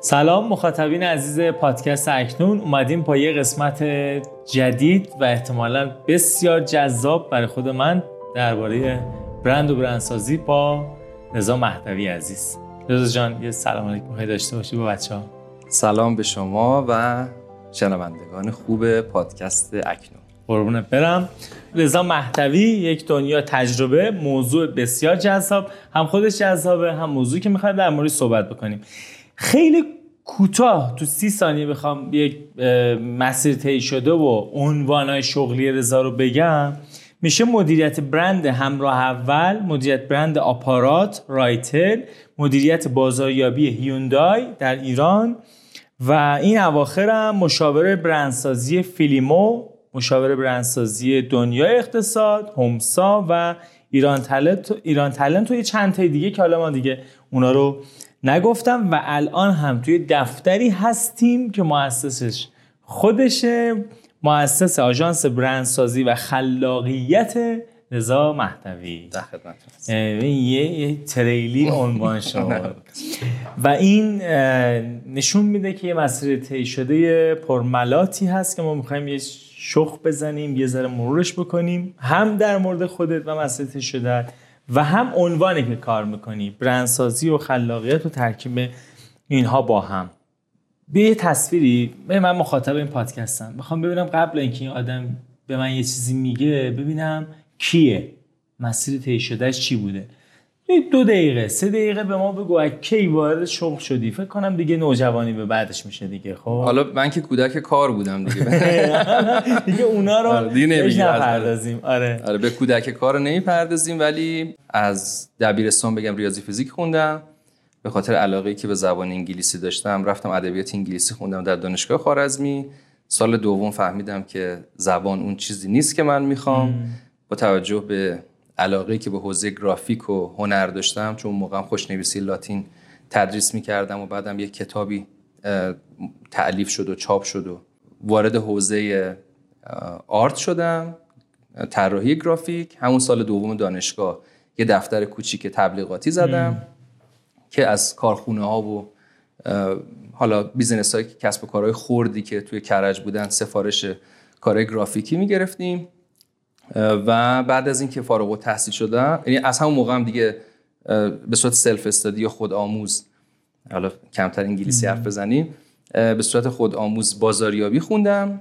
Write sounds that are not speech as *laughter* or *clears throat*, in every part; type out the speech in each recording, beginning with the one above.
سلام مخاطبین عزیز پادکست اکنون. اومدیم با یه قسمت جدید و احتمالا بسیار جذاب برای خود من درباره برند و برندسازی با رضا مهدوی عزیز. رضا جان یه سلام علیکم. داشته باشی با بچه ها سلام به شما و شنوندگان خوب پادکست اکنون. قربونت برم. رضا مهدوی یک دنیا تجربه موضوع بسیار جذاب. هم خودش جذابه هم موضوعی که می‌خوایم در مورد صحبت بکنیم. خیلی کوتاه تو سی ثانیه بخوام یک مسیر طی شده و عنوانهای شغلی رضا رو بگم. میشه مدیریت برند همراه اول مدیریت برند آپارات رایتل مدیریت بازاریابی هیوندای در ایران و این اواخر هم مشاور برندسازی فیلیمو مشاور برندسازی دنیای اقتصاد همسا و ایران تلنت ایران تلنت و یه چند تا دیگه که حالا ما دیگه اونا رو نگفتم و الان هم توی دفتری هستیم که مؤسسش خودشه. مؤسس آژانس برندسازی و خلاقیت رضا مهدوی. در خدمت یه, یه تریلی عنوان *laughs* شما. و این نشون میده که یه مسیر طی شده پرملاتی هست که ما می‌خوایم یه شخ بزنیم یه ذره مرورش بکنیم. هم در مورد خودت و مسیر طی شده و هم عنوانی که کار می‌کنی. برندسازی و خلاقیت و ترکیب اینها با هم. به یه تصویری. من مخاطب این پادکستم. می‌خوام ببینم قبل اینکه این آدم به من یه چیزی میگه ببینم کیه. مسیر طی شدهش چی بوده؟ دو دقیقه سه دقیقه به ما بگو کی وارد شغل شدی. فکر کنم دیگه نوجوانی به بعدش میشه دیگه خب؟ حالا من که کودک کار بودم دیگه. *laughs* دیگه اونا رو آره، دیگه نمی‌پردازیم آره. آره به کودک کار نمی‌پردازیم ولی از دبیرستان بگم ریاضی فیزیک خوندم. به خاطر علاقه که به زبان انگلیسی داشتم رفتم ادبیات انگلیسی خوندم در دانشگاه خارزمی سال دوم فهمیدم که زبان اون چیزی نیست که من می‌خوام. با توجه به علاقه که به حوزه گرافیک و هنر داشتم چون موقع خوشنویسی لاتین تدریس می‌کردم و بعدم یک کتابی تألیف شد و چاپ شد و وارد حوزه art شدم طراحی گرافیک. همون سال دوم دانشگاه یه دفتر کوچیک تبلیغاتی زدم که از کارخونه ها و حالا business های کسب و کارهای خردی که توی کرج بودن سفارش کارهای گرافیکی می‌گرفتیم. و بعد از اینکه فارغ‌التحصیل شدم یعنی از همون موقع هم دیگه به صورت سلف استادی یا خود آموز حالا کمتر انگلیسی حرف بزنیم به صورت خود آموز بازاریابی خوندم.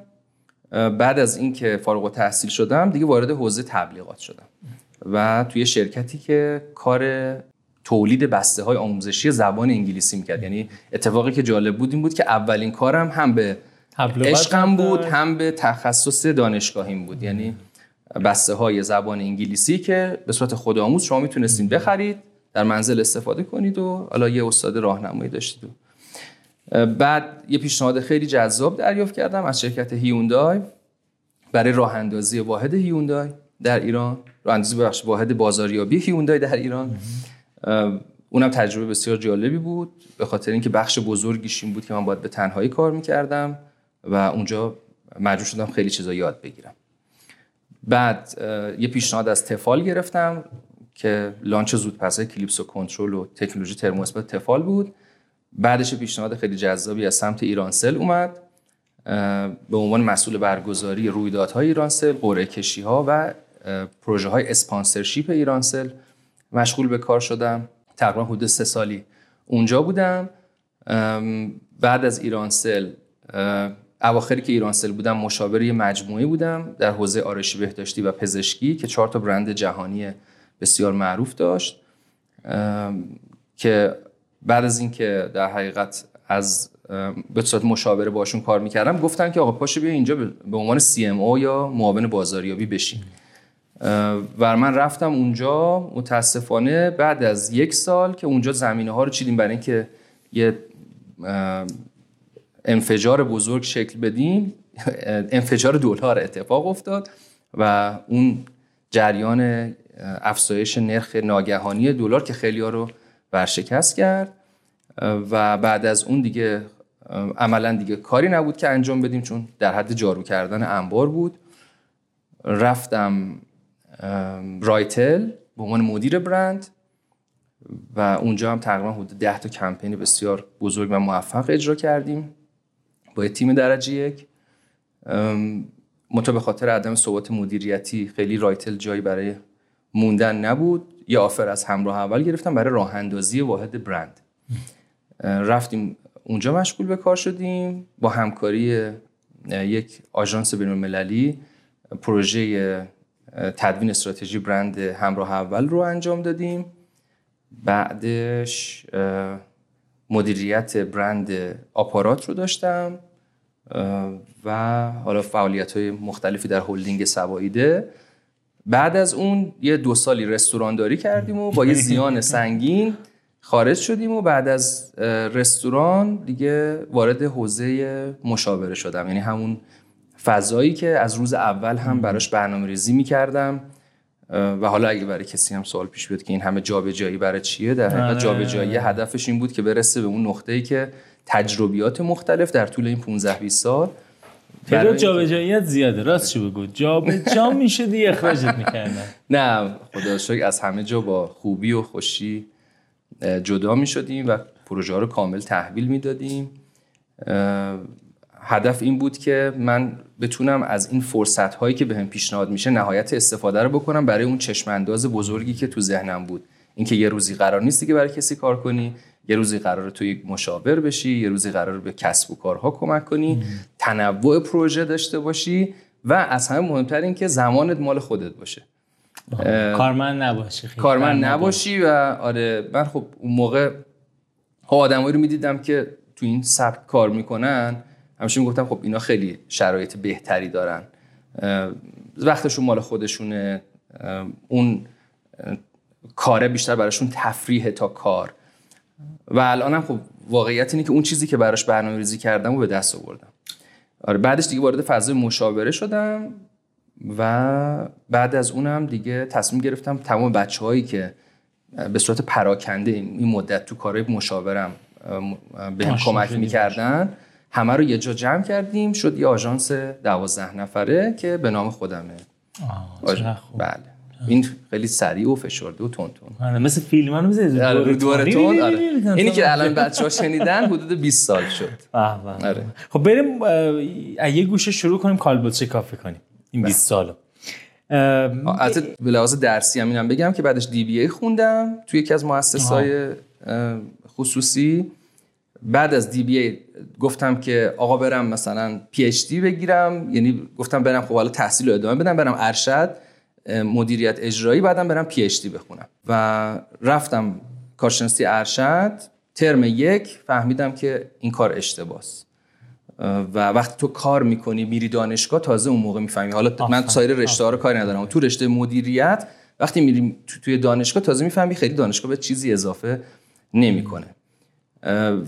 بعد از اینکه فارغ و تحصیل شدم دیگه وارد حوزه تبلیغات شدم. و توی شرکتی که کار تولید بسته های آموزشی زبان انگلیسی می‌کرد. یعنی اتفاقی که جالب بود این بود که اولین کارم هم به عشقم بود هم به تخصص دانشگاهیم بود. یعنی بسته های زبان انگلیسی که به صورت خودآموز شما می‌تونستین بخرید در منزل استفاده کنید و حالا یه استاد راهنمایی داشتید. و بعد یه پیشنهاد خیلی جذاب دریافت کردم از شرکت هیوندای برای راه اندازی واحد هیوندای در ایران. راه اندازی بخش واحد بازاریابی هیوندای در ایران. اونم تجربه بسیار جالبی بود به خاطر اینکه بخش بزرگیش این بود که من باید به تنهایی کار می‌کردم و اونجا مجبور شدم خیلی چیزا یاد بگیرم. بعد یه پیشنهاد از تفال گرفتم که لانچ زودپسه کلیپس و کنترل و تکنولوژی ترموسمت تفال بود. بعدش پیشنهاد خیلی جذابی از سمت ایرانسل اومد. به عنوان مسئول برگزاری رویدادهای ایرانسل قرعه کشی ها و پروژه های اسپانسرشیپ ایرانسل مشغول به کار شدم. تقریبا حدود سه سالی اونجا بودم. بعد از ایرانسل اواخری که ایرانسل بودم مشاور یه مجموعه بودم در حوزه آرایشی بهداشتی و پزشکی که چهار تا برند جهانی بسیار معروف داشت که بعد از اینکه در حقیقت از به صورت مشاوره باشون کار می‌کردم گفتن که آقا پاشو بیا اینجا به عنوان CMO یا معاون بازاریابی بشین. و من رفتم اونجا متاسفانه بعد از یک سال که اونجا زمینه ها رو چیدیم برای اینکه یه انفجار بزرگ شکل بدیم انفجار دلار اتفاق افتاد و اون جریان افزایش نرخ ناگهانی دلار که خیلی ها رو ورشکست کرد. و بعد از اون دیگه عملا دیگه کاری نبود که انجام بدیم چون در حد جارو کردن انبار بود. رفتم رایتل به عنوان مدیر برند و اونجا هم تقریبا حدود 10 تا کمپین بسیار بزرگ و موفق اجرا کردیم. با تیم درجه یک. منتها به خاطر عدم ثبات مدیریتی خیلی رایتل جایی برای موندن نبود. یه آفر از همراه اول گرفتم برای راه اندازی واحد برند. رفتیم اونجا مشغول به کار شدیم با همکاری یک آژانس بین المللی پروژه تدوین استراتژی برند همراه اول رو انجام دادیم. بعدش مدیریت برند آپارات رو داشتم و حالا فعالیت های مختلفی در هلدینگ سوایده. بعد از اون یه دو سالی رستورانداری کردیم و با یه زیان *laughs* سنگین خارج شدیم و بعد از رستوران دیگه وارد حوزه مشاوره شدم. یعنی همون فضایی که از روز اول هم براش برنامه ریزی می کردم و حالا اگه برای کسی هم سوال پیش بیاد که این همه جابجایی برای چیه در حقیقت آره. جابجایی هدفش این بود که برسه به اون نقطه‌ای که تجربیات مختلف در طول این 15 20 سال تعداد جابجاییت زیاده. راست چی بگو؟ جابجا *laughs* میشه دیگه اخراجت می‌کردن. نه خدا شکر از همه جا با خوبی و خوشی جدا می‌شدیم و پروژه رو کامل تحویل می‌دادیم. هدف این بود که من بتونم از این فرصت هایی که بهم به پیشنهاد میشه نهایت استفاده رو بکنم برای اون چشم انداز بزرگی که تو ذهنم بود. اینکه یه روزی قرار نیستی که برای کسی کار کنی یه روزی قرار تو یک مشاور بشی یه روزی قرار به کسب و کارها کمک کنی تنوع پروژه داشته باشی و از همه مهمتر این که زمانت مال خودت باشه. کارمند نباشی کارمند نباشی و آره من خب اون موقع آدمایی رو می‌دیدم که تو این سبک کار می‌کنن. همیشه می‌گفتم خب اینا خیلی شرایط بهتری دارن. وقتشون مال خودشونه. اون کاره بیشتر براشون تفریح تا کار. و الانم خب واقعیت اینه که اون چیزی که براش برنامه ریزی کردم و به دست آوردم. آره بعدش دیگه وارد فضای مشاوره شدم و بعد از اونم دیگه تصمیم گرفتم تمام بچه هایی که به صورت پراکنده این مدت تو کارهای مشاورم به هم کمک می‌کردن همه رو یه جا جمع کردیم شد یه آژانس دوازده نفره که به نام خودمه. بله. این خیلی سریع و فشرده و تون تون آره مثل فیلم ها رو دور تون آره. اینی که الان بچه ها شنیدن حدود 20 سال شد. آره. خب بریم یه گوشه شروع کنیم کالبوچه کافه کنیم. این 20 سالو. البته به لحاظ درسی هم اینم بگم که بعدش DBA خوندم توی یکی از مؤسسات خصوصی. بعد از DBA گفتم که آقا برم مثلا PhD بگیرم. یعنی گفتم برم خب حالا تحصیل رو ادامه بدم برم ارشد مدیریت اجرایی بعدم برم PhD بخونم. و رفتم کارشناسی ارشد. ترم یک فهمیدم که این کار اشتباس. و وقتی تو کار می‌کنی میری دانشگاه تازه اون موقع می‌فهمی. حالا من سایر رشته ها رو کاری ندارم. تو رشته مدیریت وقتی میری توی دانشگاه تازه می‌فهمی خیلی دانشگاه به چیزی اضافه نمی‌کنه.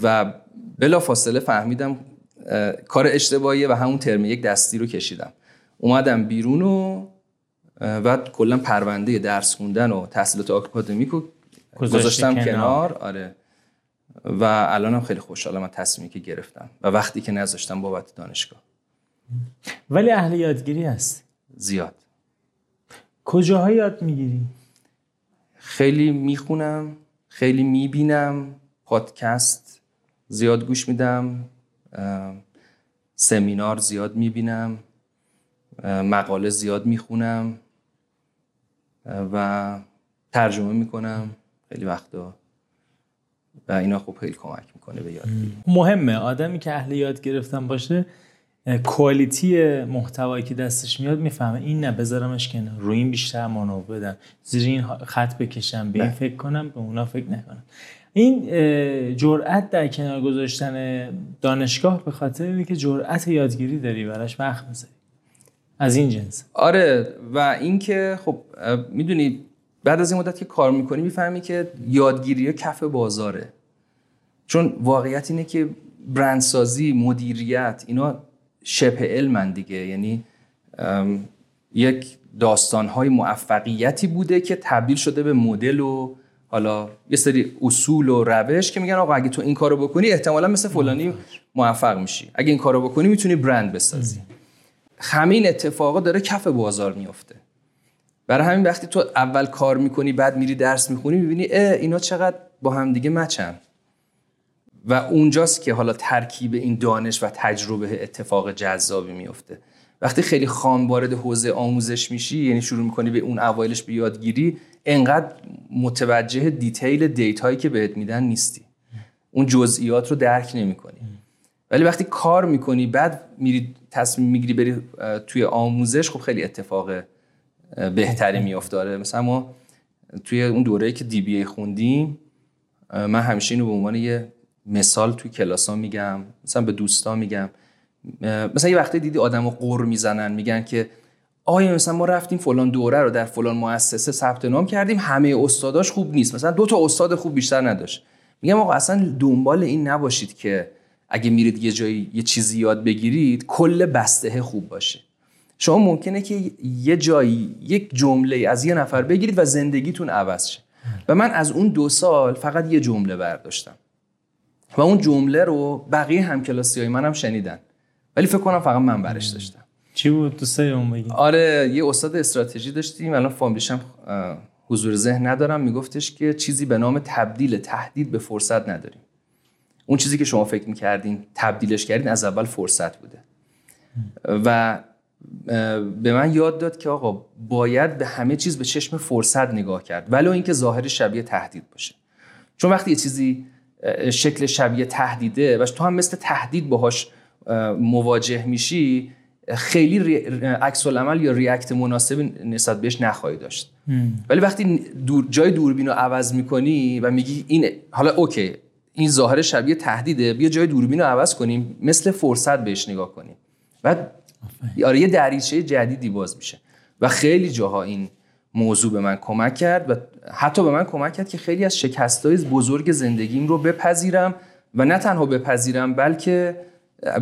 و بلا فاصله فهمیدم کار اشتباهیه و همون ترم یک دستی رو کشیدم. اومدم بیرون و و کلا پرونده درس خوندن و تحصیلات آکادمیک رو گذاشتم کنار. کنار آره. و الانم خیلی خوشحالم از تصمیمی که گرفتم و وقتی که نذاشتم بابت دانشگاه. ولی اهل یادگیری هست زیاد. کجاها یاد می‌گیری؟ خیلی می‌خونم خیلی می‌بینم پادکست زیاد گوش میدم سمینار زیاد می‌بینم مقاله زیاد می‌خونم و ترجمه می‌کنم. خیلی وقتا و اینا خب خیلی کمک می‌کنه به یاد مهمه. آدمی که اهل یاد گرفتن باشه کوالیتی محتوایی که دستش میاد می‌فهمه این نه بذارمش کنار. روی این بیشتر مانو بدم زیر این خط بکشم به این فکر کنم به اونا فکر نکنم این جرأت در کنار گذاشتن دانشگاه به خاطر اینکه جرأت یادگیری داری براش وقت می‌ذاری. از این جنس. آره و اینکه خب می‌دونی بعد از این مدت که کار می‌کنی می‌فهمی که یادگیری کف بازاره. چون واقعیت اینه که برندسازی مدیریت اینا شبه علمن دیگه. یعنی یک داستانهای موفقیتی بوده که تبدیل شده به مدل و حالا یه سری اصول و روش که میگن آقا اگه تو این کارو بکنی احتمالا مثل فلانی موفق میشی. اگه این کارو بکنی می‌تونی برند بسازی. همین اتفاقا داره کف بازار میفته برای همین وقتی تو اول کار می‌کنی بعد میری درس می‌خونی می‌بینی اینا چقدر با هم دیگه مچن. و اونجاست که حالا ترکیب این دانش و تجربه اتفاق جذابی میفته وقتی خیلی خام وارد حوزه آموزش میشی یعنی شروع می‌کنی به اون اوایلش به یادگیری انقدر متوجه دیتیل دیتایی که بهت میدن نیستی. اون جزئیات رو درک نمی‌کنی. ولی وقتی کار می‌کنی بعد میری تصمیم می‌گیری بری توی آموزش خب خیلی اتفاق بهتری میافتاره مثلا ما توی اون دوره که دی بی ای خوندیم من همیشه اینو به عنوان یه مثال توی کلاس ها میگم مثلا به دوستان میگم. مثلا یه وقتی دیدی آدم قر می‌زنن میگن که آیا مثلا ما رفتیم فلان دوره رو در فلان مؤسسه ثبت نام کردیم همه استاداش خوب نیست. مثلا دو تا استاد خوب بیشتر نداشت. میگم آقا اصلا دنبال این نباشید که اگه میرید یه جایی یه چیزی یاد بگیرید کل بسته خوب باشه. شما ممکنه که یه جایی یک جمله از یه نفر بگیرید و زندگیتون عوض شه. و من از اون دو سال فقط یه جمله برداشتم. و اون جمله رو بقیه همکلاسی های منم شنیدن. ولی فکر کنم فقط من برش داشتم. چی بود؟ دوست اون بگی. آره یه استاد استراتژی داشتیم. الان فامیلیشم حضور ذهن ندارم. میگفتش که چیزی به نام تبدیل تهدید به فرصت نداریم. اون چیزی که شما فکر می‌کردین تبدیلش کردین از اول فرصت بوده. و به من یاد داد که آقا باید به همه چیز به چشم فرصت نگاه کرد. ولو اینکه ظاهر شبیه تهدید باشه. چون وقتی یه چیزی شکل شبیه تهدیده و تو هم مثل تهدید باهاش مواجه میشی خیلی عکس العمل یا ریاکت مناسب نسبت بهش نخواهی داشت. ولی وقتی دور جای دوربین رو عوض می‌کنی و میگی این حالا اوکی این ظاهر شبیه تهدیده بیا جای دوربین رو عوض کنیم مثل فرصت بهش نگاه کنیم بعد آره یه دریچه جدیدی باز میشه. و خیلی جاها این موضوع به من کمک کرد و حتی به من کمک کرد که خیلی از شکستهای بزرگ زندگیم رو بپذیرم و نه تنها بپذیرم بلکه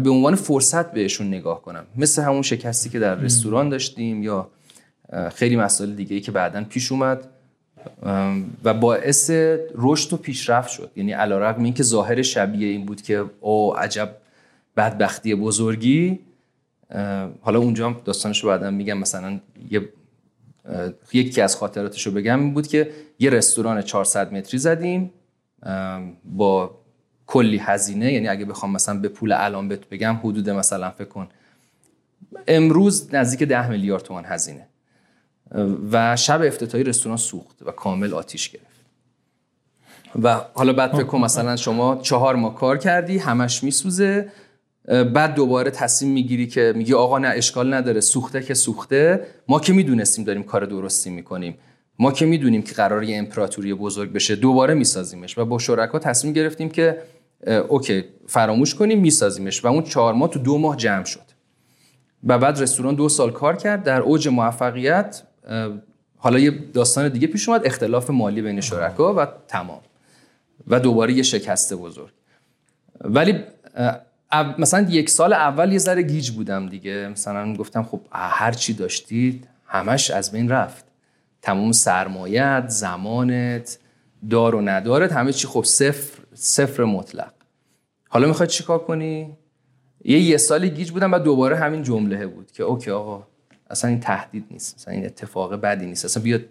به عنوان فرصت بهشون نگاه کنم. مثل همون شکستی که در رستوران داشتیم یا خیلی مسائل دیگه ای که بعدا پیش اومد و باعث رشد و پیشرفت شد. یعنی علیرغم اینکه ظاهر شبیه این بود که او عجب بدبختی بزرگی. حالا اونجا داستانش رو بعدا میگم. مثلا یه یکی از خاطراتش رو بگم این بود که یه رستوران 400 متری زدیم با کلی هزینه یعنی اگه بخوام مثلا به پول الان بهت بگم حدود مثلا فکر کن. امروز نزدیک 10 میلیارد تومان هزینه. و شب افتتاحی رستوران سوخت و کامل آتیش گرفت. و حالا بعد فکر کن مثلا شما چهار ماه کار کردی همش میسوزه. بعد دوباره تصمیم می‌گیری که میگی آقا نه اشکال نداره سوخته که سوخته. ما که می‌دونستیم داریم کار درستی می‌کنیم. ما که می‌دونیم که قرار یه امپراتوری بزرگ بشه دوباره میسازیمش و با شرکا تصمیم گرفتیم که اوکی فراموش کنیم میسازیمش و اون چهار ماه تو دو ماه جمع شد. و بعد رستوران دو سال کار کرد در اوج موفقیت حالا یه داستان دیگه پیش اومد اختلاف مالی بین شرکا و تمام. و دوباره یه شکسته بزرگ. ولی مثلا یک سال اول یه ذره گیج بودم دیگه. مثلا گفتم خب هر چی داشتید همش از بین رفت. تمام سرمایت زمانت دار و ندارت همه چی. خب صفر صفر مطلق. حالا می‌خوای چیکار کنی؟ یه یه سال گیج بودم و دوباره همین جمله بود که اوکی آقا اصلا این تهدید نیست اصلا این اتفاق بدی نیست. اصلا بیاد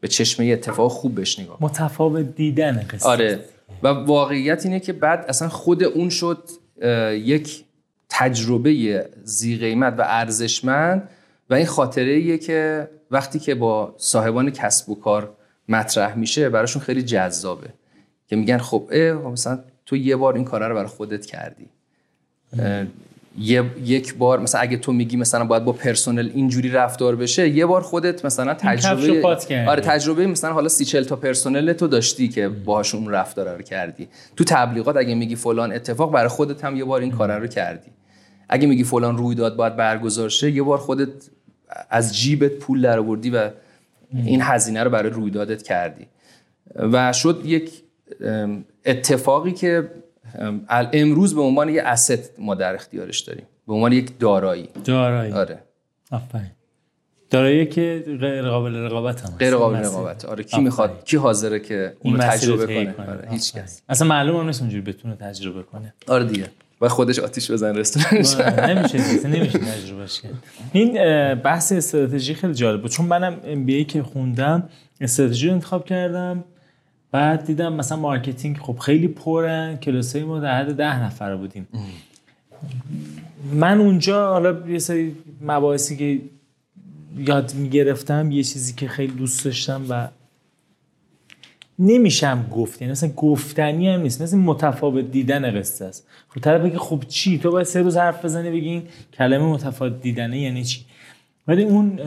به چشمه یه اتفاق خوب بهش نگاه متفاوت دیدن قصه آره. و واقعیت اینه که بعد اصلا خود اون شد یک تجربه زی قیمت و ارزشمند و این خاطره ایه که وقتی که با صاحبان کسب و کار مطرح میشه براشون خیلی جذابه که میگن خب اه مثلا تو یه بار این کار رو برای خودت کردی. یه یک بار مثلا اگه تو میگی مثلا باید با پرسنل اینجوری رفتار بشه یه بار خودت مثلا تجربه آره تجربه مثلا حالا سی چل تا پرسنل تو داشتی که باهاشون رفتار رو کردی. تو تبلیغات اگه میگی فلان اتفاق برای خودت هم یه بار این کار رو کردی. اگه میگی فلان رویداد باید برگزار شه یه بار خودت از جیبت پول در آوردی و این هزینه رو برای رویدادت کردی. و شد یک اتفاقی که امروز به عنوان یک اسست ما در اختیارش داریم. به عنوان یک دارایی. دارایی. آره. آفرین. دارایی که غیر قابل رقابت هم غیر قابل رقابت. آره کی می‌خواد؟ کی حاضره که اون تجربه کنه, آره. هیچ کس. اصلا معلومه نیست اونجوری بتونه تجربه کنه. آره دیگه. و خودش آتیش بزن رستورانش. نمیشه نمیشه تجربهش کرد این بحث استراتژی خیلی جالب بود. چون منم MBA که خوندم استراتژی رو انتخاب کردم. بعد دیدم مثلا marketing خب خیلی پرن کلاسای ما در حد ده نفر بودیم. من اونجا حالا یه سری مباحثی که یاد می‌گرفتم یه چیزی که خیلی دوست داشتم و نمیشم گفت یعنی مثلا گفتنی هم نیست مثل متفاوت دیدن قصه است. خب طرف بگه خب چی؟ تو باید سه روز حرف بزنی بگی این کلمه متفاوت دیدنه یعنی چی؟ ولی اون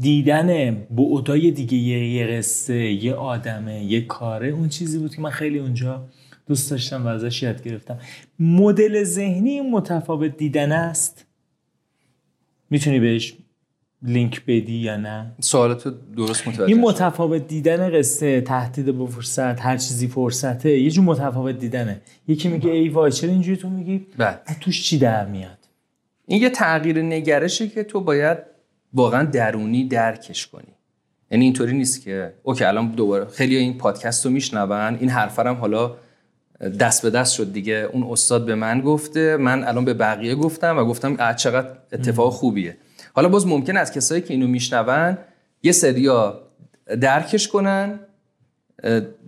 دیدن بعدای دیگه یه قصه یه آدمه یه کاره اون چیزی بود که من خیلی اونجا دوست داشتم و ازش یاد گرفتم. مدل ذهنی متفاوت دیدن است. می‌تونی بهش لینک بدی یا نه؟ سوالاتو درست متوجه این. متفاوت دیدن قصه تهدید به فرصت هر چیزی فرصته یه جور متفاوت دیدنه. یکی میگه ای وای چرا اینجوری تو میگی؟ بله. توش چی در میاد؟ این یه تغییر نگرشه که تو باید واقعا درونی درکش کنی. یعنی اینطوری نیست که اوکی الان دوباره خیلی این پادکست رو میشنون این حرفا هم حالا دست به دست شد دیگه. اون استاد به من گفته من الان به بقیه گفتم و گفتم چقدر اتفاق خوبیه. حالا باز ممکن از کسایی که اینو میشنون یه سریا درکش کنن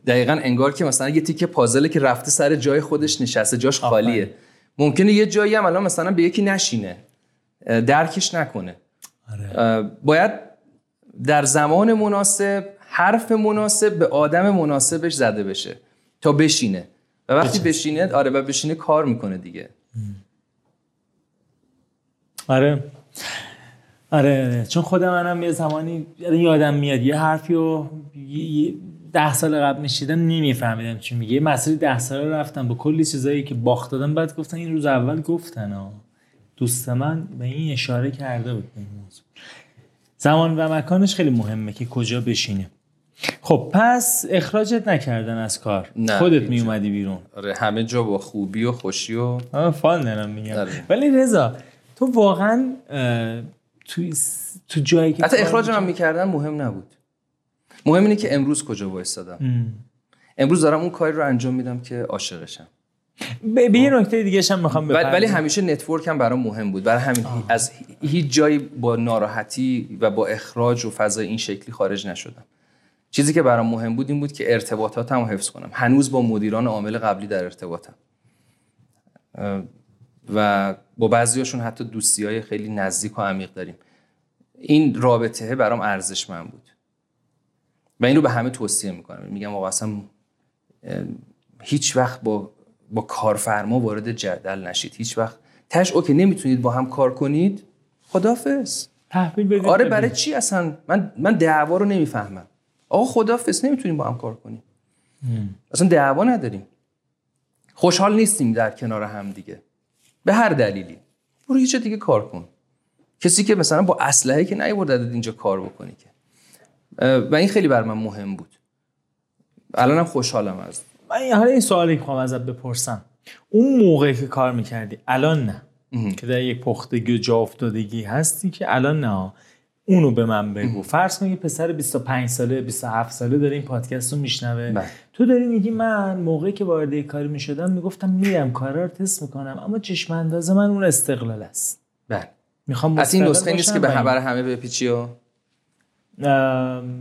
دقیقا انگار که مثلا یه تیکه پازله که رفته سر جای خودش نشسته جاش خالیه. ممکنه یه جایی هم الان مثلا به یکی نشینه درکش نکنه. اه، باید در زمان مناسب حرف مناسب به آدم مناسبش زده بشه تا بشینه. و وقتی بشینه آره و بشینه کار می‌کنه دیگه. آره. آره آره. چون خود منم یه زمانی یعنی یادم میاد یه حرفی رو ده سال قبل میشیدم نمیفهمیدم چی میگه. یه مسیری ده ساله رفتم با کلی چیزایی که باخت دادم بعد گفتن این روز اول گفتن ها. دوست من به این اشاره کرده بود به این موضوع. زمان و مکانش خیلی مهمه که کجا بشینه خب پس اخراجت نکردن از کار. نه، خودت می. اومدی بیرون. آره همه جا با خوبی و خوشی و فان دارم میگم. آره. ولی رضا تو واقعا تو تو جایی که حتی اخراج هم می‌کردن مهم نبود. مهم اینه که امروز کجا وایستادم. امروز دارم اون کاری رو انجام میدم که عاشقشم. به به یه نکته دیگه هم می‌خوام بپردازم ولی همیشه نتورک هم برام مهم بود. برای همین از هیچ جایی با ناراحتی و با اخراج و فضای این شکلی خارج نشدم. چیزی که برام مهم بود این بود که ارتباطاتم رو حفظ کنم. هنوز با مدیران عامل قبلی در ارتباطم. و با بعضیاشون حتی دوستی های خیلی نزدیک و عمیق داریم. این رابطه برام ارزشمند بود. و این رو به همه توصیه می‌کنم. میگم آقا اصلا هیچ وقت با با کارفرما وارد جدل نشید. هیچ وقت. تش اوکی نمی‌تونید با هم کار کنید. خدافظ تحویل بدید. آره. برای چی اصلا؟ من من دعوا رو نمی‌فهمم. آقا خدافظ نمی‌تونیم با هم کار کنیم. اصلا دعوا نداریم. خوشحال نیستیم در کنار هم دیگه. به هر دلیلی. برو یه جا دیگه کار کن. کسی که مثلا با اسلحه که نیوردد اینجا کار بکنی که. و این خیلی بر من مهم بود. الانم خوشحالم از. من حالا این سوالی که خواهم ازت بپرسم. اون موقع که کار می‌کردی الان نه. که در یک پختگی و جا افتادگی هستی که الان نه. اونو به من بگو. فرض کن یه پسر 25 ساله 27 ساله داره این پادکست رو میشنوه. بله. تو داری میگی من موقعی که وارد کاری می‌شدم می‌گفتم میرم کارا رو تست می‌کنم اما چشم انداز من اون استقلال است. بله. می‌خوام از این نسخه نیست که به برای همه بپیچی و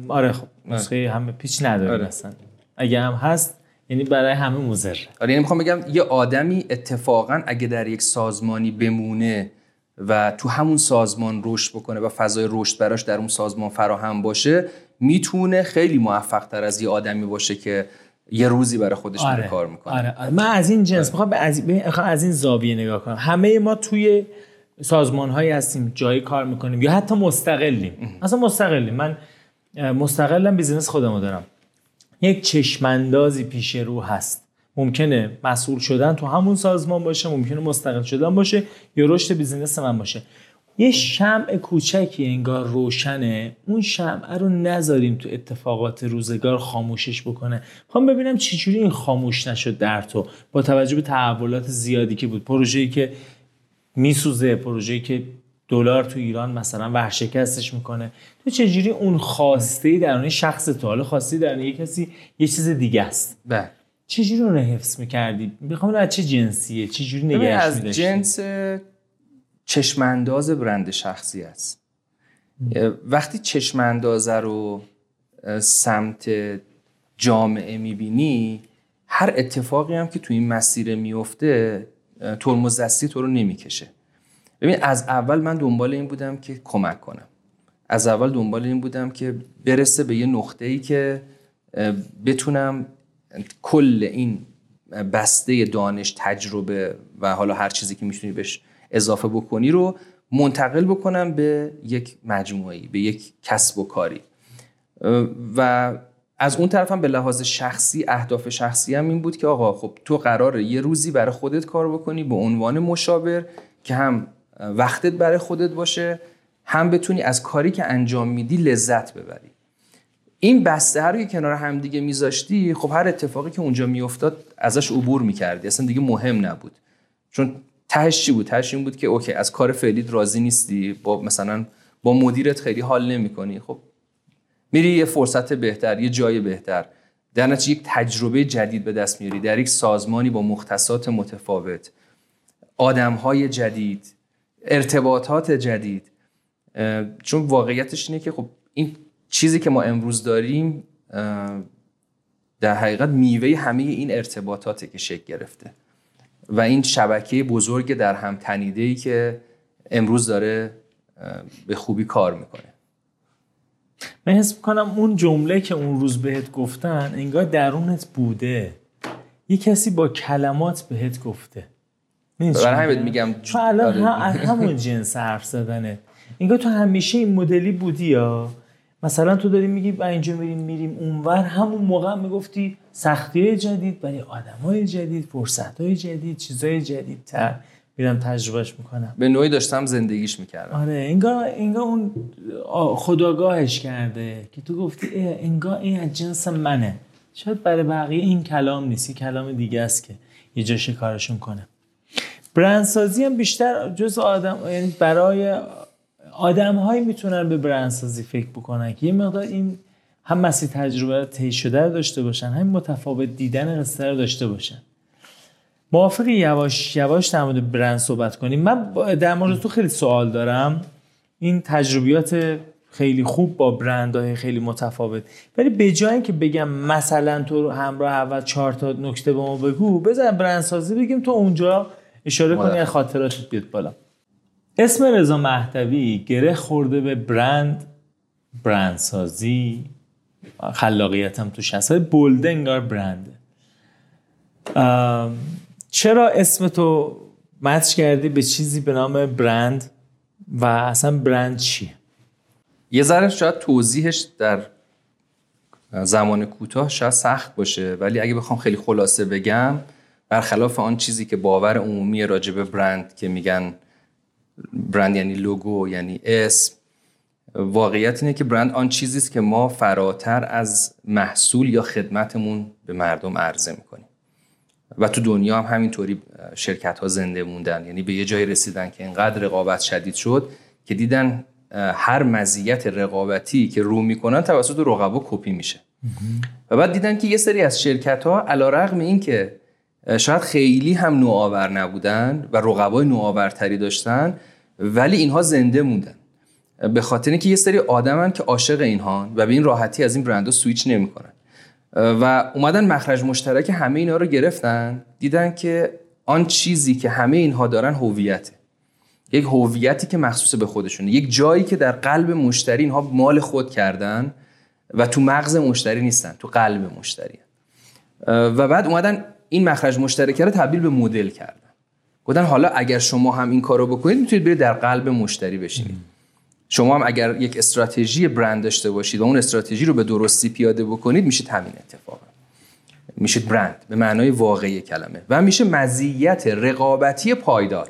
آره خب نسخه همه پیچ نداره آره. مثلا. اگه هم هست یعنی برای همه مضر. آره یعنی می‌خوام بگم یه آدمی اتفاقا اگه در یک سازمانی بمونه و تو همون سازمان رشد بکنه و فضای رشد براش در اون سازمان فراهم باشه می‌تونه خیلی موفق تر از یه آدمی باشه که یه روزی برای خودش میره کار می‌کنه. آره, آره. من از این جنس می‌خوام از, این زاویه نگاه کنم. همه ما توی سازمان هایی هستیم جایی کار می‌کنیم یا حتی مستقلیم. اصلا مستقلیم. من مستقلم business خودمو دارم. یک چشماندازی پیش رو هست. ممکنه مسئول شدن تو همون سازمان باشه ممکنه مستقل شدن باشه یا رشد business من باشه. یه شمع کوچکی انگار روشنه. اون شمع رو نذاریم تو اتفاقات روزگار خاموشش بکنه. می‌خوام ببینم چجوری این خاموش نشد در تو. با توجه به تحولات زیادی که بود. پروژه‌ای که میسوزه پروژه‌ای که دلار تو ایران مثلا ورشکستش می‌کنه. تو چجوری اون خواسته درون شخص تو؟ حالا خواسته درون یه کسی یه چیز دیگه است. بله. چجوری رو حفظ می‌کردی؟ می‌خوام از چه جنسیه چجوری نگهش از جنس چشمانداز برند شخصی است. وقتی چشماندازه رو سمت جامعه می‌بینی هر اتفاقی هم که تو این مسیر میفته ترمز دستی تو رو نمی‌کشه. ببین از اول من دنبال این بودم که کمک کنم. از اول دنبال این بودم که برسه به یه نقطه ای که بتونم کل این بسته دانش تجربه و حالا هر چیزی که می‌تونی بهش اضافه بکنی رو منتقل بکنم به یک مجموعی به یک کسب و کاری. و از اون طرفم به لحاظ شخصی اهداف شخصی هم این بود که آقا خب تو قراره یه روزی برای خودت کار بکنی به عنوان مشاور که هم وقتت برای خودت باشه هم بتونی از کاری که انجام میدی لذت ببری. این بسته که کنار هم دیگه میذاشتی خب هر اتفاقی که اونجا میافتاد ازش عبور می‌کردی. اصلا دیگه مهم نبود. چون تهش چی بود؟ تهش این بود که اوکی از کار فعلیت راضی نیستی با مثلا با مدیرت خیلی حال نمی‌کنی. خب میری یه فرصت بهتر یه جای بهتر. در نتیجه یک تجربه جدید به دست میاری. در یک سازمانی با مختصات متفاوت. آدمهای جدید ارتباطات جدید. چون واقعیتش اینه که خب این چیزی که ما امروز داریم در حقیقت میوه همه این ارتباطاته که شکل گرفته. و این شبکه بزرگ در هم تنیده ای که امروز داره به خوبی کار می‌کنه. من حس می‌کنم اون جمله که اون روز بهت گفتن انگار درونت بوده. یه کسی با کلمات بهت گفته. برای همین میگم؟ چون الان آره. همون جنس حرف زدنه. انگار تو همیشه این مدلی بودی یا؟ مثلا تو داری میگی با اینجا میریم میریم اونور همون موقع می‌گفتی سختی جدید برای آدم های جدید فرصت های جدید چیزهای جدیدتر میرم تجربهش می‌کنم به نوعی داشتم زندگیش می‌کردم آره انگار انگار اون خداگاهش کرده که تو گفتی انگار این از جنس منه. شاید برای بقیه این کلام نیست کلام دیگه است که یه جا کارشون کنه. برندسازی هم بیشتر جز آدم یعنی برای آدم هایی می‌تونن به برندسازی فکر بکنن. که یه مقدار این هم مسیر تجربه طی شده رو داشته باشن هم متفاوت دیدن قصه رو داشته باشن. موافقی یواش یواش در مورد برند صحبت کنیم. من در مورد تو خیلی سوال دارم. این تجربیات خیلی خوب با برندهای خیلی متفاوت. ولی به جای که بگم مثلا تو همراه اول چهار تا نکته به ما بگو بزن برندسازی بگیم تو اونجا اشاره کنی خاطراتت بیاد بالا. اسم رضا مهدوی گره خورده به برند برندسازی خلاقیت هم توش هست بلده انگار برنده. چرا اسم تو متش کردی به چیزی به نام برند و اصلا برند چیه؟ یه ذره شاید توضیحش در زمان کوتاه شاید سخت باشه ولی اگه بخوام خیلی خلاصه بگم برخلاف آن چیزی که باور عمومی راجع برند که میگن برند یعنی لوگو یعنی اسم واقعیت اینه که برند آن چیزی است که ما فراتر از محصول یا خدمتمون به مردم عرضه می‌کنیم. و تو دنیا هم همینطوری شرکت ها زنده موندن. یعنی به یه جایی رسیدن که اینقدر رقابت شدید شد که دیدن هر مزیت رقابتی که رو می‌کنن توسط رقبا کپی میشه. و بعد دیدن که یه سری از شرکت ها علا رقم این که شاید خیلی هم نوآور نبودن و رقبای نوآورتری داشتن ولی اینها زنده موندن. به خاطر اینکه یه سری آدمن که عاشق اینها و به این راحتی از این برندها سویچ نمی‌کنن. و اومدن مخرج مشترک همه اینا رو گرفتن دیدن که آن چیزی که همه اینها دارن هویته. یک هویتی که مخصوص به خودشونه. یک جایی که در قلب مشتری اینها مال خود کردن و تو مغز مشتری نیستن تو قلب مشتری. و بعد اومدن این مخرج مشترکه رو تبدیل به مدل کردن. گفتن حالا اگر شما هم این کارو بکنید می‌تونید برید در قلب مشتری بشینید. شما هم اگر یک استراتژی برند داشته باشید و اون استراتژی رو به درستی پیاده بکنید میشید همین اتفاق. میشید برند به معنای واقعی کلمه. و میشه مزیت رقابتی پایدار.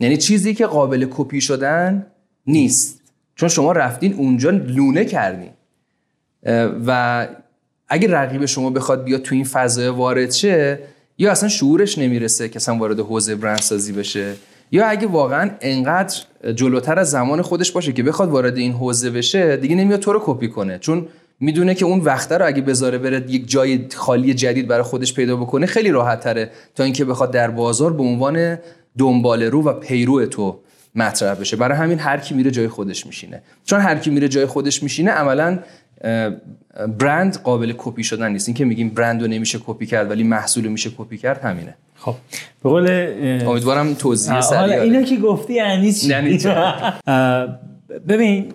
یعنی چیزی که قابل کپی شدن نیست. چون شما رفتین اونجا لونه کردین. و اگه رقیب شما بخواد بیاد تو این فضای وارد شه یا اصلا شعورش نمی‌رسه که اصلا وارد حوزه برندسازی بشه یا اگه واقعا انقدر جلوتر از زمان خودش باشه که بخواد وارد این حوزه بشه دیگه نمیاد تو رو کپی کنه. چون می‌دونه که اون وقته رو اگه بذاره بره یک جای خالی جدید برای خودش پیدا بکنه خیلی راحت تره تا اینکه بخواد در بازار به عنوان دنبال رو و پیرو تو مطرح بشه. برای همین هر کی میره جای خودش میشینه. چون هر کی میره جای خودش میشینه عملا برند قابل کپی شدن نیست. این که میگیم برند رو نمیشه کپی کرد ولی محصول میشه کپی کرد همینه. خب به قول امیدوارم توضیح سریع حالا اینا که گفتی یعنی چی؟ یعنی؟ *laughs* ببین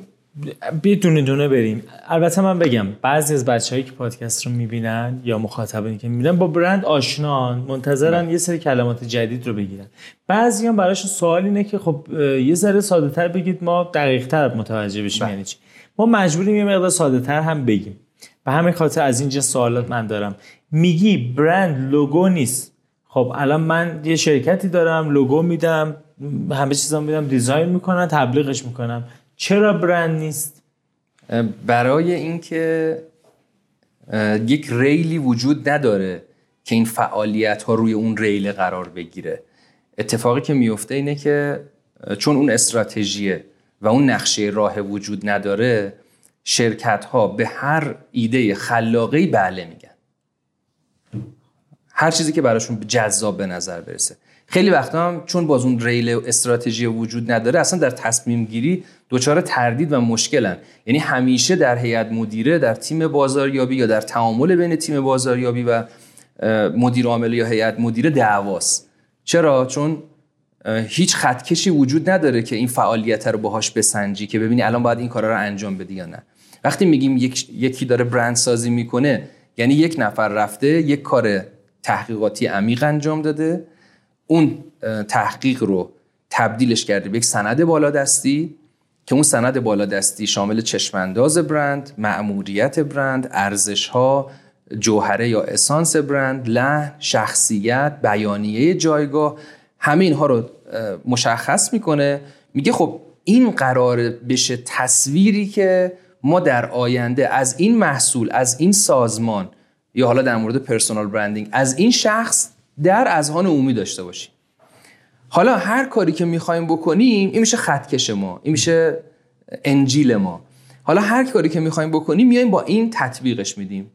بیا دونه دونه بریم. البته من بگم بعضی از بچه‌هایی که پادکست رو می‌بینن یا مخاطبانی که می‌بینن با برند آشنان منتظرن یه سری کلمات جدید رو بگیرن. بعضی هم براشون سوال اینه که خب یه ذره ساده تر بگید ما دقیق تر متوجه بشیم بله. یعنی چی. ما مجبوریم یه مقدار ساده تر هم بگیم. به همین خاطر از اینجا سوالات من دارم. میگی برند لوگو نیست. خب الان من یه شرکتی دارم لوگو میدم همه چیزا میدم دیزاین می‌کنم تبلیغش می‌کنم. چرا برند نیست؟ برای اینکه یک ریلی وجود نداره که این فعالیت ها روی اون ریل قرار بگیره. اتفاقی که میفته اینه که چون اون استراتژیه و اون نقشه راه وجود نداره شرکت ها به هر ایده خلاقی بله میگن. هر چیزی که براشون جذاب به نظر برسه. خیلی وقتا هم چون باز اون ریل استراتژی وجود نداره اصلا در تصمیم گیری دچار تردید و مشکلن. یعنی همیشه در هیئت مدیره در تیم بازاریابی یا در تعامل بین تیم بازاریابی و مدیر عامل یا هیئت مدیره دعواست. چرا؟ چون هیچ خطکشی وجود نداره که این فعالیت رو باهاش بسنجی که ببینی الان باید این کارا رو انجام بدی یا نه. وقتی میگیم یک، یکی داره برند سازی می‌کنه یعنی یک نفر رفته یک کار تحقیقاتی عمیق انجام داده اون تحقیق رو تبدیلش کرده به یک سند بالادستی که اون سند بالادستی شامل چشمانداز برند، مأموریت برند، ارزش ها، جوهره یا اسانس برند، لحن، شخصیت، بیانیه جایگاه همه اینها رو مشخص می‌کنه. میگه خب این قرار بشه تصویری که ما در آینده از این محصول از این سازمان یا حالا در مورد پرسونال برندینگ از این شخص در اذهان عمومی داشته باشیم. حالا هر کاری که می‌خوایم بکنیم این میشه خطکش ما این میشه انجیل ما. حالا هر کاری که می‌خوایم بکنیم میایم با این تطبیقش میدیم.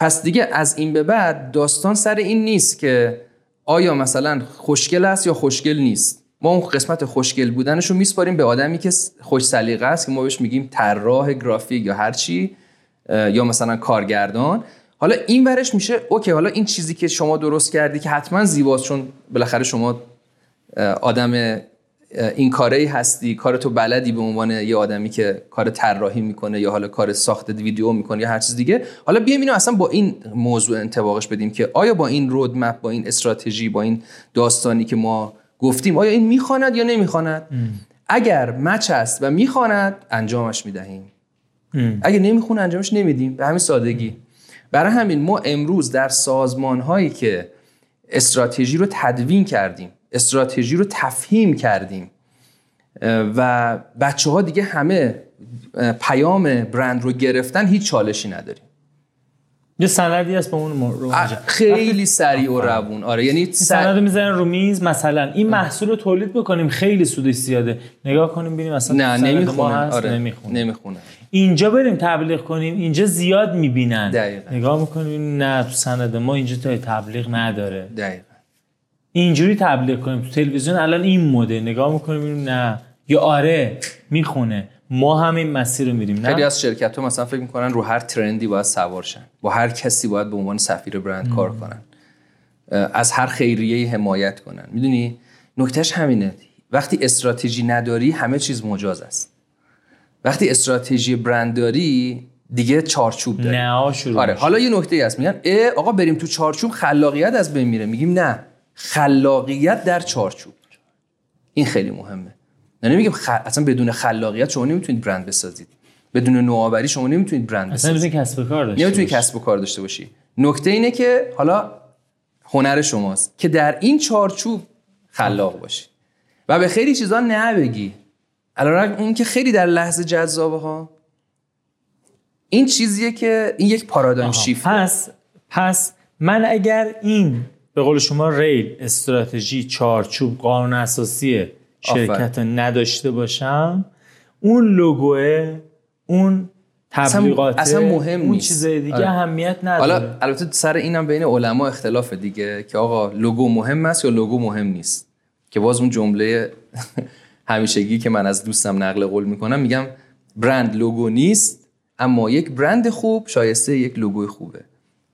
پس دیگه از این به بعد داستان سر این نیست که آیا مثلا خوشگل است یا خوشگل نیست؟ ما اون قسمت خوشگل بودنش رو میسپاریم به آدمی که خوش سلیقه است که ما بهش میگیم طراح گرافیک یا هر چی یا مثلا کارگردان. حالا این ورش میشه اوکی حالا این چیزی که شما درست کردی که حتما زیباست چون بالاخره شما آدم این کاره ای هستی؟ کار تو بلدی به عنوان یه آدمی که کار طراحی می‌کنه یا حالا کار ساخت ویدیو می‌کنه یا هر چیز دیگه؟ حالا بیایم اینو اصلا با این موضوع انطباقش بدیم که آیا با این رودمپ با این استراتژی با این داستانی که ما گفتیم آیا این می‌خواند یا نمی‌خواند؟ اگر مچ است و می‌خواند انجامش می‌دهیم. اگه نمی‌خونه انجامش نمیدیم. به همین سادگی. برای همین ما امروز در سازمان هایی که استراتژی رو تدوین کردیم استراتژی رو تفهیم کردیم. و بچه ها دیگه همه پیام برند رو گرفتن هیچ چالشی نداریم. یه سندی هست به اون رو. خیلی سریع و روون. آره یعنی سند می‌ذارن رو میز مثلا. این محصول رو تولید بکنیم خیلی سودش زیاده. نگاه کنیم ببینیم اصلا نه نمی‌خونه آره نمی‌خونه نمی‌خونه اینجا بریم تبلیغ کنیم اینجا زیاد می‌بینن. دقیقاً. نگاه می‌کنیم نه سند ما اینجا تا تبلیغ نداره. دقیقا. اینجوری تبلیغ کنیم. تو تلویزیون الان این مده. نگاه می‌کنیم نه. یا آره می‌خونه. ما هم این مسیر رو میریم خیلی نه از شرکت ها مثلا فکر می‌کنن رو هر ترندی باید سوار شن. با هر کسی باید به عنوان سفیر برند کار کنن. از هر خیریه حمایت کنن. می‌دونی؟ نکتهش همینه. وقتی استراتژی نداری همه چیز مجاز است. وقتی استراتژی برند داری دیگه چارچوب داری. نه شروع آره. حالا یه نکته هست. میگن اه آقا بریم تو چارچوب خلاقیت از بین میره. میگیم نه. خلاقیت در چارچوب. این خیلی مهمه. نه نمیگیم خ... اصلا بدون خلاقیت شما نمی‌تونید برند بسازید. بدون نوآوری شما نمی‌تونید برند اصلا بسازید. می‌تونی کسب و کار داشته نمی‌تونی باشی. کسب و کار داشته باشی. نکته اینه که حالا هنر شماست که در این چارچوب خلاق باشی. و به خیلی چیزا نه بگی علیرغم اون که خیلی در لحظه جذابه ها این چیزیه که این یک پارادایم. شیفت. پس پس من اگر این به قول شما ریل استراتژی چارچوب قانون اساسی شرکت نداشته باشم اون لوگوه اون تبلیغات اصلا مهم اون نیست. چیزای دیگه آره. اهمیت نداره حالا البته سر اینم بین علما اختلاف دیگه که آقا لوگو مهم است یا لوگو مهم نیست که باز اون جمله *laughs* همیشگی که من از دوستم نقل قول می‌کنم میگم برند لوگو نیست اما یک برند خوب شایسته یک لوگوی خوبه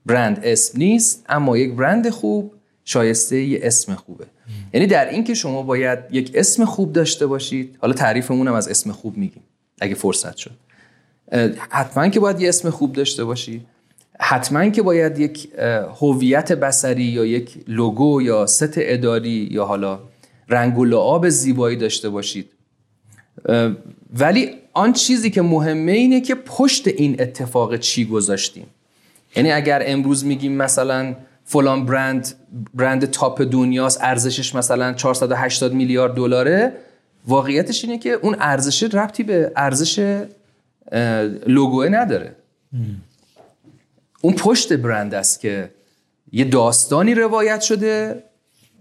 برند اسم نیست اما یک برند خوب شایسته یه اسم خوبه. یعنی در این که شما باید یک اسم خوب داشته باشید حالا تعریفمون هم از اسم خوب میگیم اگه فرصت شد. حتما که باید یه اسم خوب داشته باشی. حتما که باید یک هویت بصری یا یک لوگو یا ست اداری یا حالا رنگ و لعاب زیبایی داشته باشید. ولی آن چیزی که مهمه اینه که پشت این اتفاق چی گذاشتیم. یعنی اگر امروز میگیم مثلا فلان برند برند تاپ دنیاست ارزشش مثلا 480 میلیارد دلاره واقعیتش اینه که اون ارزش ربطی به ارزش اه، لوگوه نداره. اون پشت برند است که یه داستانی روایت شده.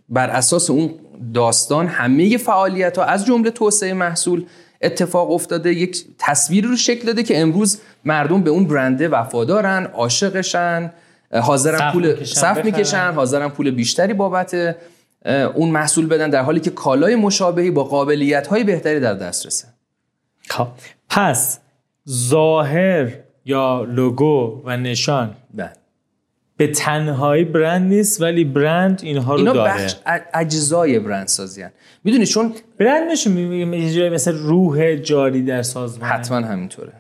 بر اساس اون داستان همه فعالیت ها از جمله توسعه محصول اتفاق افتاده یک تصویری رو شکل داده که امروز مردم به اون برنده وفادارن عاشقشن حاضرن پول صف. می‌کشن حاضرن پول بیشتری بابت اون محصول بدن در حالی که کالای مشابهی با قابلیت های بهتری در دسترسه خب پس ظاهر یا لوگو و نشان بله به تنهایی برند نیست ولی برند اینها رو اینا داره. بخش اجزای برند سازی می‌دونی چون برند جایی مثل روح جاری در سازمان. حتما همینطوره.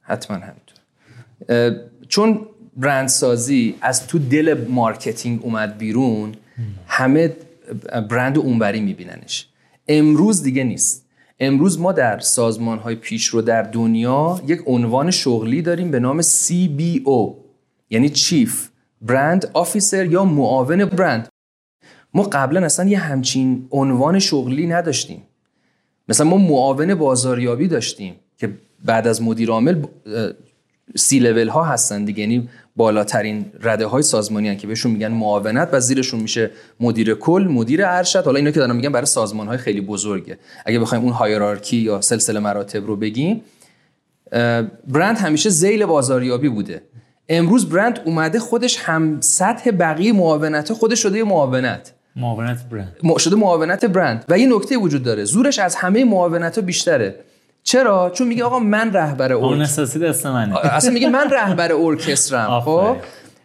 حتما همینطوره. چون برندسازی از تو دل marketing اومد بیرون همه برند اونبری میبیننش. امروز دیگه نیست. امروز ما در سازمان های پیشرو در دنیا یک عنوان شغلی داریم به نام CBO یعنی chief. brand officer یا معاون برند ما قبلا اصلا یه همچین عنوان شغلی نداشتیم. مثلا ما معاون بازاریابی داشتیم که بعد از مدیر عامل سی لول ها هستن دیگه. یعنی بالاترین رده های سازمانی هن که بهشون میگن معاونت و زیرشون میشه مدیر کل مدیر ارشد. حالا اینا که دارم میگن برای سازمان های خیلی بزرگه. اگه بخوایم اون هایرارکی یا سلسله مراتب رو بگیم برند همیشه زیل بازاریابی بوده. امروز برند اومده خودش هم سطح بقیه معاونت خودش شده معاونت. معاونت برند. شده معاونت برند. و یه نکته وجود داره. زورش از همه معاونت ها بیشتره. چرا؟ چون میگه آقا من رهبر اون اساسی دست منه. اصلا میگه من رهبر ارکسترم. خب.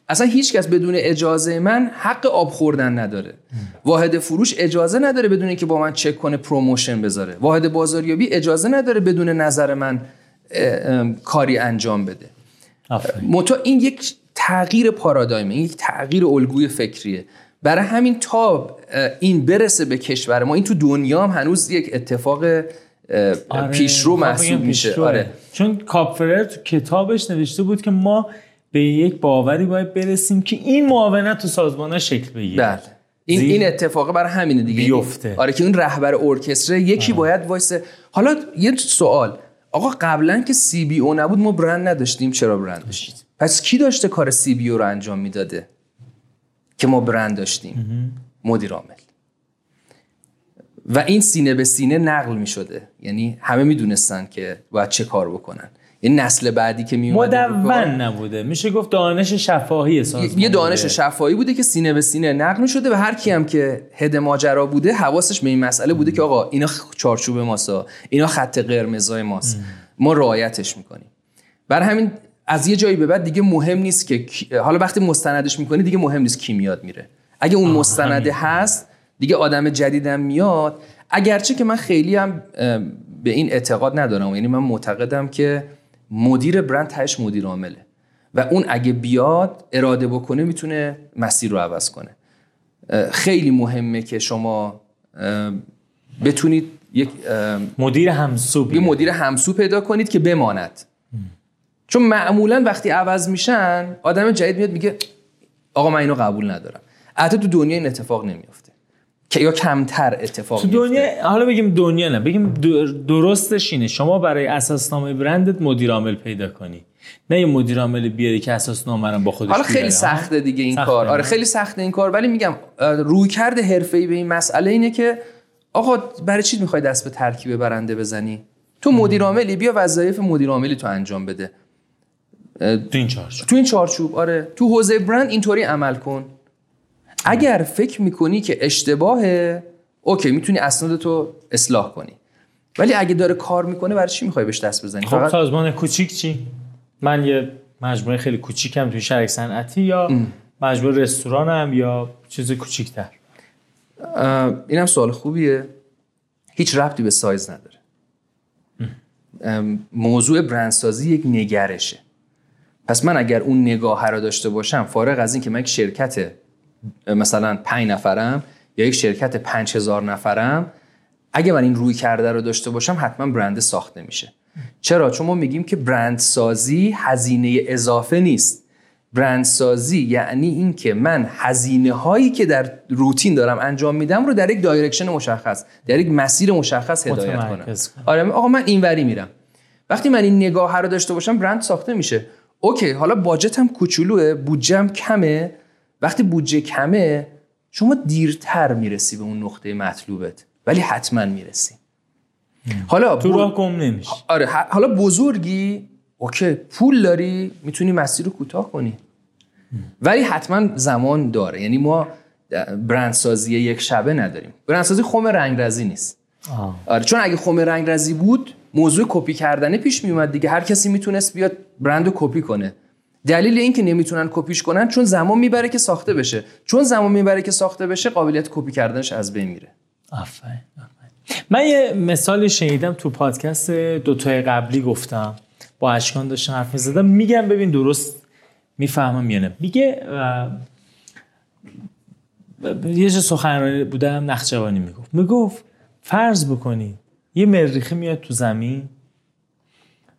اصلا هیچ کس بدون اجازه من حق آب خوردن نداره. واحد فروش اجازه نداره بدون اینکه با من چک کنه promotion بذاره. واحد بازاریابی اجازه نداره بدون نظر من اه، کاری انجام بده. متو این یک تغییر پارادایمه این یک تغییر الگوی فکریه. برای همین تا این برسه به کشور ما این تو دنیا هم هنوز یک اتفاق آره، پیشرو محسوب میشه. پیشروه. آره. چون کاپفرر تو کتابش نوشته بود که ما به یک باوری باید برسیم که این معاونت تو سازمان شکل بگیره. بله. این این اتفاق برای همینه دیگه. بیفته. آره که این رهبر ارکستر یکی باید وایسه. حالا یه سوال. آقا قبلا که سی بی او نبود ما برند نداشتیم. چرا برند داشتیم؟ پس کی داشته کار سی بی او رو انجام می‌داده که ما برند داشتیم؟ مدیر عامل. و این سینه به سینه نقل می شده یعنی همه می‌دونستن که باید چه کار بکنن. این نسل بعدی که می مدون نبوده. میشه گفت دانش شفاهی سازمان یه دانش بوده. شفاهی بوده که سینه به سینه نقل شده و هر کی هم که هد ماجرا بوده حواسش به این مسئله بوده که آقا اینا چارچوب ماسا اینا خط قرمزای ماست. ما رعایتش می‌کنیم. بر همین از یه جایی به بعد دیگه مهم نیست که حالا وقتی مستندش می‌کنی دیگه مهم نیست کی میاد میره. اگه اون مستنده هست دیگه آدم جدیدم میاد. اگرچه که من خیلی هم به این اعتقاد ندارم. یعنی من معتقدم که مدیر برند تهش مدیر عامله. و اون اگه بیاد اراده بکنه می‌تونه مسیر رو عوض کنه. خیلی مهمه که شما بتونید یک مدیر همسو یه. مدیر همسو پیدا کنید که بماند. چون معمولا وقتی عوض میشن آدم جدید میاد میگه آقا من اینو قبول ندارم. البته تو دنیا این اتفاق نمیافته. که یا کمتر اتفاق تو میفته. دنیا حالا بگیم دنیا نه بگیم در- درستش اینه. شما برای اساسنامه برندت مدیر عامل پیدا کنی. نه یه مدیر عامل بیاری که اساسنامه رو با خودش حالا خیلی. سخته دیگه این کار؟ آره خیلی سخته این کار. ولی میگم روی کرده حرفه‌ای به این مسئله اینه که آقا برای چی می‌خوای دست به ترکیب برنده بزنی؟ تو مدیر عاملی بیا وظایف مدیر عاملی تو انجام بده. تو این چارچوب تو این چارچوب آره. تو حوزه برند اینطوری عمل کن. اگر فکر می‌کنی که اشتباهه اوکی می‌تونی اسنادتو اصلاح کنی. ولی اگه داره کار می‌کنه برای چی می‌خوای بهش دست بزنی؟ خب سازمان کوچیک چی؟ من یه مجموعه خیلی کوچیکم توی شرک صنعتی یا مجموعه رستورانم یا چیز کوچیکتر؟ اینم سوال خوبیه. هیچ ربطی به سایز نداره. موضوع برندسازی یک نگرشه. پس من اگر اون نگاه رو داشته باشم فارغ از این که من یک شرکت مثلا پنج نفرم یا یک شرکت پنج هزار نفرم اگه من این رویکرده رو داشته باشم حتما برند ساخته میشه چرا؟ چون ما میگیم که برندسازی هزینه اضافه نیست. برندسازی یعنی اینکه من هزینه هایی که در روتین دارم انجام میدم رو در یک direction مشخص در یک مسیر مشخص هدایت کنم. آره آقا من اینوری میرم. وقتی من این نگاه رو داشته باشم برند ساخته میشه. اوکی حالا باجتم کوچولوه بودجم کمه. وقتی بودجه کمه شما دیرتر می‌رسی به اون نقطه مطلوبت ولی حتما می‌رسی. حالا تو راه گم نمیشه آره حالا بزرگی اوکی پول داری می‌تونی مسیر رو کوتاه کنی. ولی حتما زمان داره. یعنی ما برندسازی یک شبه نداریم. برندسازی خم رنگرزی نیست. آره چون اگه خم رنگرزی بود موضوع کپی کردنه پیش میومد دیگه. هر کسی می‌تونست بیاد برند رو کپی کنه. دلیل این که نمی‌تونن کپیش کنن چون زمان می‌بره که ساخته بشه. چون زمان می‌بره که ساخته بشه قابلیت کپی کردنش از بین میره. من یه مثال شنیدم تو پادکست دوتای قبلی گفتم. با اشکان داشتم حرف می‌زدم. میگم ببین درست می‌فهمم یا نه. میگه یه جا سخنرانی بودم نخجوانی می‌گفت. می‌گفت فرض بکنید یه مریخی میاد تو زمین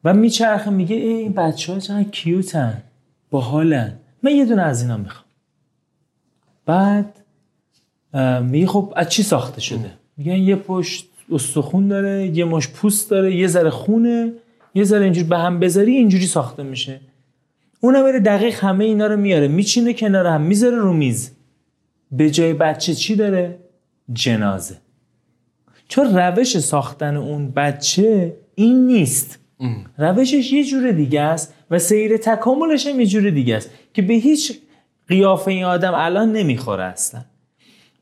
و میچرخه میگه ای این بچه ها چقدر کیوتن. باحالن من یه دونه از اینا می‌خوام. بعد میگه خب از چی ساخته شده؟ میگن یه پشت استخون داره یه مش پوست داره یه ذره خونه یه ذره اینجوری به هم بذاری اینجوری ساخته میشه. اونم بره دقیق همه اینا رو میاره میچینه کنار هم می‌ذاره رو میز. به جای بچه چی داره؟ جنازه. چون روش ساختن اون بچه این نیست. روشش یه جور دیگه است. و سیر تکاملش هم دیگه است که به هیچ قیافه این آدم الان نمی‌خوره اصلا.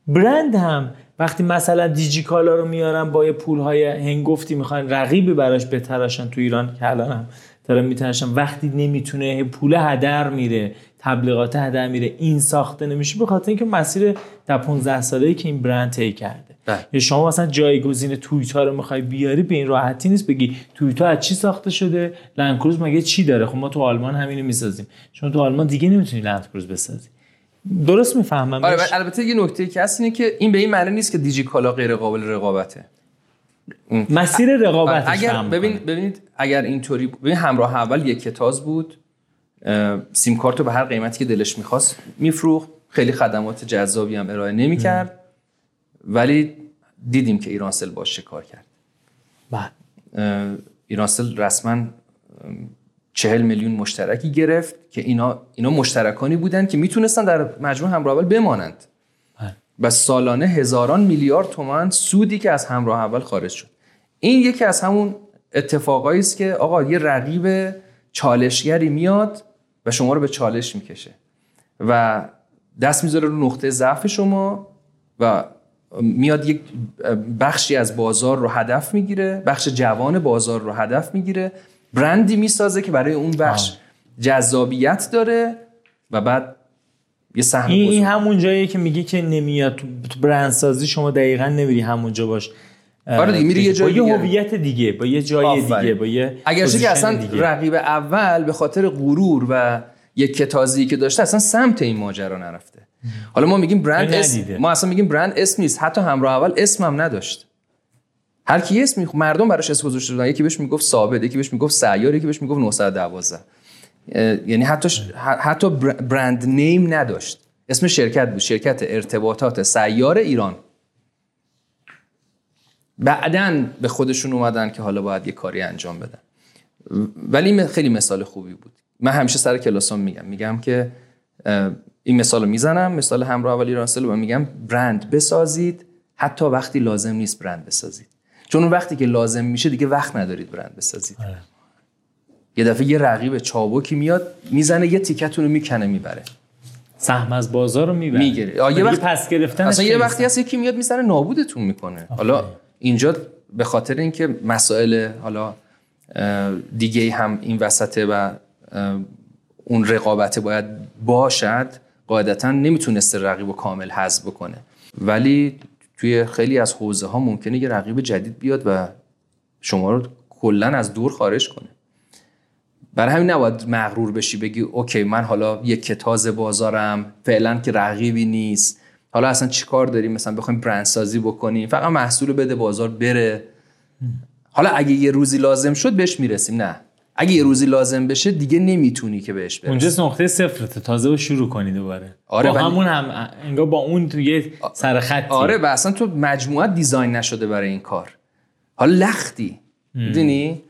برند هم وقتی مثلا دیجیکالا رو میارن با یه پولهای هنگفتی می‌خوان رقیبی براش بتراشن تو ایران که الان هم دارن میتراشن وقتی نمی‌تونه پول هدر میره تبلیغات هدر میره این ساخته نمیشه به خاطر اینکه مسیر در 15 ساله که این برند طی کرده. بله. یا شما مثلا جایگزین تویتا رو می‌خوای بیاری به این راحتی نیست بگی تویتا از چی ساخته شده؟ لندکروز مگه چی داره؟ خب ما تو آلمان همینو می‌سازیم. شما تو آلمان دیگه نمی‌تونی لندکروز بسازی. درست می‌فهمم. آره البته یه نکته که هست اینه که این به این معنی نیست که دیجی کالا غیر قابل رقابته. مسیر رقابت اگر ببین ببینید اگر اینطوری ببین همراه اول یک کتاز بود. سیم کارت رو به هر قیمتی که دلش می‌خواست میفروخت. خیلی خدمات جذابی هم ارائه نمی‌کرد. ولی دیدیم که ایرانسل باش کار کرد. ایرانسل رسما چهل میلیون مشترکی گرفت که اینا اینا مشترکانی بودن که می‌تونستن در مجموع همراه اول بمانند. بله. و سالانه هزاران میلیارد تومان سودی که از همراه اول خارج شد. این یکی از همون اتفاقایی است که آقا یه رقیب چالشگری میاد و شما رو به چالش می‌کشه. و دست می‌ذاره رو نقطه ضعف شما و میاد یک بخشی از بازار رو هدف می‌گیره بخش جوان بازار رو هدف می‌گیره برندی می‌سازه که برای اون بخش جذابیت داره و بعد یه سهم این, همون جاییه که میگه که نمیاد تو برندسازی شما دقیقا نمیری همونجا باش. آره دیگه میری یه جای با یه هویت دیگه با یه جای دیگه با یه اگرچه که اصلا رقیب اول به خاطر غرور و یک کتازی که داشته اصلا سمت این ماجرا نرفته. حالا ما میگیم برند اسم ما اصلا میگیم برند اسم نیست. حتی همراه اول اسم هم نداشت. هر کی اسم مردم براش اسم گذاشته بودن یکی بهش می‌گفت ثابت یکی بهش می‌گفت سیار یکی بهش می‌گفت 912 یعنی حتی حتی برند نیم نداشت. اسم شرکت بود. شرکت ارتباطات سیار ایران. بعدا به خودشون اومدن که حالا باید یه کاری انجام بدن. ولی خیلی مثال خوبی بود. من همیشه سر کلاسام میگم. میگم که این مثال رو می‌زنم مثال همراه اولی راسل و میگم برند بسازید حتی وقتی لازم نیست برند بسازید. چون اون وقتی که لازم میشه دیگه وقت ندارید برند بسازید. آره. یه دفعه یه رقیب چابکی میاد می‌زنه یه تیکتون رو می‌کنه می‌بره. سهم از بازار رو می‌بره. می‌گیره. یه یه وقت پس گرفتن اصلا یه وقتی هست یکی میاد می‌زنه نابودتون می‌کنه. حالا اینجا به خاطر اینکه مسائل حالا دیگه هم این وسطه و اون رقابت باید باشد قاعدتا نمی‌تونسته رقیب رو کامل حذف بکنه. ولی توی خیلی از حوزه ها ممکنه یه رقیب جدید بیاد و شما رو کلا از دور خارج کنه. برای همین نباید مغرور بشی بگی اوکی من حالا یک کتاز بازارم فعلا که رقیبی نیست. حالا اصلا چیکار داریم؟ مثلا بخوایم برند سازی بکنیم. فقط محصول بده بازار بره. حالا اگه یه روزی لازم شد بهش می‌رسیم. نه. اگه یه روزی لازم بشه دیگه نمی‌تونی که بهش برسی. اونجا نقطه صفرته. تازه با شروع کنی دوباره. آره، با همون هم انگار با اون تو یه سر خطی. آره و اصلا تو مجموعه دیزاین نشده برای این کار. حالا لختی. می‌دونی؟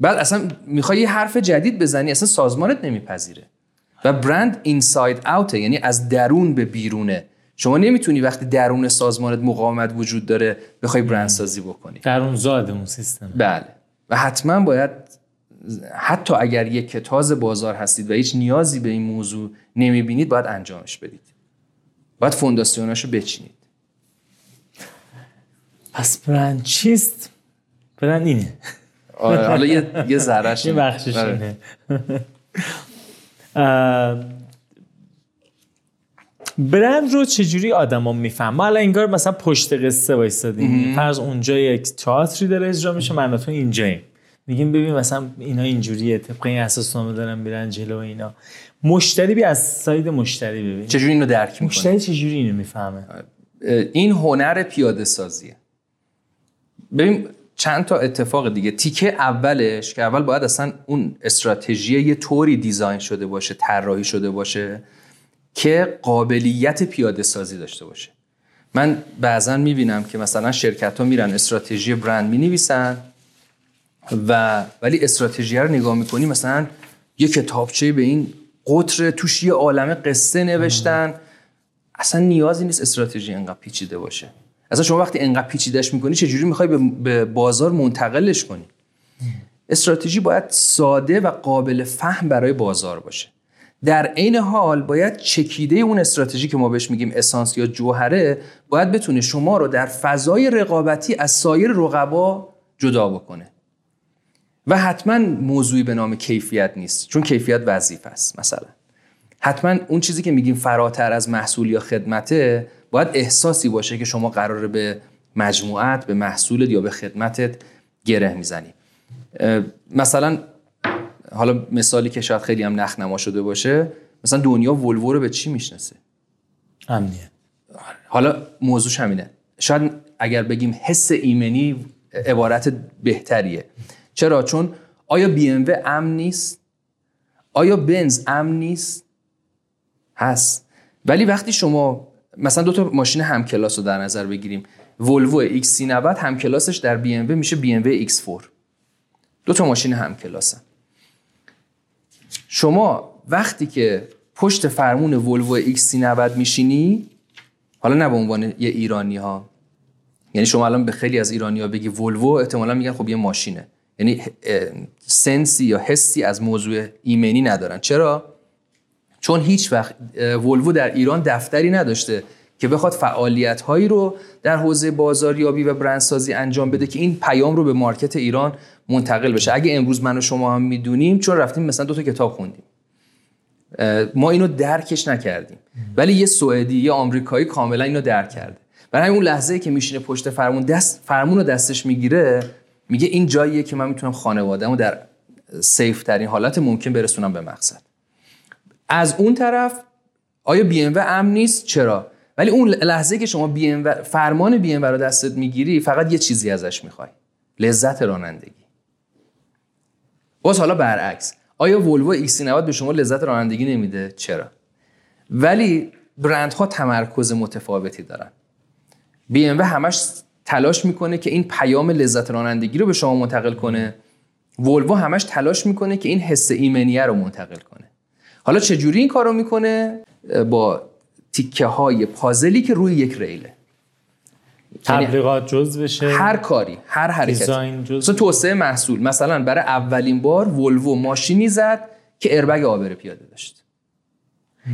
بعد اصلا می‌خوای یه حرف جدید بزنی اصلا سازمانت نمیپذیره. و برند اینساید اوته یعنی از درون به بیرونه. شما نمی‌تونی وقتی درون سازمانت مقاومت وجود داره بخوای برند سازی بکنی. در اون زاد اون سیستم. بله. و حتما باید حتی اگر یک کتاز بازار هستید و هیچ نیازی به این موضوع نمی‌بینید باید انجامش بدید. باید فونداسیوناشو بچینید. پس برند چیست؟ برند اینه. آره حالا یه یه ذرهش *laughs* یه. بخشش آره. اینه. *laughs* برند رو چجوری آدما میفهم ما الان انگار مثلا پشت قصه وایسادیم فرض اونجا یک تئاتری داره اجرا میشه من تو اینجاییم. میگیم ببین مثلا اینا اینجوریه طبق این اساس نامه دارن میرن جلو اینا. مشتری بی از ساید مشتری ببین چجوری اینو درک می‌کنه مشتری چجوری اینو می‌فهمه؟ این هنر پیاده سازیه. ببین چند تا اتفاق دیگه. تیکه اولش که اول باید اصلا اون استراتژی یه طوری دیزاین شده باشه طراحی شده باشه. که قابلیت پیاده سازی داشته باشه. من بعضا می‌بینم که مثلا شرکت ها میرن استراتژی برند می‌نویسن و ولی استراتژی رو نگاه می‌کنی مثلا یه کتابچه به این قطر توش یه عالمه قصه نوشتن. اصلا نیازی نیست استراتژی انقدر پیچیده باشه. اصلا شما وقتی انقدر پیچیدهش می‌کنی چجوری می‌خوای به بازار منتقلش کنی؟ استراتژی باید ساده و قابل فهم برای بازار باشه. در عین حال باید چکیده اون استراتژی که ما بهش میگیم اسانس یا جوهره باید بتونه شما رو در فضای رقابتی از سایر رقبا جدا بکنه. و حتما موضوعی به نام کیفیت نیست چون کیفیت وظیفه است مثلا. حتما اون چیزی که میگیم فراتر از محصول یا خدمته باید احساسی باشه که شما قراره به مجموعت به محصولت یا به خدمتت گره می‌زنی. مثلا حالا مثالی که شاید خیلی هم نخنما شده باشه مثلا دنیا ولوو رو به چی می‌شناسه؟ امنیت حالا موضوعش همینه. شاید اگر بگیم حس ایمنی عبارت بهتریه. چرا؟ چون آیا بی ام امن نیست؟ آیا بنز امن نیست؟ هست. ولی وقتی شما مثلا دو تا ماشین همکلاس رو در نظر بگیریم ولوو X3090 همکلاسش در بی ام میشه بی ام X4 دو تا ماشین همکلاسن شما وقتی که پشت فرمون ولوو X3090 میشینی حالا نه به عنوان یه ایرانی ها یعنی شما الان به خیلی از ایرانی ها بگی ولوو احتمالا میگن خب یه ماشینه. یعنی سنسی یا حسی از موضوع ایمنی ندارن. چرا؟ چون هیچ وقت ولوو در ایران دفتری نداشته که بخواد فعالیت هایی رو در حوزه بازاریابی و برندسازی انجام بده که این پیام رو به مارکت ایران منتقل بشه. اگه امروز من و شما هم می‌دونیم چون رفتیم مثلا دو تا کتاب خوندیم. ما اینو درکش نکردیم. ولی یه سوئدی یه آمریکایی کاملا اینو درک کرده. برای اون لحظه که میشینه پشت فرمون دست فرمون رو دستش می‌گیره میگه این جاییه که من می‌تونم خانوادهمو در سیف ترین حالت ممکن برسونم به مقصد. از اون طرف آیا بی ام امن نیست؟ چرا؟ ولی اون لحظه که شما بی ام فرمان بی ام رو دستت می‌گیری فقط یه چیزی ازش می‌خوای. لذت رانندگی. باز حالا برعکس. آیا ولوو X90 به شما لذت رانندگی نمیده؟ چرا؟ ولی برندها تمرکز متفاوتی دارن. ام همش تلاش می‌کنه که این پیام لذت رانندگی رو به شما منتقل کنه. ولوو همش تلاش می‌کنه که این حس ایمنیه رو منتقل کنه. حالا چجوری این کارو می‌کنه؟ با تیکه های پازلی که روی یک ریله. تبلیغات جز بشه هر کاری هر حرکتی. جز مثلا توسعه محصول مثلا برای اولین بار ولوو ماشینی زد که ایربگ عابر پیاده داشت.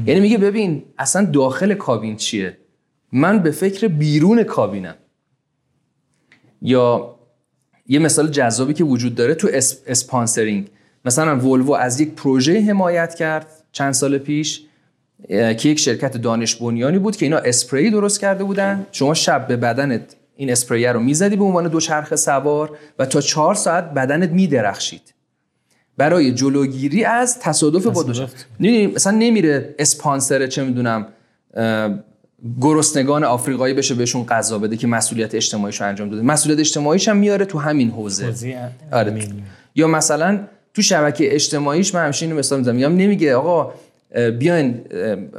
یعنی میگه ببین اصلا داخل کابین چیه؟ من به فکر بیرون کابینم. یا یه مثال جذابی که وجود داره تو s- sponsoring. مثلا ولوو از یک پروژه حمایت کرد چند سال پیش. که یک شرکت دانش بنیانی بود که اینا اسپری درست کرده بودن. شما شب به بدنت این اسپری رو می‌زدی به عنوان دوچرخه سوار و تا چهار ساعت بدنت میدرخشید. برای جلوگیری از تصادف با دوچرخه. مثلا نمیره اسپانسر چه می‌دونم گرسنگان آفریقایی بشه بهشون غذا بده که مسئولیت اجتماعیش رو انجام داده. مسئولیت اجتماعیش هم میاره تو همین حوزه. آره. یا مثلا تو شبکه اجتماعیش من همیشه اینو مثال می‌زنم. میگم نمیگه آقا بیاین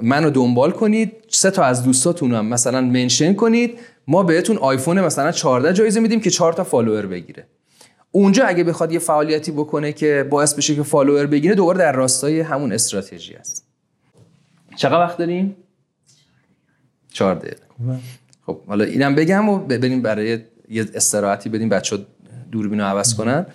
منو دنبال کنید سه تا از دوستاتون هم مثلا منشن کنید. ما بهتون آیفون مثلا 14 جایزه میدیم که 4 تا فالوور بگیره. اونجا اگه بخواد یه فعالیتی بکنه که باعث بشه که follower بگیره دوباره در راستای همون استراتژی است. چقدر وقت داریم؟ چهار دقیقه. خب حالا اینم بگم و بریم برای یه استراحتی بدیم بچه دوربین عوض کنن.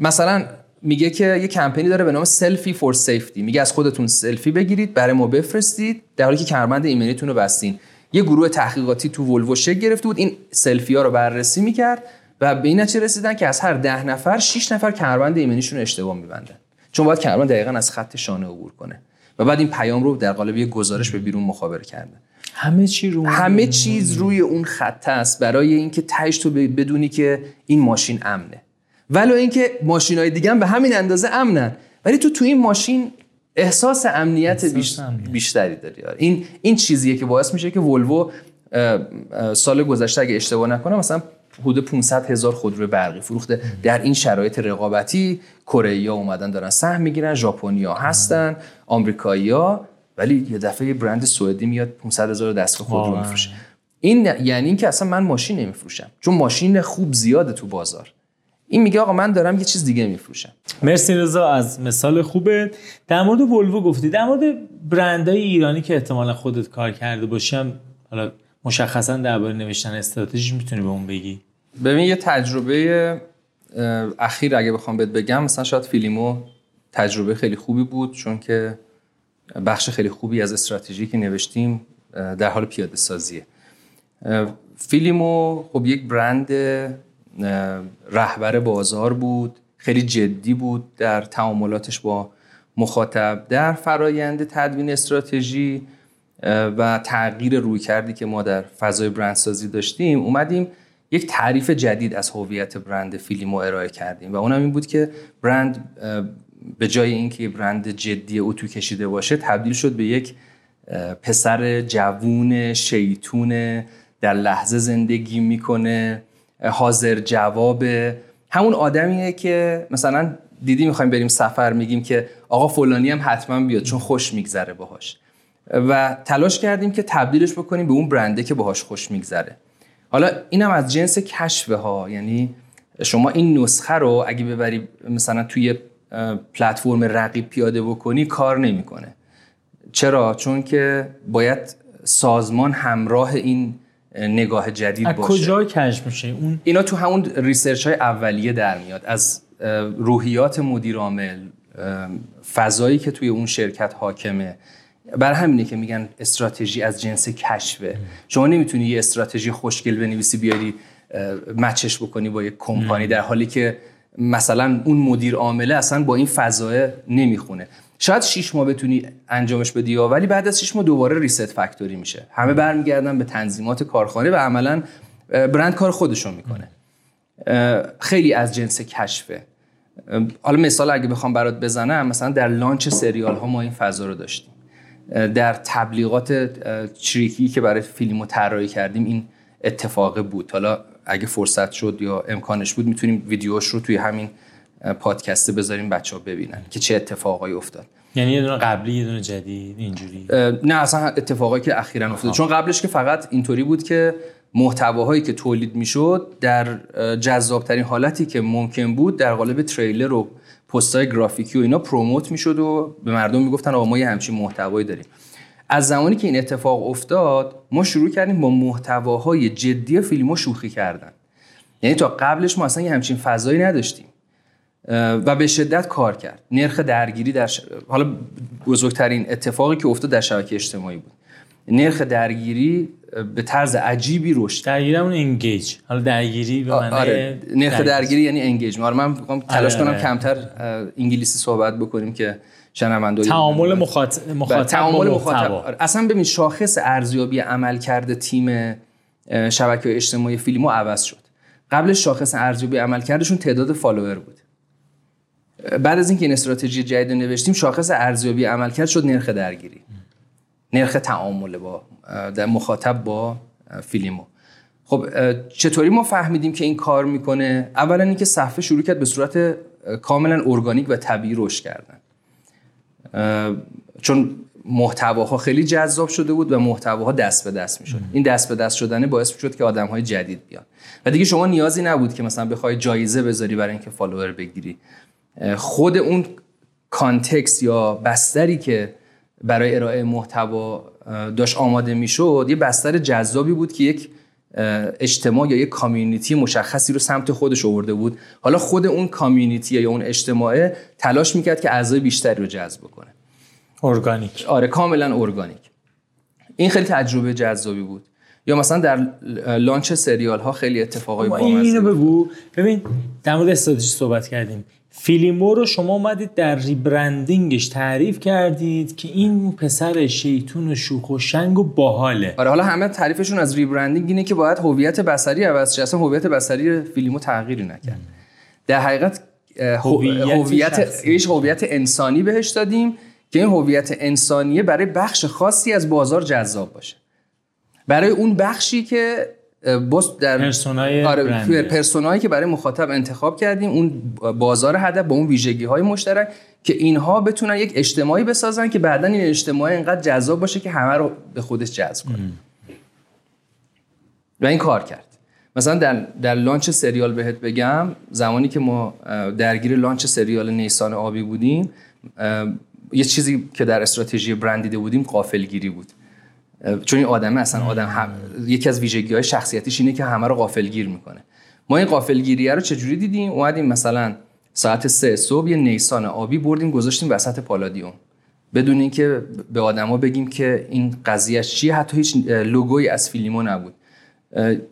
مثلا میگه که یه کمپینی داره به نام selfie for safety میگه از خودتون سلفی بگیرید برای ما بفرستید در حالی که کمربند ایمنیتون رو بستین. یه گروه تحقیقاتی تو ولوو شکل گرفته بود این سلفی ها رو بررسی می‌کرد و به این نتیجه رسیدن که از هر ده نفر 6 نفر کارمند ایمنیشون رو اشتباه میبندن. چون باید کارمند دقیقا از خط شانه عبور کنه. و بعد این پیام رو در قالب یه گزارش به بیرون مخابره کردن همه چی رو همه چیز روی اون خط است. برای اینکه تهش تو بدونی که این ماشین امنه. ولو اینکه ماشین های دیگه هم به همین اندازه امنن. ولی تو تو این ماشین احساس امنیت, احساس امنیت. بیشتری داری. آره. این این چیزیه که باعث میشه که ولوو سال گذشته اگه اشتباه نکنم مثلا حدود 500 هزار خودرو برقی فروخته. در این شرایط رقابتی کره اومدن دارن سهم می‌گیرن ژاپنیا هستن آمریکایی‌ها ولی یه دفعه یه برند سوئدی میاد 500 هزار دستگاه خودرو. میفروشه. این یعنی اینکه اصلا من ماشین نمیفروشم. چون ماشین خوب زیاده تو بازار. این میگه آقا من دارم یه چیز دیگه میفروشم. مرسی رضا از مثال خوبه در مورد ولوو گفتی در مورد برندهای ایرانی که احتمالا خودت کار کرده باشی هم حالا مشخصا درباره نوشتن استراتژی می‌تونی به اون بگی؟ ببین یه تجربه اخیر اگه بخوام بهت بگم مثلا شاید فیلیمو تجربه خیلی خوبی بود چون که بخش خیلی خوبی از استراتژی که نوشتیم در حال پیاده سازیه فیلیمو خب یک برند رهبر بازار بود خیلی جدی بود در تعاملاتش با مخاطب. در فرایند تدوین استراتژی و تغییر روی کردی که ما در فضای برندسازی داشتیم اومدیم یک تعریف جدید از هویت برند فیلیمو ارائه کردیم. و اونم این بود که برند به جای اینکه برند جدی اتو کشیده باشه تبدیل شد به یک پسر جوون شیطون در لحظه زندگی می‌کنه. حاضر جوابه همون آدمیه که مثلا دیدی می‌خوایم بریم سفر میگیم که آقا فلانی هم حتما بیاد چون خوش میگذره باهاش. و تلاش کردیم که تبدیلش بکنیم به اون برنده که باهاش خوش میگذره. حالا اینم از جنس کشفه ها یعنی شما این نسخه رو اگه ببری مثلا توی پلتفرم رقیب پیاده بکنی کار نمی‌کنه. چرا؟ چون که باید سازمان همراه این نگاه جدید باشه. کجا کشف میشه؟ اون اینا تو همون research های اولیه در میاد. از روحیات مدیر عامل فضایی که توی اون شرکت حاکمه. بر همینه که میگن استراتژی از جنس کشفه. شما نمی‌تونی یه استراتژی خوشگل بنویسی بیاری match ش بکنی با یک کمپانی در حالی که مثلا اون مدیر عامله اصلا با این فضای نمی‌خونه. شاید شیش ماه بتونی انجامش بدی ولی بعد از شیش ماه دوباره reset factory میشه. همه برمیگردن به تنظیمات کارخانه و عملا برند کار خودشون می‌کنه. خیلی از جنس کشفه. حالا مثال اگه بخوام برات بزنم مثلا در لانچ سریال ها ما این فضا رو داشتیم. در تبلیغات چریکی که برای فیلمو طراحی کردیم این اتفاق بود. حالا اگه فرصت شد یا امکانش بود می‌تونیم ویدیوش رو توی همین اه، پادکسته بذاریم بچه ها ببینن که چه اتفاقایی افتاد. یعنی یه دونه قبلی یه دونه جدید اینجوری. نه اصلا اتفاقایی که اخیرا افتاد. چون قبلش که فقط اینطوری بود که محتواهایی که تولید می‌شد در جذابترین حالتی که ممکن بود در قالب تریلر و پستای گرافیکی و اینا پروموت می‌شد و به مردم می‌گفتن آقا ما یه همچین محتوایی داریم. از زمانی که این اتفاق افتاد ما شروع کردیم با محتواهای جدی فیلم شوخی کردن. یعنی تا قبلش ما اصلا یه همچین فضایی نداشتیم. و به شدت کار کرد. نرخ درگیری در ش... حالا بزرگترین اتفاقی که افتاد در شبکه اجتماعی بود. نرخ درگیری به طرز عجیبی رشد درگیری همون انگیج حالا درگیری به معنی آره. نرخ درگیری. یعنی انگیج آره من می‌خوام تلاش آره، کنم آره. کمتر انگلیسی صحبت بکنیم که شنوندگان تعامل مخاطب مخاطب تعامل مخاطب. آره. اصلا ببین شاخص ارزیابی عمل کرده تیم شبکه اجتماعی فیلمو عوض شد. قبلش شاخص ارزیابی عمل کردشون تعداد فالوور بود. بعد از اینکه این استراتژی جدید نوشتیم شاخص ارزیابی عمل کرد شد نرخ درگیری. نرخ تعامل با در مخاطب با فیلمو خب چطوری ما فهمیدیم که این کار می‌کنه؟ اولا اینکه صفحه شروع کرد به صورت کاملا ارگانیک و طبیعی رشد کردن. چون محتواها خیلی جذاب شده بود و محتواها دست به دست می‌شد. این دست به دست شدنه باعث شد که آدم های جدید بیان. و دیگه شما نیازی نبود که مثلا بخوای جایزه بذاری برای اینکه follower بگیری. خود اون context یا بستری که برای ارائه محتوا داشت آماده می‌شد یه بستر جذابی بود که یک اجتماع یا یک community مشخصی رو سمت خودش آورده بود. حالا خود اون community یا اون اجتماع تلاش می‌کرد که اعضای بیشتری رو جذب کنه ارگانیک آره کاملا ارگانیک این خیلی تجربه جذابی بود. یا مثلا در launch سریال ها خیلی اتفاقای بامزه اینو. بگو. ببین در مورد استراتژی صحبت کردیم. فیلیمو رو شما اومدید در rebranding ش تعریف کردید که این پسر شیطون و شوخ و شنگ و باحاله. آره حالا همه تعریفشون از rebranding اینه که باید هویت بصری عوض شه اصلا هویت بصری فیلیمو تغییری نکرد. در حقیقت هویت هویت هویت انسانی بهش دادیم که این هویت انسانیه برای بخش خاصی از بازار جذاب باشه. برای اون بخشی که باز در پرسونای آره. پرسونایی که برای مخاطب انتخاب کردیم اون بازار هدف با اون ویژگی های مشترک که اینها بتونن یک اجتماعی بسازن که بعدا این اجتماع اینقدر جذاب باشه که همه رو به خودش جذب کنه. و این کار کرد. مثلا در, در لانچ سریال بهت بگم زمانی که ما درگیر لانچ سریال نیسان آبی بودیم یه چیزی که در استراتژی برند دیده بودیم قافلگیری بود. چون این آدمه اصلا آدم هم- یکی از ویژگی های شخصیتیش اینه که همه رو قافلگیر می‌کنه. ما این قافلگیریه رو چجوری دیدیم؟ اومدیم مثلا ساعت سه صبح یه نیسان آبی بردیم گذاشتیم وسط پالادیوم. بدون اینکه به آدما بگیم که این قضیهش چیه حتی هیچ لوگویی از فیلیمو نبود.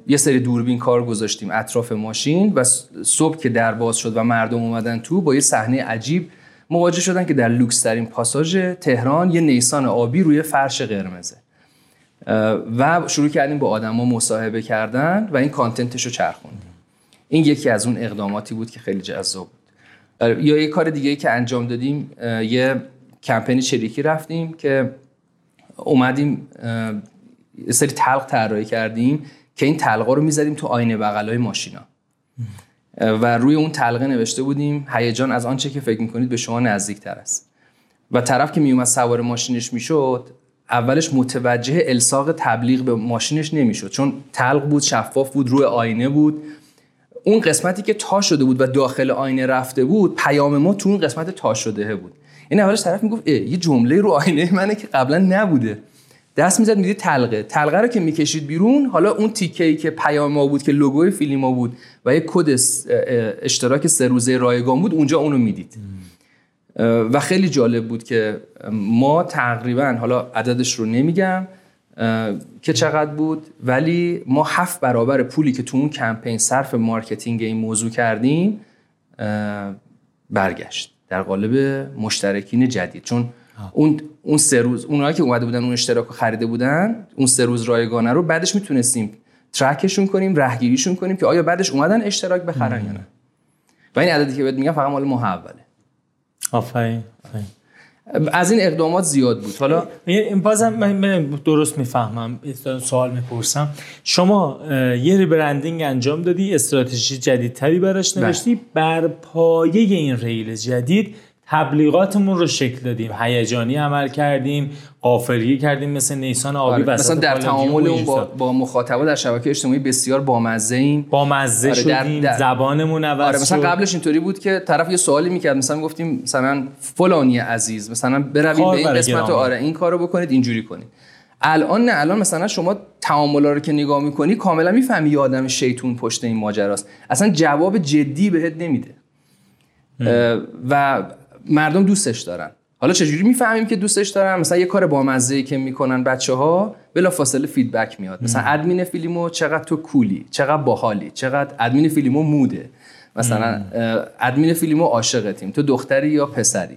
یه سری دوربین کار گذاشتیم اطراف ماشین و صبح که در باز شد و مردم اومدن تو با یه صحنه عجیب مواجه شدن که در لوکس ترین پاساژ تهران یه نیسان آبی روی فرش قرمزه. و شروع کردیم با آدما مصاحبه کردن و این کانتنتش رو چرخوندیم. این یکی از اون اقداماتی بود که خیلی جذاب بود. اه، یا یه کار دیگه که انجام دادیم یه کمپینی چریکی رفتیم که اومدیم یه سری تلق طراحی کردیم که این تلقا رو می‌زدیم تو آینه بغلای ماشینا. و روی اون تلقه نوشته بودیم هیجان از آنچه که فکر می‌کنید به شما نزدیک تر است. و طرف که میومد سوار ماشینش می‌شد اولش متوجه الساق تبلیغ به ماشینش نمی‌شد چون تلق بود شفاف بود روی آینه بود. اون قسمتی که تا شده بود و داخل آینه رفته بود پیام ما تو اون قسمت تا شده بود. این اولش طرف می‌گفت یه جمله رو آینه منه که قبلا نبوده. دست می‌زد می‌دید طلقه طلقه رو که می‌کشید بیرون حالا اون تیکه ای که پیام ما بود که لوگوی فیلیمو بود و یه کد اشتراک سه روزه رایگان بود اونجا اونو می‌دید. و خیلی جالب بود که ما تقریبا حالا عددش رو نمیگم که چقدر بود ولی ما هفت برابر پولی که تو اون کمپین صرف marketing این موضوع کردیم برگشت. در قالب مشترکین جدید. چون اون اون سه روز اونایی که اومده بودن اون اشتراک رو خریده بودن اون سه روز رایگانه رو بعدش می‌تونستیم track شون کنیم رهگیریشون کنیم که آیا بعدش اومدن اشتراک بخرن یا نه. و این عددی که بهت میگم فقط مال اوله. آفرین. از این اقدامات زیاد بود. حالا این بازم من درست می‌فهمم سوال می‌پرسم. شما یه rebranding انجام دادی استراتژی جدیدتری براش نوشتی بر پایه این ریل جدید تبلیغاتمون رو شکل دادیم هیجانی عمل کردیم قافلیه کردیم مثل نیسان آبی آره. مثلا در تعامل اون با, با مخاطبا در شبکه اجتماعی بسیار بامزه ایم با مزه آره، شدیم در- زبانمون عوض آره مثلا. قبلش اینطوری بود که طرف یه سوالی می‌کرد مثلا گفتیم مثلا فلانی عزیز مثلا بروید کار به این قسمت رو. آره این کارو بکنید اینجوری کنید الان نه الان مثلا شما تعاملا رو که نگاه می‌کنی کاملا می‌فهمی یه آدم شیطون پشت این ماجراست اصلا جواب جدی بهت نمیده و مردم دوستش دارن. حالا چجوری می‌فهمیم که دوستش دارن؟ مثلا یه کار بامزه ای که می‌کنن بچه ها بلا فاصله فیدبک میاد. مثلا ادمین فیلمو چقدر تو کولی؟ چقدر باحالی؟ چقدر ادمین فیلمو موده؟ مثلا ادمین فیلمو عاشقتیم تو دختری یا پسری؟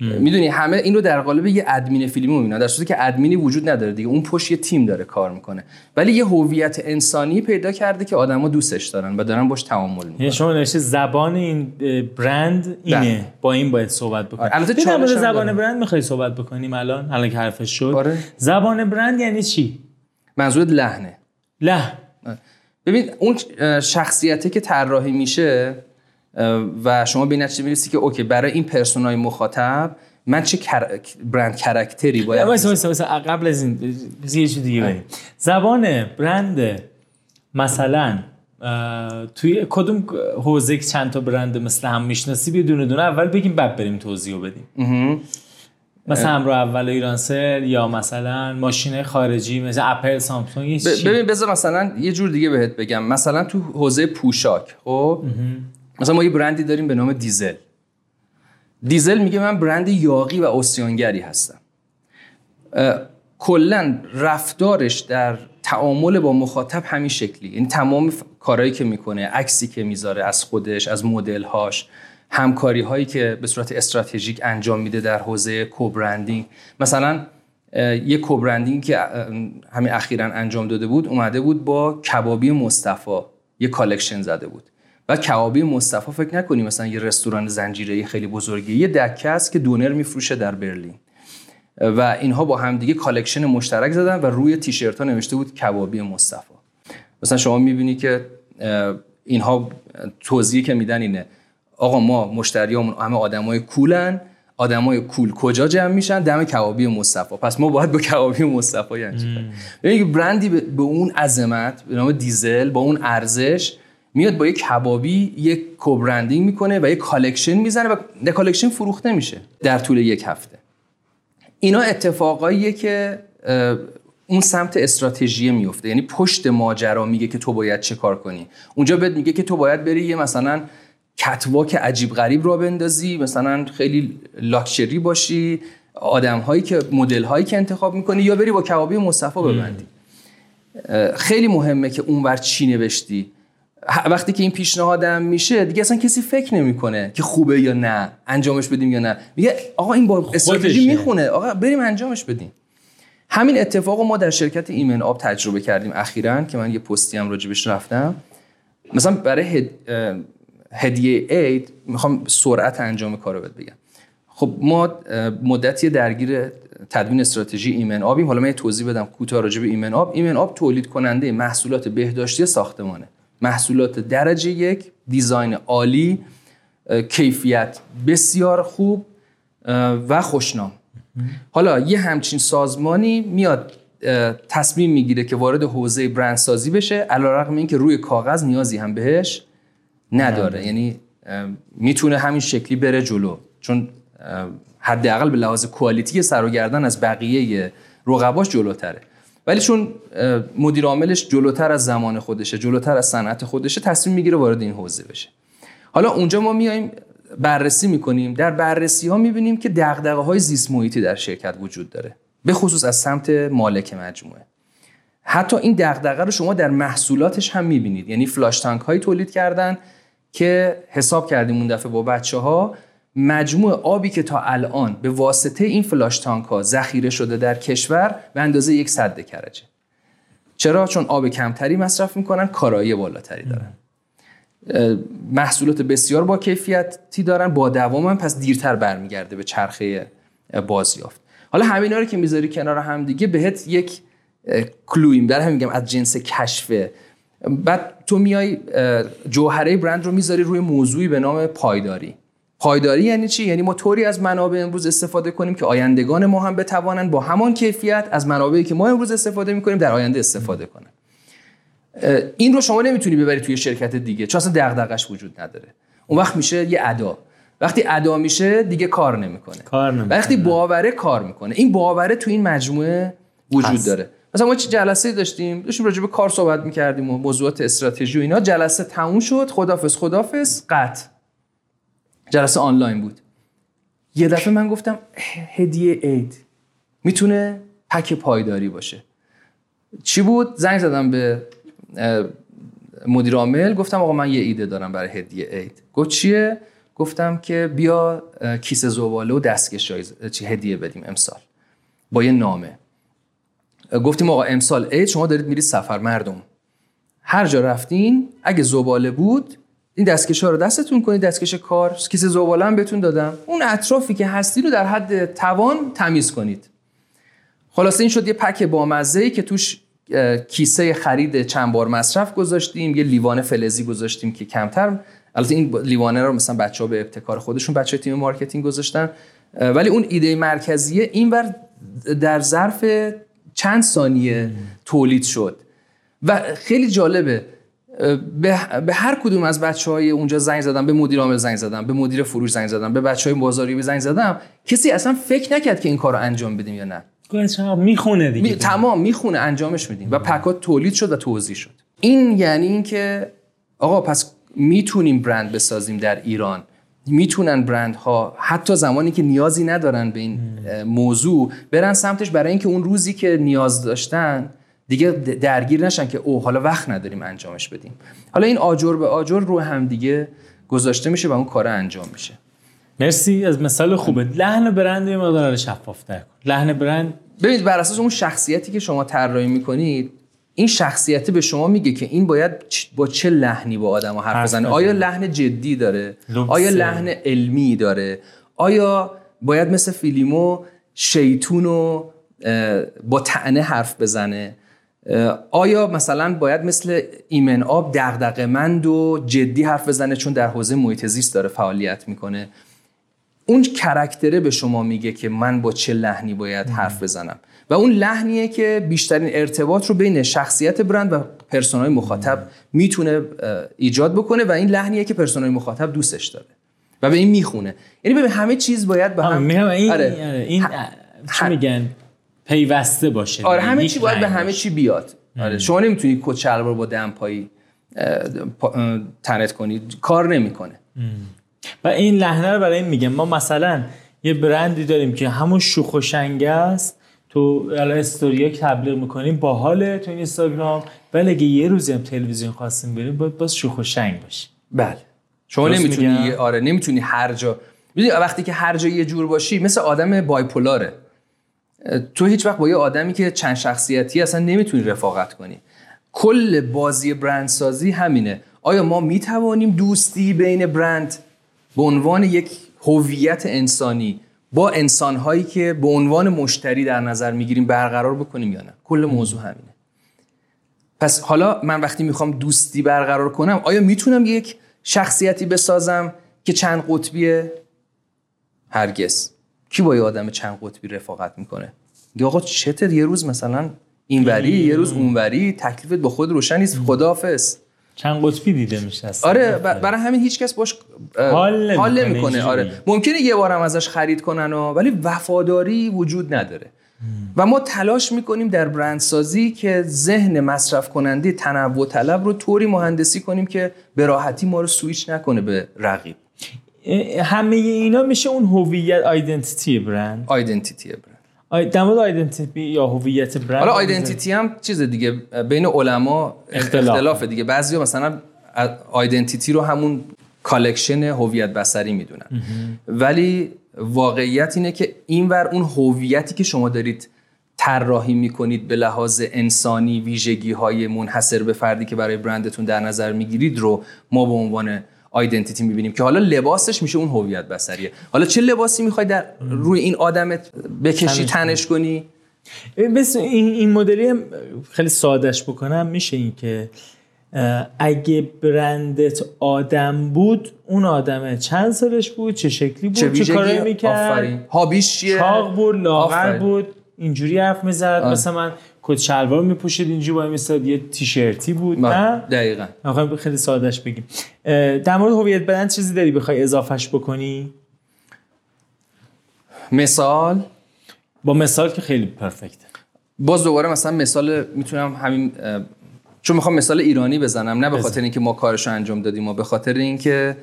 می‌دونی همه این رو در قالب یه ادمین فیلمو می‌بینن در صورتی که ادمینی وجود نداره دیگه اون پشت یه تیم داره کار می‌کنه. ولی یه هویت انسانی پیدا کرده که آدما دوستش دارن و دارن باش تعامل می‌کنن. یعنی شما نوشته زبان این برند اینه. بله. با این باید صحبت بکنیم البته مورد چالش هم زبان داره. برند می‌خوای صحبت بکنیم الان؟ الان که حرفش شد. آره. زبان برند یعنی چی؟ منظورت لحنه. له ببین اون شخصیتی که طراحی میشه و شما به نتیجه می‌رسی که OK برای این persona ی مخاطب من چه کر... brand character ی باید وایسا وایسا قبل از این یه چیز دیگه بریم زبان برند مثلا توی کدوم حوزه که چند تا برند مثل هم می‌شناسی بیا دونه دونه اول بگیم بعد بریم توضیح بدیم. مثلا همراه اول ایرانسل یا مثلا ماشین خارجی مثل اپل سامسونگ ببین بذار مثلا یه جور دیگه بهت بگم. مثلا تو حوزه پوشاک خب؟ مثلا ما یه برندی داریم به نام دیزل. دیزل میگه من برند یاقی و اسیانگری هستم. کلا رفتارش در تعامل با مخاطب همین شکلی یعنی تمام کارهایی که می‌کنه عکسی که می‌ذاره از خودش از مدل‌هاش همکاری هایی که به صورت استراتژیک انجام میده در حوزه co-branding. مثلا یه co-branding که همین اخیرا انجام داده بود اومده بود با کبابی مصطفی یه collection زده بود. و کبابی مصطفی فکر نکنی مثلا یه رستوران زنجیره‌ای خیلی بزرگی یه دکه است که دونر میفروشه در برلین. و اینها با همدیگه collection مشترک زدن و روی تیشرت ها نوشته بود کبابی مصطفی. مثلا شما می‌بینی که اینها توضیحی که میدن اینه آقا ما مشتریامون همه آدمای cool ن آدمای cool کجا جمع میشن؟ دم کبابی مصطفی. پس ما باید با کبابی مصطفی یعنی کنیم؟ ببین، یه برندی به اون عظمت به نام دیزل با اون ارزش میاد با یک کبابی یک co-branding می‌کنه و یک collection می‌زنه و collection فروخته میشه در طول یک هفته. اینا اتفاقاییه که اون سمت استراتژی میفته یعنی پشت ماجرا میگه که تو باید چه کار کنی. اونجا بهت میگه که تو باید بری یه مثلا catwalk عجیب غریب راه بندازی مثلا خیلی لاکچری باشی آدم هایی که مدل هایی که انتخاب می‌کنی یا بری با کبابی مصطفی ببندی. خیلی مهمه که اونور چی نوشتی. وقتی که این پیشنهادم میشه دیگه اصلا کسی فکر نمی‌کنه که خوبه یا نه انجامش بدیم یا نه. میگه آقا این با استراتژی. می‌خونه. آقا بریم انجامش بدیم. همین اتفاق ما در شرکت ایمن آب تجربه کردیم اخیرا که من یه پستی هم راجبش رفتم. مثلا برای هد... هدیه اید می‌خوام سرعت انجام کار رو بهت بگم. خب ما مدتی درگیر تدوین استراتژی ایمن آبیم. حالا من یه توضیح بدم کوتاه راجع به ایمن آب. ایمن آب تولید کننده محصولات بهداشتی ساختمانه. محصولات درجه یک دیزاین عالی کیفیت بسیار خوب و خوشنام. حالا یه همچین سازمانی میاد تصمیم می‌گیره که وارد حوزه برندسازی بشه علیرغم اینکه روی کاغذ نیازی هم بهش نداره. یعنی اه، می‌تونه همین شکلی بره جلو. چون حداقل به لحاظ کوالیتی سر و گردن از بقیه رقباش جلوتره. ولی چون مدیر عاملش جلوتر از زمان خودشه جلوتر از صنعت خودشه تصمیم می‌گیره وارد این حوزه بشه. حالا اونجا ما میایم بررسی می‌کنیم. در بررسی ها می‌بینیم که دغدغه های زیست محیطی در شرکت وجود داره به خصوص از سمت مالک مجموعه. حتی این دغدغه رو شما در محصولاتش هم می‌بینید. یعنی فلاش تانک هایی تولید کردن که حساب کردیم اون دفعه با بچه ها مجموع آبی که تا الان به واسطه این فلاش تانک ها ذخیره شده در کشور به اندازه یک صد کرجه چرا؟ چون آب کمتری مصرف می‌کنن کارایی بالاتری دارن. محصولات بسیار با کیفیتی دارن با دوام هم پس دیرتر برمیگرده به چرخه بازیافت. حالا همینا رو که می‌ذاری کنار هم دیگه بهت یک کلویم در همین میگم از جنس کشفه بعد تو میای جوهره برند رو می‌ذاری روی موضوعی به نام پایداری. پایداری یعنی چی؟ یعنی ما طوری از منابع امروز استفاده کنیم که آیندگان ما هم بتوانند با همان کیفیت از منابعی که ما امروز استفاده می‌کنیم در آینده استفاده کنن این رو شما نمی‌تونی ببری توی شرکت دیگه. چون اصلا دغدغش وجود نداره. اون وقت میشه یه ادا. وقتی ادا میشه دیگه کار نمی‌کنه. کار نمی‌کنه. وقتی باوره کار می‌کنه. این باوره تو این مجموعه وجود هست. داره. مثلا ما چه جلسه داشتیم؟ داشتیم راجع به کار صحبت می‌کردیم و موضوعات استراتژی و اینا. جلسه تموم شد. خدافظ خدافظ قطع. جلسه آنلاین بود. یه دفعه من گفتم هدیه عید. می‌تونه پک پایداری باشه. چی بود؟ زنگ زدم به مدیر عامل. گفتم آقا من یه ایده دارم برای هدیه عید. گفت چیه؟ گفتم که بیا کیسه زباله و دستکش چی هدیه بدیم امسال. با یه نامه. گفتیم آقا امسال عید شما دارید میرید سفر مردم. هر جا رفتین اگه زباله بود این دستکش ها رو دستتون کنید دستکش کار کیسه زباله هم بهتون دادم. اون اطرافی که هستی رو در حد توان تمیز کنید. خلاصه این شد یه pack بامزه ای که توش کیسه خرید چند بار مصرف گذاشتیم یه لیوان فلزی گذاشتیم که کمتر. البته این لیوانه رو مثلا بچه ها به ابتکار خودشون بچه تیم marketing گذاشتن. ولی اون ایده مرکزیه اینور در ظرف چند ثانیه تولید شد. و خیلی جالبه به, هر کدوم از بچه های اونجا زنگ زدم به مدیر عامل زنگ زدم به مدیر فروش زنگ زدم به بچه های بازاریابی زنگ زدم کسی اصلا فکر نکرد که این کار رو انجام بدیم یا نه. می‌خونه دیگه. می... تمام می‌خونه انجامش میدیم و پکات تولید شد و توضیح شد. این یعنی اینکه آقا پس می‌تونیم برند بسازیم در ایران. می‌تونن برندها حتی زمانی که نیازی ندارن به این موضوع برن سمتش برای اینکه اون روزی که نیاز داشتن دیگه درگیر نشن که اوه حالا وقت نداریم انجامش بدیم. حالا این آجر به آجر رو هم دیگه گذاشته میشه و اون کار انجام میشه. مرسی از مثال خوبه. لحن برند یه مقدار شفافتر کن. لحن برند ببینید بر اساس اون شخصیتی که شما طراحی می‌کنید این شخصیتی به شما میگه که این باید با چه لحنی با آدم حرف بزنه. آیا لحن جدی داره؟ لمسه. آیا لحن علمی داره؟ آیا باید مثل فیلیمو شیطون و اه، با تنه حرف بزنه؟ آیا مثلا باید مثل ایمن آب دغدغه‌مند و جدی حرف بزنه چون در حوزه محیط زیست داره فعالیت می‌کنه؟ اون کرکتره به شما میگه که من با چه لحنی باید حرف بزنم؟ و اون لحنیه که بیشترین ارتباط رو بین شخصیت برند و پرسونای مخاطب می‌تونه ایجاد بکنه و این لحنیه که پرسونای مخاطب دوستش داره و به این می‌خونه. یعنی ببین همه چیز باید به هم این آره. آره، این چی میگن؟ پیوسته باشه. آره. همه یک چی باید به همه. چی بیاد. آره شما نمی‌تونی کت شلوار با دمپایی تنت کنی. کار نمی‌کنه. و این لحنه رو برای این میگم. ما مثلا یه برندی داریم که همون شوخ و شنگه است. تو الان استوریا که تبلیغ می‌کنیم باحاله تو این اینستاگرام. ولی اگه یه روزی هم تلویزیون خواستیم بریم باید باز شوخ و شنگ باشه. بله. شما نمی‌تونی آره نمی‌تونی هر جا وقتی که هر جا یه جور باشی مثل آدم بایپولاره. تو هیچ وقت با یه آدمی که چند شخصیتی اصلا نمی‌تونی رفاقت کنی. کل بازی برندسازی همینه. آیا ما می‌توانیم دوستی بین برند به عنوان یک هویت انسانی با انسانهایی که به عنوان مشتری در نظر می‌گیریم برقرار بکنیم یا نه؟ کل موضوع همینه. پس حالا من وقتی می‌خوام دوستی برقرار کنم آیا می‌تونم یک شخصیتی بسازم که چند قطبیه هرگز؟ کی با یه آدم چند قطبی رفاقت می‌کنه؟ میگه آقا چته یه روز مثلا اینوری یه روز اونوری تکلیفت با خود روشن نیست خداحافظ. چند قطبی دیده میشه. آره برای همین هیچ کس باش حال حال اینجوری. آره. ممکنه یه بارم ازش خرید کنن و ولی وفاداری وجود نداره. و ما تلاش می‌کنیم در برندسازی که ذهن مصرف کننده تنوع طلب رو طوری مهندسی کنیم که به راحتی ما رو سویچ نکنه به رقیب. همه اینا میشه اون هویت identity برند identity برند در مورد identity یا هویت برند حالا identity هم چیز دیگه بین علما اختلاف. اختلاف دیگه. بعضیا مثلا identity رو همون collection هویت بصری می‌دونن. ولی واقعیت اینه که اینور اون هویتی که شما دارید طراحی می‌کنید به لحاظ انسانی ویژگی های منحصر به فردی که برای برندتون در نظر می‌گیرید رو ما به عنوان آیدنتیتی می‌بینیم که حالا لباسش میشه اون هویت بصریه حالا چه لباسی می‌خوای در روی این آدمت بکشی تنش کنی؟ بس این, این مدلی هم خیلی سادش بکنم. میشه این که اگه برندت آدم بود اون آدمه چند سالش بود چه شکلی بود چه, چه کاری می‌کرد؟ هابیش چیه؟ چاق بود لاغر بود اینجوری حرف می‌زد. مثلا من کت شلوار میپوشید اینجوری با میستاد یه تیشرتی بود نه؟ دقیقاً. می‌خوایم خیلی سادهش بگیم. در مورد هویت برند چیزی داری بخوای اضافهش بکنی؟ مثال؟ با مثال که خیلی پرفکت. باز دوباره مثلا مثال می‌تونم همین چون می‌خوام مثال ایرانی بزنم نه به خاطر اینکه ما کارش انجام دادیم و به خاطر اینکه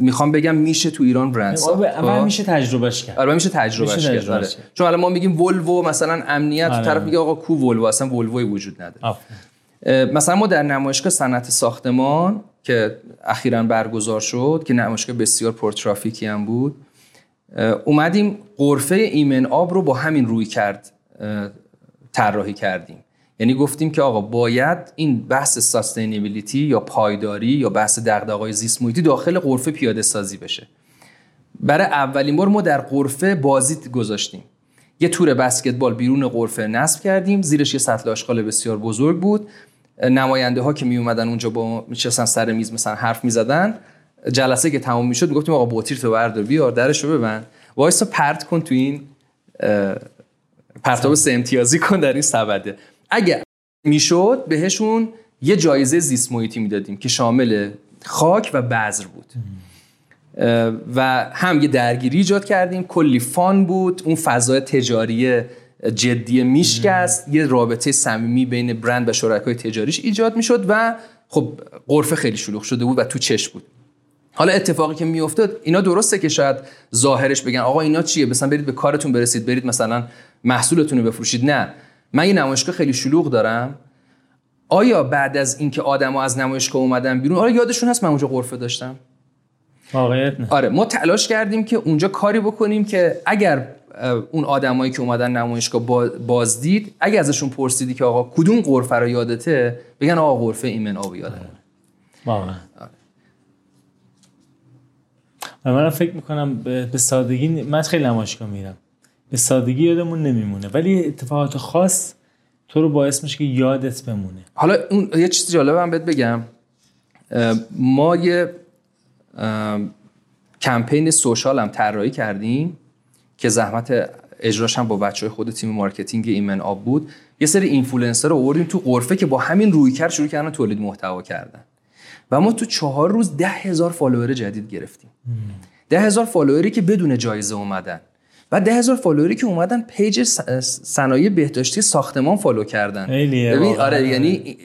می‌خوام بگم میشه تو ایران برند ساخت اول خب؟ میشه تجربهش کرد. آره میشه تجربهش کرد آره. چون الان ما میگیم ولوو مثلا امنیت آره. طرف میگه آقا کو ولوو؟ اصلا ولووی وجود نداره. مثلا ما در نمایشگاه صنعت ساختمان که اخیرا برگزار شد که نمایشگاه بسیار پرترافیکی هم بود اومدیم قرفه ایمن آب رو با همین روی کرد طراحی کردیم. یعنی گفتیم که آقا باید این بحث ساستینبیلیتی یا پایداری یا بحث دغدغه‌های زیست محیطی داخل قرفه پیاده سازی بشه. برای اولین بار ما در قرفه بازی گذاشتیم. یه تور بسکتبال بیرون قرفه نصب کردیم. زیرش یه سطل آشغال بسیار بزرگ بود. نماینده ها که می اومدن اونجا با میشستن سر میز مثلا حرف می‌زدن. جلسه که تموم می‌شد می‌گفتیم آقا بوتیر تو بردار بیار درش رو ببند. وایسا پرت کن تو این پرتاب سه امتیازی کن در این سبده. اگه می‌شد بهشون یه جایزه زیست محیطی می‌دادیم که شامل خاک و بذر بود. و هم یه درگیری ایجاد کردیم. کلی فان بود. اون فضای تجاری جدی میشکست. یه رابطه صمیمی بین برند و شرکای تجاریش ایجاد می‌شد و خب قرفه خیلی شلوغ شده بود و تو چش بود. حالا اتفاقی که میافتاد اینا درسته که شاید ظاهرش بگن آقا اینا چیه؟ مثلا برید به کارتون برسید برید مثلا محصولتون رو بفروشید. نه. من یه نمایشگاه خیلی شلوغ دارم. آیا بعد از اینکه آدما از نمایشگاه اومدن بیرون آره یادشون هست من اونجا قرفه داشتم. واقعیت نه. آره ما تلاش کردیم که اونجا کاری بکنیم که اگر اون آدمایی که اومدن نمایشگاه بازدید اگر ازشون پرسیدی که آقا کدوم قرفه رو یادته بگن آقا قرفه ایمن آب یادم واقعا. و من فکر می‌کنم به سادگی من خیلی نمایشگاه میرم. به سادگی یادمون نمیمونه. ولی اتفاقات خاص تو رو باعث میشه که یادت بمونه. حالا اون یه چیز جالب هم بهت بگم. ما یه کمپین social هم طراحی کردیم که زحمت اجراش هم با بچه های خود تیم marketing ایمن آب بود. یه سری اینفلوئنسر رو آوردیم تو غرفه که با همین رویکرد شروع کردن تولید محتوا کردن. و ما تو چهار روز ده هزار follower جدید گرفتیم. ده هزار follower ی که بدون جایزه اومدن. و ده هزار follower ی که اومدن page صنایع بهداشتی ساختمان follow کردن. ببین آره یعنی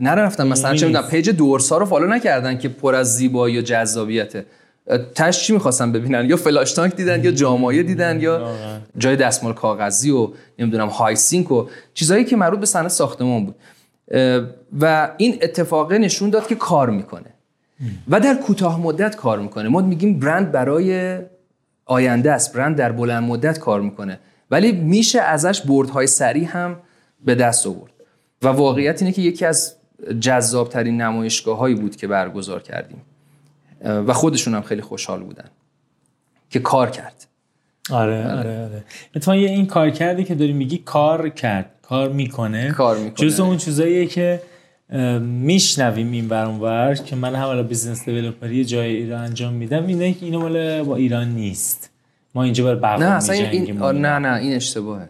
نرفتن مثلا چه می‌دونم page دورسا رو follow نکردن که پر از زیبایی و جذابیته. تش چی می‌خواستن ببینن؟ یا فلاش تانک دیدن یا جامایه دیدن یا جای دستمال کاغذی و نمی‌دونم های سینک و چیزایی که مربوط به صنعت ساختمان بود. و این اتفاقه نشون داد که کار می‌کنه. و در کوتاه مدت کار می‌کنه. ما میگیم برند برای آینده است. برند در بلند مدت کار می‌کنه. ولی میشه ازش بردهای سریع هم به دست آورد. و واقعیت اینه که یکی از جذاب ترین نمایشگاه هایی بود که برگزار کردیم. و خودشون هم خیلی خوشحال بودن که کار کرد. آره آره آره. اتفاقا این کار کردی که داری میگی کار کرد کار می‌کنه. کار می‌کنه. جزء اون چیزاییه که میشنویم این ور که من هم business developer ی جای ایران انجام میدم. اینه که اینو مال با ایران نیست. ما اینجا بر بقا نه اصلا این نه نه این اشتباهه.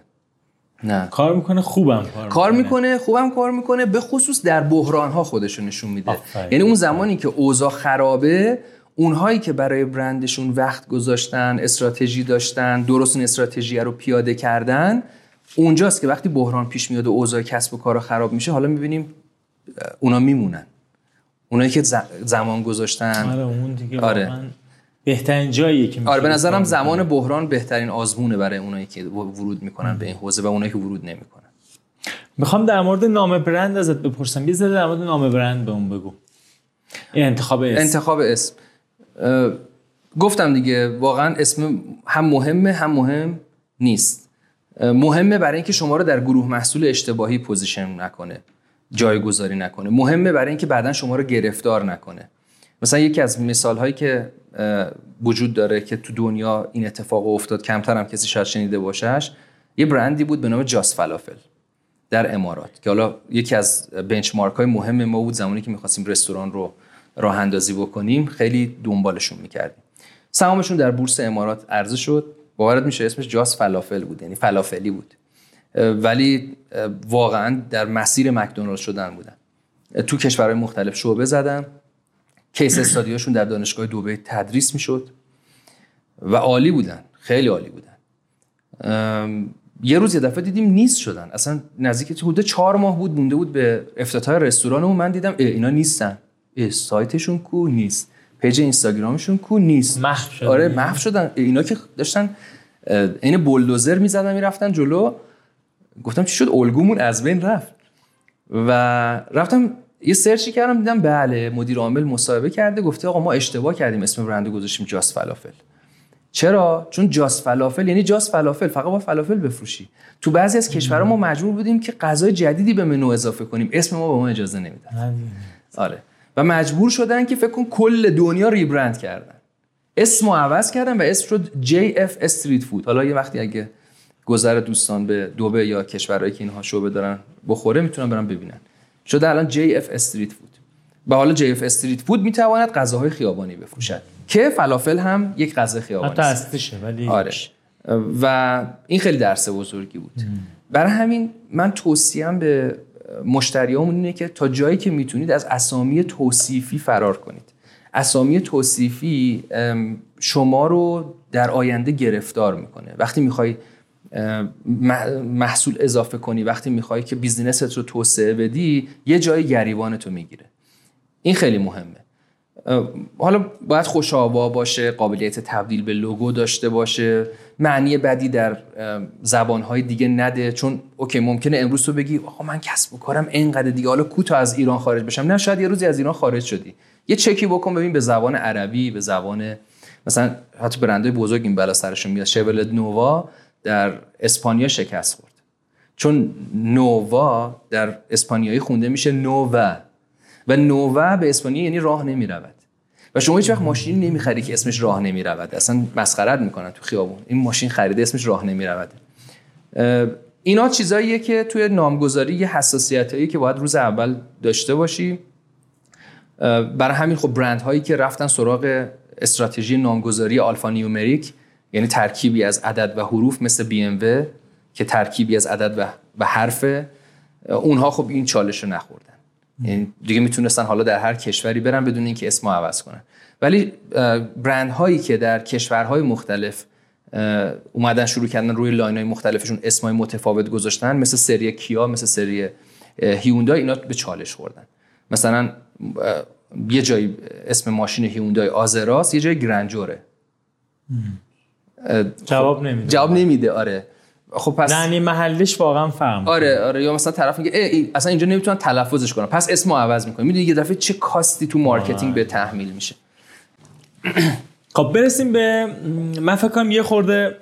نه. کار می‌کنه خوبم کار, کار می‌کنه. خوبم کار می‌کنه به خصوص در بحران ها خودشو نشون میده. یعنی اون زمانی که اوضاع خرابه اونهایی که برای برندشون وقت گذاشتن استراتژی داشتن درست استراتژی رو پیاده کردن اونجاست که وقتی بحران پیش میاد و اوضاع کسب و کار خراب میشه حالا می‌بینیم اونا میمونن. اونایی که زمان گذاشتن. آره اون دیگه آره. بهترین جاییه که آره به نظرم زمان بحران بهترین آزمونه برای اونایی که ورود می‌کنن به این حوزه و اونایی که ورود نمی‌کنن. می‌خوام در مورد نام برند ازت بپرسم. یه در مورد نام برند به اون بگو. انتخاب اسم. انتخاب اسم. گفتم دیگه واقعا اسم هم مهمه هم مهم نیست. مهمه برای اینکه شما رو در گروه محصول اشتباهی پوزیشن نکنه. جایگذاری نکنه. مهمه برای اینکه بعدا شما رو گرفتار نکنه. مثلا یکی از مثال هایی که وجود داره که تو دنیا این اتفاق افتاد کمتر هم کسی شاید شنیده باشش یه برندی بود به نام Just Falafel در امارات که حالا یکی از benchmark های مهم ما بود زمانی که می‌خواستیم رستوران رو راه اندازی بکنیم خیلی دنبالشون می‌کردیم. سهامشون در بورس امارات عرضه شد. باورت میشه اسمش Just Falafel بود یعنی فلافلی بود. ولی واقعا در مسیر مکدونالد شدن بودن. تو کشورهای مختلف شعبه زدن. case study اشون در دانشگاه دبی تدریس می‌شد و عالی بودن خیلی عالی بودن. یه روز یه دفعه دیدیم نیست شدن. اصلا نزدیک حدود چهار ماه بود مونده بود به افتتاح رستورانمون. من دیدم اینا نیستن. سایتشون کو نیست. page اینستاگرامشون کو نیست. محو شدن. آره محو شدن. اینا که داشتن عین بولدوزر می‌زدن می‌رفتن جلو. گفتم چی شد؟ الگومون از بین رفت. و رفتم یه search ی کردم دیدم بله مدیر عامل مصاحبه کرده گفته آقا ما اشتباه کردیم اسم برند گذاشتیم Just Falafel. چرا؟ چون Just Falafel یعنی Just Falafel فقط باید فلافل بفروشی. تو بعضی از کشورها ما مجبور بودیم که غذای جدیدی به منو اضافه کنیم. اسم ما به ما اجازه نمیدن. آره. و مجبور شدن که فکر کن کل دنیا rebrand کردن. اسمو عوض کردن و اسم شد JF Street Food حالا یه وقتی اگه گذر دوستان به دبی یا کشورهایی که اینها شعبه دارن بخوره می‌تونن برن ببینن. شده الان JF Street Food و حالا JF Street Food می‌تواند غذاهای خیابانی بفروشد. که فلافل هم یک غذا خیابانی اصلیشه ولی آره. و این خیلی درس بزرگی بود. برای همین من توصیم به مشتریامون اینه که تا جایی که می‌تونید از اسامی توصیفی فرار کنید. اسامی توصیفی شما رو در آینده گرفتار می‌کنه. وقتی می‌خوای محصول اضافه کنی. وقتی می‌خوای که بیزینست رو توسعه بدی یه جای گریبان تو می‌گیره. این خیلی مهمه. حالا باید خوش باشه قابلیت تبدیل به لوگو داشته باشه. معنی بدی در زبانهای دیگه نده. چون اوکی ممکنه امروز تو بگی آقا من کسب و کارم اینقدر دیگه. حالا کوتا از ایران خارج بشم. نه شاید یه روزی از ایران خارج شدی. یه چکی بکن ببین به زبان عربی به زبان مثلا حتی برندهای بزرگ این بلا سرشون میاد. شولد نووا در اسپانیا شکست خورد. چون نووا در اسپانیایی خونده میشه نووا. و نووا به اسپانیا یعنی راه نمی رود و شما هیچ وقت ماشین نمی‌خری که اسمش راه نمی رود اصلا مسخرت می‌کنن تو خیابون. این ماشین خریده اسمش راه نمی رود اینا چیزاییه که توی نامگذاری یه حساسیت که باید روز اول داشته باشی. برای همین خب برند هایی که رفتن سراغ استراتژی نامگذاری آلفا نیومریک یعنی ترکیبی از عدد و حروف مثل بی ام که ترکیبی از عدد و حرف اونها خب این چالش رو نخوردن. یعنی دیگه می‌تونستن حالا در هر کشوری برن بدون اینکه اسمو عوض کنن. ولی برند هایی که در کشورهای مختلف اومدن شروع کردن روی لاین های مختلفشون اسمای متفاوت گذاشتن مثل سری کیا مثل سری هیوندای اینا به چالش خوردن. مثلا یه جایی اسم ماشین هیوندای آزراس یه جای گرنجوره. جواب نمیده. جواب نمیده آره. خب پس یعنی محلش واقعا فهم آره آره یا مثلا طرف میگه ای اصلا اینجا نمی‌تونن تلفظش کنن. پس اسمو عوض می‌کنه می‌دونی یه دفعه چه cost ی تو marketing بهت تحمیل میشه. *clears throat* خب برسیم به من فکر کنم یه خورده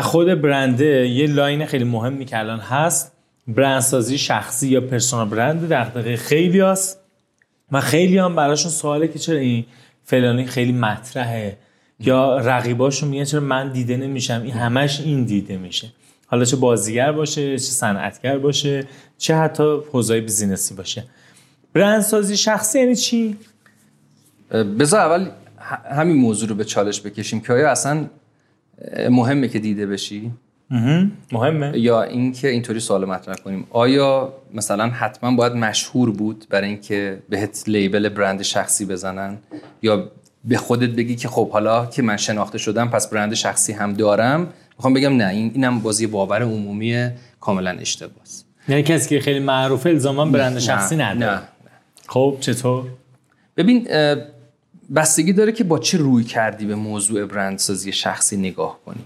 خود برنده یه line خیلی مهمی که الان هست برندسازی شخصی یا personal برند دغدغه خیلی هست و خیلی هم براشون سواله که چرا این فلانی خیلی مطرحه. یا رقیباشون میگن چرا من دیده نمیشم؟ این همش این دیده میشه. حالا چه بازیگر باشه چه صنعتگر باشه چه حتی حوزه بیزینسی باشه. برندسازی شخصی یعنی چی؟ بذار اول همین موضوع رو به چالش بکشیم که آیا اصلا مهمه که دیده بشی؟ مهمه. یا اینکه اینطوری سوال مطرح کنیم. آیا مثلا حتما باید مشهور بود برای اینکه بهت لیبل برند شخصی بزنن؟ یا به خودت بگی که خب حالا که من شناخته شدم پس برند شخصی هم دارم. می‌خوام بگم نه این اینم بازی باور عمومی کاملا اشتباهه یعنی کسی که خیلی معروفه الزاما برند شخصی نداره. نه. خب چطور؟ ببین بستگی داره که با چه روی کردی به موضوع برندسازی شخصی نگاه کنی.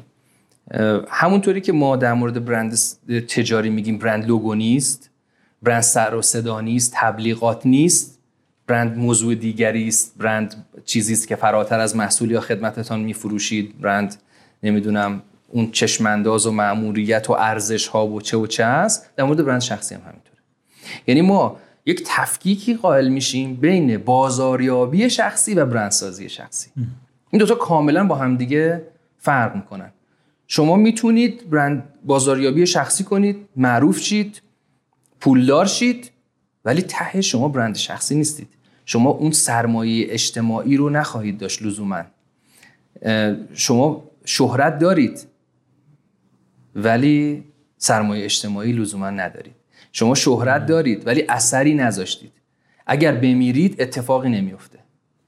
همونطوری که ما در مورد برند تجاری میگیم برند لوگو نیست برند سر و صدا نیست تبلیغات نیست. برند موضوع دیگری است برند چیزی است که فراتر از محصول یا خدمتتان میفروشید. برند نمی‌دونم اون چشمانداز و مأموریت و ارزش ها و چه و چه است. در مورد برند شخصی هم همینطوره. یعنی ما یک تفکیکی قائل میشیم بین بازاریابی شخصی و برندسازی شخصی. این دوتا کاملا با همدیگه فرق می‌کنن. شما می‌تونید برند بازاریابی شخصی کنید معروف شید پولدار شید. ولی ته شما برند شخصی نیستید. شما اون سرمایه اجتماعی رو نخواهید داشت لزوما. شما شهرت دارید ولی سرمایه اجتماعی لزوما ندارید. شما شهرت دارید ولی اثری نذاشتید. اگر بمیرید اتفاقی نمیفته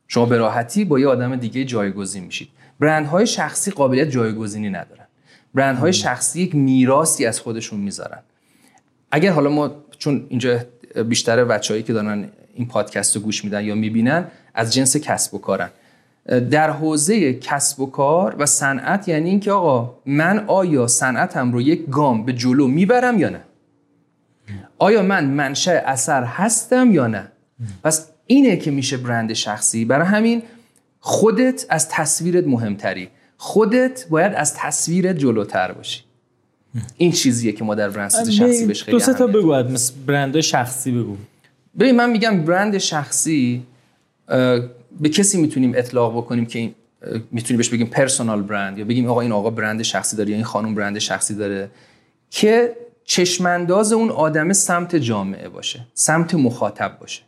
شما به راحتی با یه آدم دیگه جایگزین میشید. برندهای شخصی قابلیت جایگزینی ندارن. برندهای شخصی یک میراثی از خودشون می‌ذارن. اگر حالا ما چون اینجا بیشتر بچههایی که دارن این پادکست رو گوش میدن یا می‌بینن از جنس کسب و کارن. در حوزه کسب و کار و صنعت یعنی اینکه آقا من آیا صنعتم رو یک گام به جلو می‌برم یا نه؟ آیا من منشأ اثر هستم یا نه؟ پس اینه که میشه برند شخصی. برای همین خودت از تصویرت مهمتری. خودت باید از تصویرت جلوتر باشی. این چیزیه که ما در برند شخصی بهش خیلی دو تا بگو مثل برند شخصی بگو. ببین من میگم برند شخصی به کسی می‌تونیم اطلاق بکنیم که این می‌تونیم بهش بگیم پرسونال برند یا بگیم آقا این آقا برند شخصی داره یا این خانم برند شخصی داره که چشمانداز اون آدم سمت جامعه باشه سمت مخاطب باشه.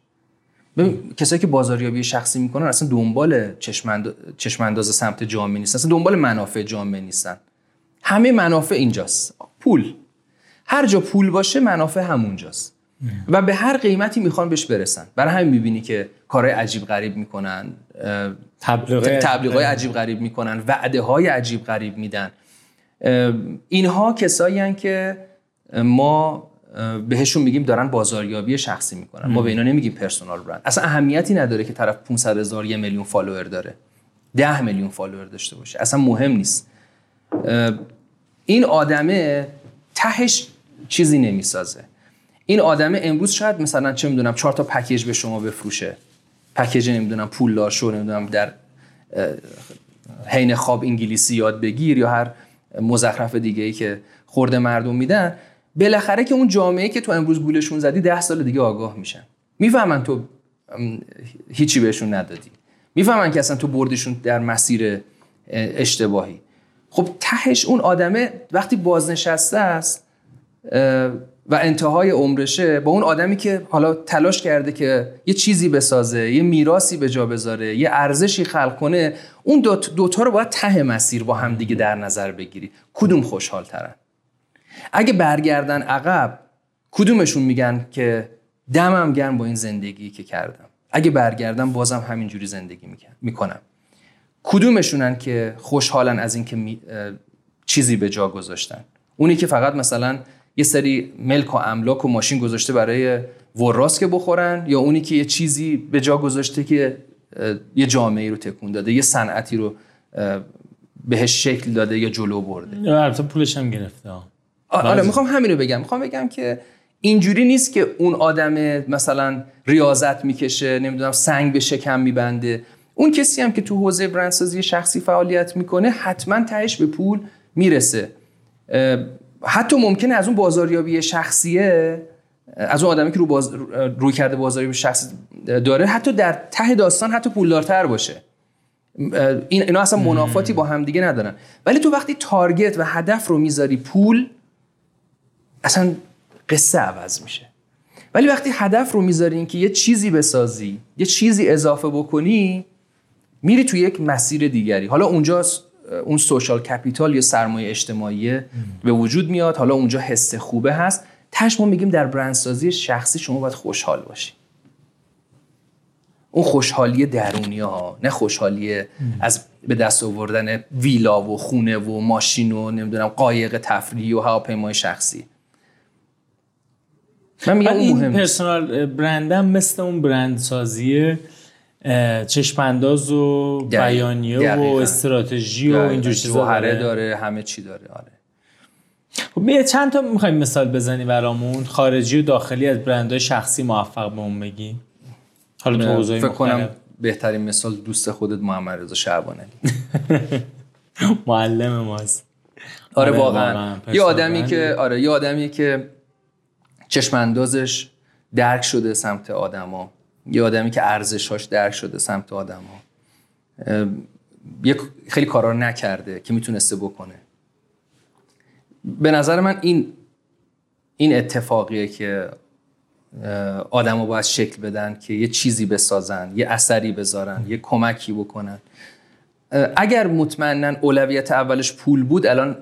ببین کسایی که بازاریابی شخصی می‌کنن اصلا دنبال چشمانداز سمت جامعه نیستن اصلا دنبال منافع جامعه نیستن. همه منافع اینجاست. پول. هر جا پول باشه منافع همونجاست. و به هر قیمتی می‌خوان بهش برسن. برای همین می‌بینی که کارهای عجیب غریب می‌کنن تبلیغ عجیب غریب. می‌کنن وعده های عجیب غریب میدن. اینها کسایی که ما بهشون میگیم دارن بازاریابی شخصی می‌کنن. ما به اینا نمیگیم personal برند. اصلا اهمیتی نداره که طرف 500 هزار یه میلیون follower داره. 10 میلیون follower داشته باشه. اصلا مهم نیست. این آدمه تهش چیزی نمی‌سازه. این آدمه امروز شاید مثلا چه می‌دونم چهار تا package به شما بفروشه. package نمی‌دونم پولدار شو نمی‌دونم در حین خواب انگلیسی یاد بگیر یا هر مزخرف دیگه ای که خورده مردم میدن. بالاخره که اون جامعه که تو امروز گولشون زدی ده سال دیگه آگاه میشن. می‌فهمن تو هیچی بهشون ندادی. می‌فهمن که اصلا تو بردشون در مسیر اشتباهی. خب تهش اون آدمه وقتی بازنشسته است و انتهای عمرشه با اون آدمی که حالا تلاش کرده که یه چیزی بسازه یه میراسی به جا بذاره یه ارزشی خلق کنه اون دوتا دو رو باید ته مسیر با هم دیگه در نظر بگیری. کدوم خوشحال ترن اگه برگردن عقب کدومشون میگن که دمم گرم با این زندگی که کردم؟ اگه برگردم بازم همینجوری زندگی می‌کنم. کدومشونن که خوشحالن از اینکه چیزی به جا گذاشتن؟ اونی که فقط مثلا یه سری ملک و املاک و ماشین گذاشته برای وراس که بخورن یا اونی که یه چیزی به جا گذاشته که یه جامعه رو تکون داده یه صنعتی رو بهش شکل داده یا جلو برده؟ البته پولش هم گرفته. آره می‌خوام همین رو بگم. می‌خوام بگم که اینجوری نیست که اون آدم مثلا ریاضت می‌کشه نمی‌دونم سنگ به شکم میبنده. اون کسی هم که تو حوزه برندسازی شخصی فعالیت می‌کنه حتما تهش به پول می‌رسه. حتی ممکنه از اون بازاریابی شخصیه از اون آدمی که رو باز... روی کرده بازاریابی شخصی داره حتی در ته داستان حتی پولدارتر باشه. این اینا اصلا منافاتی با هم دیگه ندارن. ولی تو وقتی تارگت و هدف رو می‌ذاری پول اصلا قصه عوض میشه. ولی وقتی هدف رو می‌ذاری که یه چیزی بسازی یه چیزی اضافه بکنی میری تو یک مسیر دیگری. حالا اونجا اون سوشال کپیتال یا سرمایه اجتماعی به وجود میاد. حالا اونجا حس خوبه هست. تش ما میگیم در برندسازی شخصی شما باید خوشحال باشی. اون خوشحالی درونی ها نه خوشحالی از به دست آوردن ویلا و خونه و ماشین و نمی‌دونم قایق تفریحی و هواپیمای شخصی. من میگم این پرسونال برندم مثل اون برندسازی چشمانداز و بیانیه و استراتژی و اینجور چیزا داره. داره همه چی داره آره. خب چند تا می‌خوایم مثال بزنی برامون؟ خارجی و داخلی از برندهای شخصی موفق به اون بگی. حالا تو فکر کنم بهترین مثال دوست خودت محمد رضا شعبانی *laughs* معلم ماست. آره, آره، واقعا. یه آدمی که آره یه آدمی که چشم اندازش درک شده سمت آدما. یه آدمی که ارزشاش درک شده سمت آدما یه خیلی کارا رو نکرده که می‌تونسته بکنه. به نظر من این این اتفاقیه که آدما باید شکل بدن که یه چیزی بسازن یه اثری بذارن یه کمکی بکنن. اگر مطمئنا اولویت اولش پول بود الان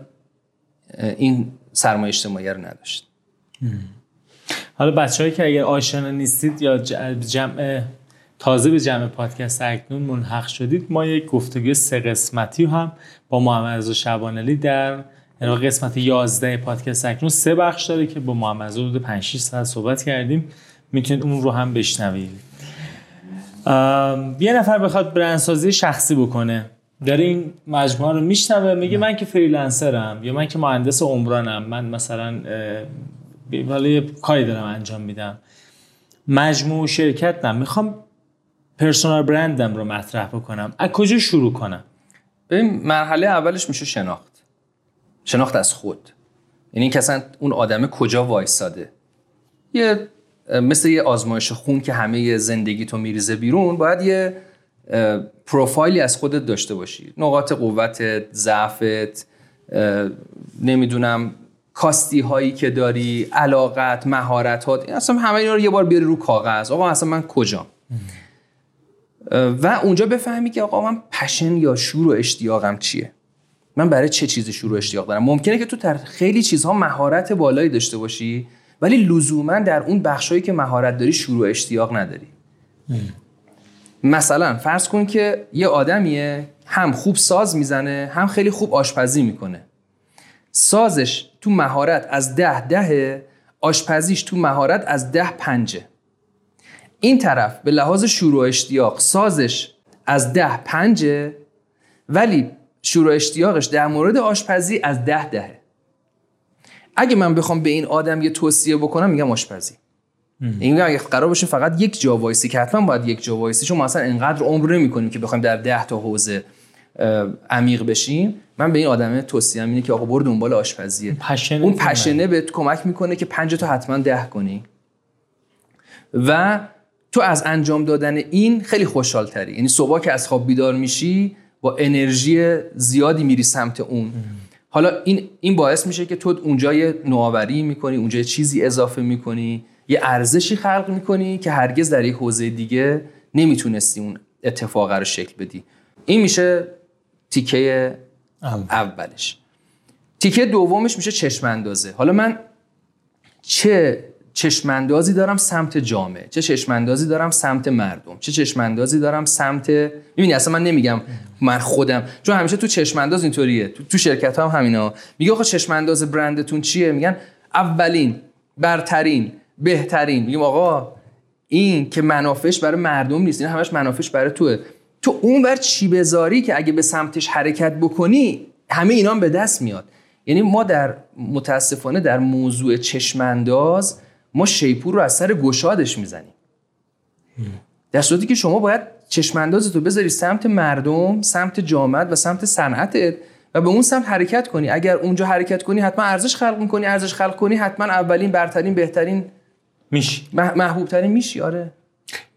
این سرمایه اجتماعی رو نداشت. حالا بچه‌ای که اگر آشنا نیستید یا جمع تازه به جمع پادکست اکنون ملحق شدید ما یک گفتگوی سه قسمتی هم با محمد رضا شبانلی در قسمت 11 پادکست اکنون سه بخش داره که با محمد رضا حدود 5 6 ساعت صحبت کردیم. می‌تونید اون رو هم بشنوید. یه نفر بخواد برندسازی شخصی بکنه. داره این مجموعه رو میشنوه میگه من که فریلنسرم یا من که مهندس عمرانم من مثلا حالا کاری دارم انجام میدم. مجموع شرکت نم می‌خوام پرسونال برندم رو مطرح بکنم. از کجا شروع کنم؟ ببین مرحله اولش میشه شناخت. شناخت از خود. یعنی اینکه اصلا اون آدم کجا وایساده. یه مثل یه آزمایش خون که همه زندگی تو میریزه بیرون باید یه پروفایلی از خودت داشته باشی. نقاط قوتت ضعفت نمی‌دونم کاستی هایی که داری علاقت مهارت ها اصلا همه اینا رو یه بار بیاری رو کاغذ. آقا اصلا من کجا؟ و اونجا بفهمی که آقا من پشن یا شور و اشتیاقم چیه؟ من برای چه چیزی شور و اشتیاق دارم؟ ممکنه که تو در خیلی چیزها مهارت بالایی داشته باشی ولی لزوما در اون بخشایی که مهارت داری شور و اشتیاق نداری. مثلا فرض کن که یه آدمیه هم خوب ساز می‌زنه هم خیلی خوب آشپزی می‌کنه. سازش تو مهارت از ده دهه آشپزیش تو مهارت از ده پنجه. این طرف به لحاظ شروع اشتیاق سازش از ده پنجه ولی شروع اشتیاقش در مورد آشپزی از ده دهه. اگه من بخوام به این آدم یه توصیه بکنم میگم آشپزی. این اگه قرار باشه فقط یک جا وایسی که حتما باید یک جا وایسی چون ما اصلا اینقدر عمر نمی‌کنیم که بخوایم در ده تا حوزه عمیق بشیم. من به این آدم توصیه اینه که آقا برو دنبال آشپزیه. اون پشنه بهت کمک می‌کنه که پنج تا حتما ده کنی. و تو از انجام دادن این خیلی خوشحال تری یعنی صبح که از خواب بیدار میشی با انرژی زیادی میری سمت اون. حالا این این باعث میشه که تو اونجا یه نوآوری می‌کنی اونجا یه چیزی اضافه می‌کنی یه ارزشی خلق می‌کنی که هرگز در یه حوزه دیگه نمی‌تونستی اون اتفاق رو شکل بدی. این میشه تیکه اولش. تیکه دومش میشه چشم اندازه حالا من چه چشماندازی دارم سمت جامعه؟ چه چشماندازی دارم سمت مردم؟ چه چشماندازی دارم سمت می‌بینی اصلا من نمیگم من خودم. چون همیشه تو چشمانداز اینطوریه. تو, تو شرکت هم همینا میگه آخه چشمانداز برندتون چیه؟ میگن اولین برترین بهترین. میگم آقا این که منافش برای مردم نیست. این همش منافش برای توه. تو اون بر چی بذاری که اگه به سمتش حرکت بکنی همه اینا هم به دست میاد. یعنی ما در متاسفانه در موضوع چشمانداز ما شیپور رو از سر گشادش می‌زنیم. در صورتی که شما باید چشمانداز تو بذاری سمت مردم سمت جامعت و سمت صنعتت و به اون سمت حرکت کنی. اگر اونجا حرکت کنی حتما ارزش خلق می‌کنی ارزش خلق کنی حتما اولین برترین بهترین میشی. محبوب ترین میشی. آره.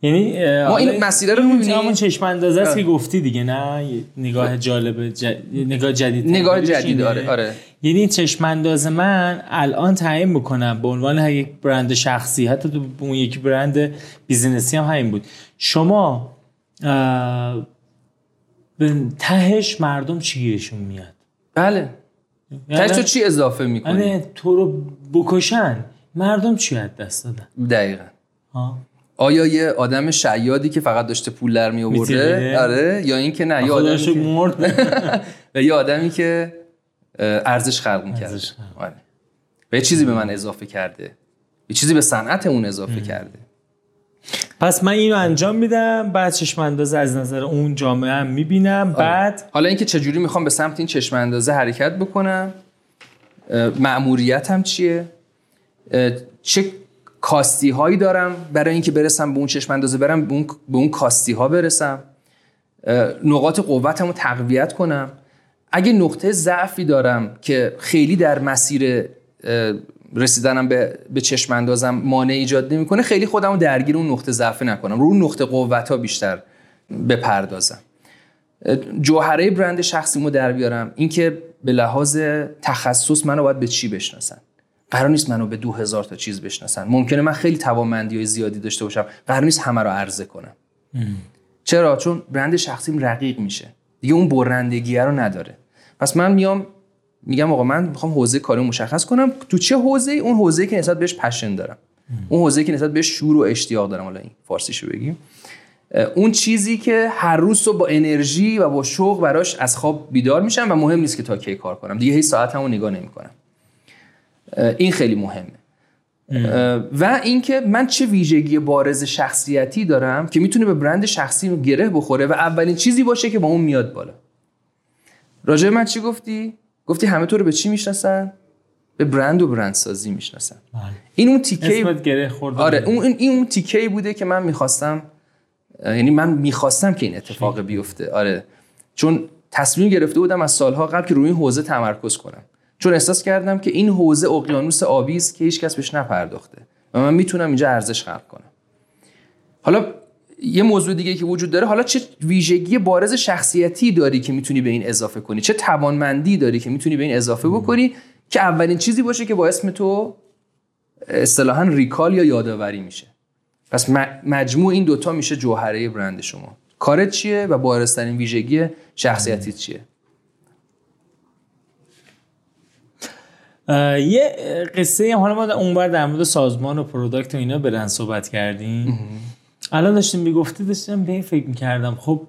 یعنی ما این مسیر رو می‌بینیم. همون چشم اندازه است که گفتی دیگه نه نگاه جالب نگاه جدید نگاه جدید آره آره. یعنی این چشم انداز من الان تعیین می‌کنم به عنوان یک برند شخصی حتی تو اون یکی برند بیزینسی هم همین بود. شما به تهش مردم چی گیرشون میاد؟ بله. تهش تو چی اضافه می‌کنی؟ یعنی تو رو بکشن مردم چی از دست دادن؟ دقیقا. آیا یه آدم شیادی که فقط داشته پول در می آورده؟ آره. یا اینکه نه یا آدمی که مرد *laughs* یه آدمی که ارزش خلق می‌کرده. آره. و یه چیزی به من اضافه کرده. یه چیزی به صنعت اون اضافه کرده. پس من اینو انجام میدم بعد چشم اندازه از نظر اون جامعه هم می‌بینم. آره. بعد حالا اینکه چجوری می‌خوام به سمت این چشم اندازه حرکت بکنم مأموریتم چیه؟ چه کاستی هایی دارم. برای اینکه برسم به اون چشم اندازه برم به اون, به اون کاستی ها برسم نقاط قوتم رو تقویت کنم. اگه نقطه ضعفی دارم که خیلی در مسیر رسیدنم به, به چشم اندازم مانع ایجاد نمی‌کنه خیلی خودم رو درگیر اون نقطه ضعف نکنم. رو اون نقطه قوت ها بیشتر بپردازم. جوهره برند شخصیمو در بیارم. اینکه به لحاظ تخصص منو باید به چی بشناسن؟ قرار نیست منو به دو هزار تا چیز بشناسن. ممکنه من خیلی توانمندی های زیادی داشته باشم. قرار نیست همه رو عرضه کنم. چرا؟ چون برند شخصیم رقیق میشه. دیگه اون برندگی رو نداره. پس من میام میگم آقا من می‌خوام حوزه کاری مشخص کنم. تو چه حوزه اون حوزه که نسبت بهش پشن دارم. اون حوزه که نسبت بهش شور و اشتیاق دارم. حالا این فارسیشو بگیم. اون چیزی که هر روز صبح با انرژی و با شوق براش از خواب بیدار میشم و مهم نیست که تا کی کار کنم. دیگه هی ساعتمو نگاه نمی‌کنم. این خیلی مهمه. و اینکه من چه ویژگی بارز شخصیتی دارم که می‌تونه به برند شخصی گره بخوره و اولین چیزی باشه که با اون میاد بالا. راجع من چی گفتی؟ گفتی همه تو رو به چی می‌شناسن؟ به برند و برندسازی می‌شناسن. بله. این اون تیکه گره خورده آره اون این اون تیکه بوده که من می‌خواستم یعنی من می‌خواستم که این اتفاق بیفته. آره. چون تصمیم گرفته بودم از سالها قبل که روی این حوزه تمرکز کنم. چون احساس کردم که این حوزه اقیانوس آبی است که هیچ کس بهش نپرداخته و من می‌تونم اینجا ارزش خلق کنم. حالا یه موضوع دیگه که وجود داره حالا چه ویژگی بارز شخصیتی داری که می‌تونی به این اضافه کنی؟ چه توانمندی داری که می‌تونی به این اضافه بکنی که اولین چیزی باشه که با اسم تو اصطلاحا recall یا یادآوری میشه؟ پس مجموع این دوتا میشه جوهره برند شما. کارت چیه و بارزترین ویژگی شخصیتی چیه؟ یه قصه حالا ما اونور در مورد سازمان و product و اینا برند صحبت کردیم. الان داشتیم می‌گفتی داشتم به این فکر می‌کردم. خب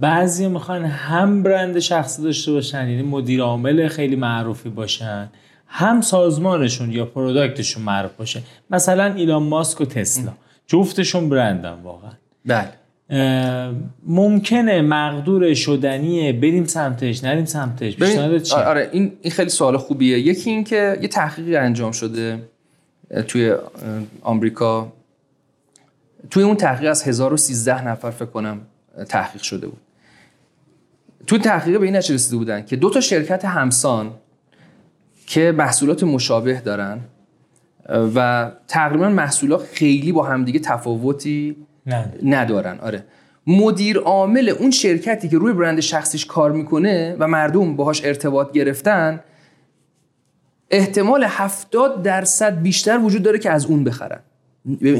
بعضی می‌خوان هم برند شخصی داشته باشن یعنی مدیر عامل خیلی معروفی باشن هم سازمانشون یا پروداکتشون معروف باشه. مثلا ایلان ماسک و تسلا. جفتشون برندن واقعا. بله. ممکنه مقدور شدنیه بریم سمتش نریم سمتش. چیه؟ آره این این خیلی سوال خوبیه. یکی این که یه تحقیقی انجام شده توی آمریکا. توی اون تحقیق از 1013 نفر فکر کنم تحقیق شده بود. توی تحقیق به این نتیجه رسیده بودن که دو تا شرکت همسان که محصولات مشابه دارن و تقریبا محصولات خیلی با همدیگه تفاوتی ندارن. آره. مدیر عامل اون شرکتی که روی برند شخصیش کار می‌کنه و مردم باهاش ارتباط گرفتن احتمال 70 درصد بیشتر وجود داره که از اون بخرن.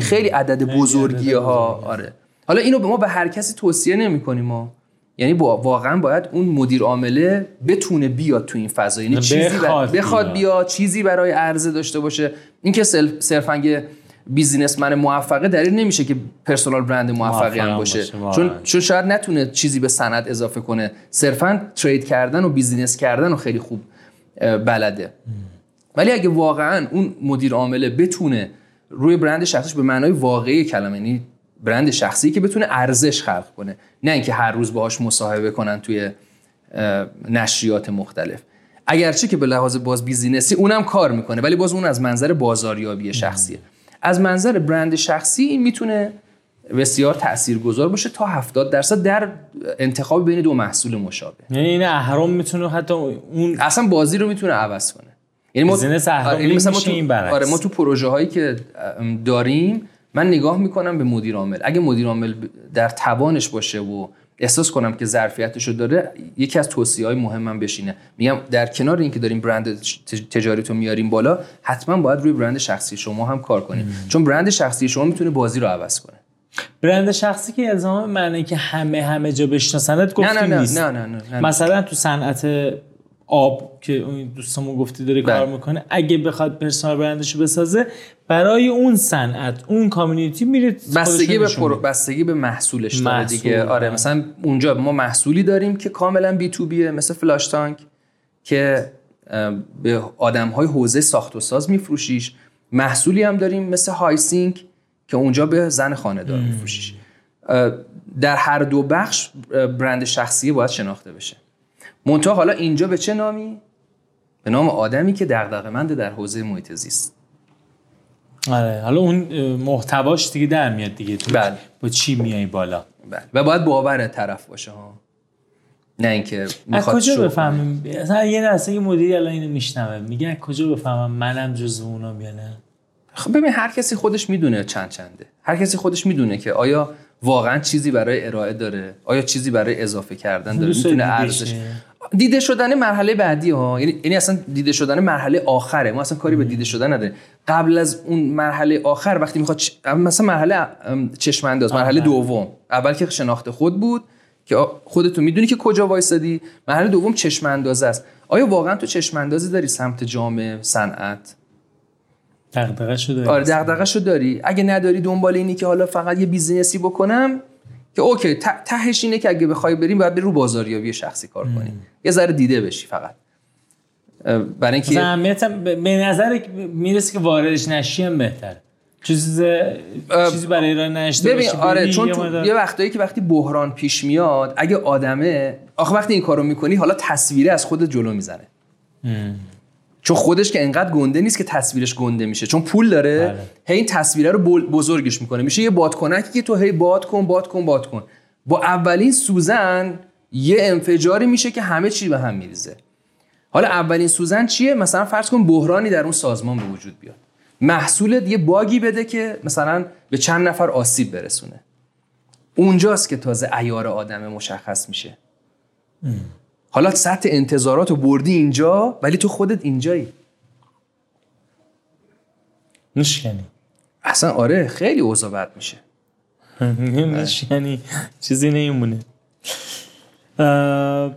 خیلی عدد بزرگی ها آره. حالا اینو به ما به هر کسی توصیه نمی کنیم ما. یعنی واقعا باید اون مدیر عامله بتونه بیاد تو این فضا. یعنی چیزی بخواد, بخواد بیاد چیزی برای عرضه داشته باشه. اینکه صرفا یه businessman موفقه دلیل نمیشه که personal برند موفقی هم باشه, چون چون شاید نتونه چیزی به سند اضافه کنه. صرفا trade کردن و business کردن و خیلی خوب بلده. ولی اگه واقعا اون مدیر عامله بتونه روی برند شخصیش به معنای واقعی کلمه یعنی برند شخصی که بتونه ارزش خلق کنه نه اینکه هر روز باهاش مصاحبه کنن توی نشریات مختلف. اگرچه که به لحاظ باز بیزینسی اونم کار می‌کنه ولی باز اون از منظر بازاریابی شخصیه. از منظر برند شخصی این می‌تونه بسیار تاثیرگذار باشه تا 70 درصد در انتخاب بین دو محصول مشابه. یعنی این اهرام می‌تونه حتی اون اصلا بازی رو می‌تونه عوض کنه. یعنی ما یعنی مثلا ما تو این آره ما تو پروژه هایی که داریم من نگاه می‌کنم به مدیر عامل. اگه مدیر عامل در توانش باشه و احساس کنم که ظرفیتش رو داره یکی از توصیه های مهمم بشینه میگم در کنار اینکه داریم برند تجاری تو میاریم بالا حتما باید روی برند شخصی شما هم کار کنیم. چون برند شخصی شما می‌تونه بازی رو عوض کنه. برند شخصی که الزام معنی که همه همه جا بشناسنت گفتیم نه نه نه نه, نه, نه, مثلا تو صنعت آب که اون دوستمون گفتی داره کار بله. می‌کنه اگه بخواد personal برندشو بسازه برای اون صنعت اون community میره بستگی به پر... بستگی به محصولش داره دیگه. آره مثلا اونجا ما محصولی داریم که کاملا B to B ه مثل flush tank که به آدم های حوزه ساخت و ساز میفروشیش. محصولی هم داریم مثل های سینک که اونجا به زن خانه دار میفروشیش. در هر دو بخش برند شخصی باید شناخته بشه. منتها حالا اینجا به چه نامی؟ به نام آدمی که دغدغه‌مند در حوزه محیط زیست آره حالا اون محتواش دیگه در میاد دیگه. تو بله. با چی میای بالا؟ بله. و باید باور طرف باشه ها. نه اینکه می‌خواد کجا بفهمم مثلا یه درصد مدیری الان اینو میشنوه. میگه کجا بفهمم منم جزو اونا یا نه خب ببین هر کسی خودش می‌دونه چند چنده. هر کسی خودش می‌دونه که آیا واقعا چیزی برای ارائه داره آیا چیزی برای اضافه کردن داره. می‌تونه ارزش دیده شدن مرحله بعدی ها یعنی یعنی اصلا دیده شدن مرحله آخره. ما اصلا کاری به دیده شدن نداریم. قبل از اون مرحله آخر وقتی می‌خواد چ- مثلا مرحله چشم انداز مرحله دوم. اول که شناخت خود بود که آ- خودتو می‌دونی که کجا وایسادی. مرحله دوم چشم انداز است. آیا واقعا تو چشم اندازی داری سمت جامعه صنعت؟ دغدغه شده آره دغدغه‌شو داری. اگه نداری دنبال اینی که حالا فقط یه business ی بکنم که OK ته- تهش اینه که اگه بخوای بریم باید رو بازاریابی شخصی کار کنی. یه ذره دیده بشی فقط. برای اینکه اهمیت به نظر می‌رسه که واردش نشی هم بهتره. چیز چیزی برای راه نشته ببین آره چون یه تو یه وقتایی که وقتی بحران پیش میاد اگه آدمه آخه وقتی این کارو می‌کنی حالا تصویره از خودت جلو می‌زنه. چون خودش که انقدر گنده نیست که تصویرش گنده میشه چون پول داره بله. هی این تصویره رو بزرگش می‌کنه. میشه یه بادکنکی که تو هی باد کن باد کن باد کن. با اولین سوزن یه انفجاری میشه که همه چی به هم میریزه. حالا اولین سوزن چیه؟ مثلا فرض کن بحرانی در اون سازمان به وجود بیاد. محصولت یه باگی بده که مثلا به چند نفر آسیب برسونه. اونجاست که تازه ایار آدم مشخص میشه. حالا سطح انتظارات رو بردی اینجا ولی تو خودت اینجایی. نشکنی اصلا آره خیلی اوضاع بد میشه. *laughs* نشکنی چیزی نمیمونه. اه،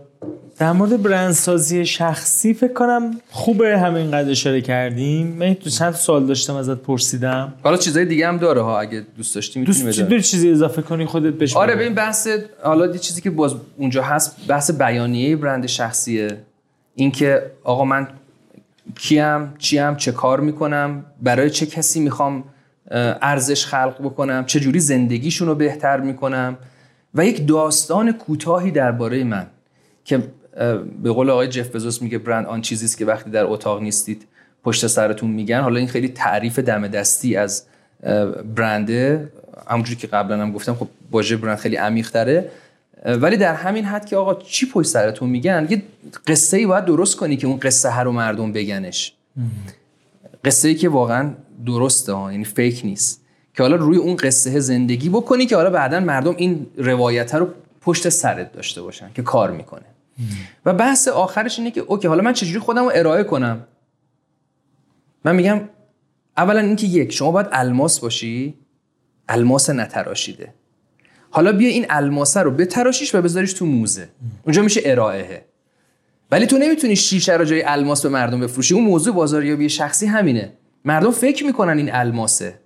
در مورد برندسازی شخصی فکر کنم خوبه همه اینقدر اشاره کردیم. من تو چند تا سوال داشتم ازت پرسیدم. حالا چیزای دیگه هم داره ها اگه دوست داشتی می‌تونیم دوست داری چیزی اضافه کنی خودت بهش آره. ببین بحث حالا یه چیزی که باز اونجا هست بحث بیانیه برند شخصیه. اینکه آقا من کیم چیم چه کار می‌کنم برای چه کسی می‌خوام ارزش خلق بکنم چه جوری زندگیشون رو بهتر می‌کنم. و یک داستان کوتاهی درباره من که به قول آقای جف بزوس میگه برند آن چیزی است که وقتی در اتاق نیستید پشت سرتون میگن. حالا این خیلی تعریف دم دستی از برنده. همونجوری که قبلا هم گفتم خب واژه برند خیلی عمیق تره ولی در همین حد که آقا چی پشت سرتون میگن یه قصه ای باید درست کنی که اون قصه هر رو مردم بگنش. قصه ای که واقعا درسته ها یعنی فیک نیست. که حالا روی اون قصه زندگی بکنی که حالا بعدا مردم این روایت رو پشت سرت داشته باشن که کار می‌کنه. و بحث آخرش اینه که اوکی حالا من چجوری خودم رو ارائه کنم؟ من میگم اولا اینکه یک شما باید الماس باشی الماس نتراشیده. حالا بیا این الماسه رو بتراشیش و بذاریش تو موزه. اونجا میشه ارائهه. ولی تو نمی‌تونی شیشه رو جای الماس به مردم بفروشی. اون موضوع بازاریابی شخصی همینه. مردم فکر می‌کنن این الماسه.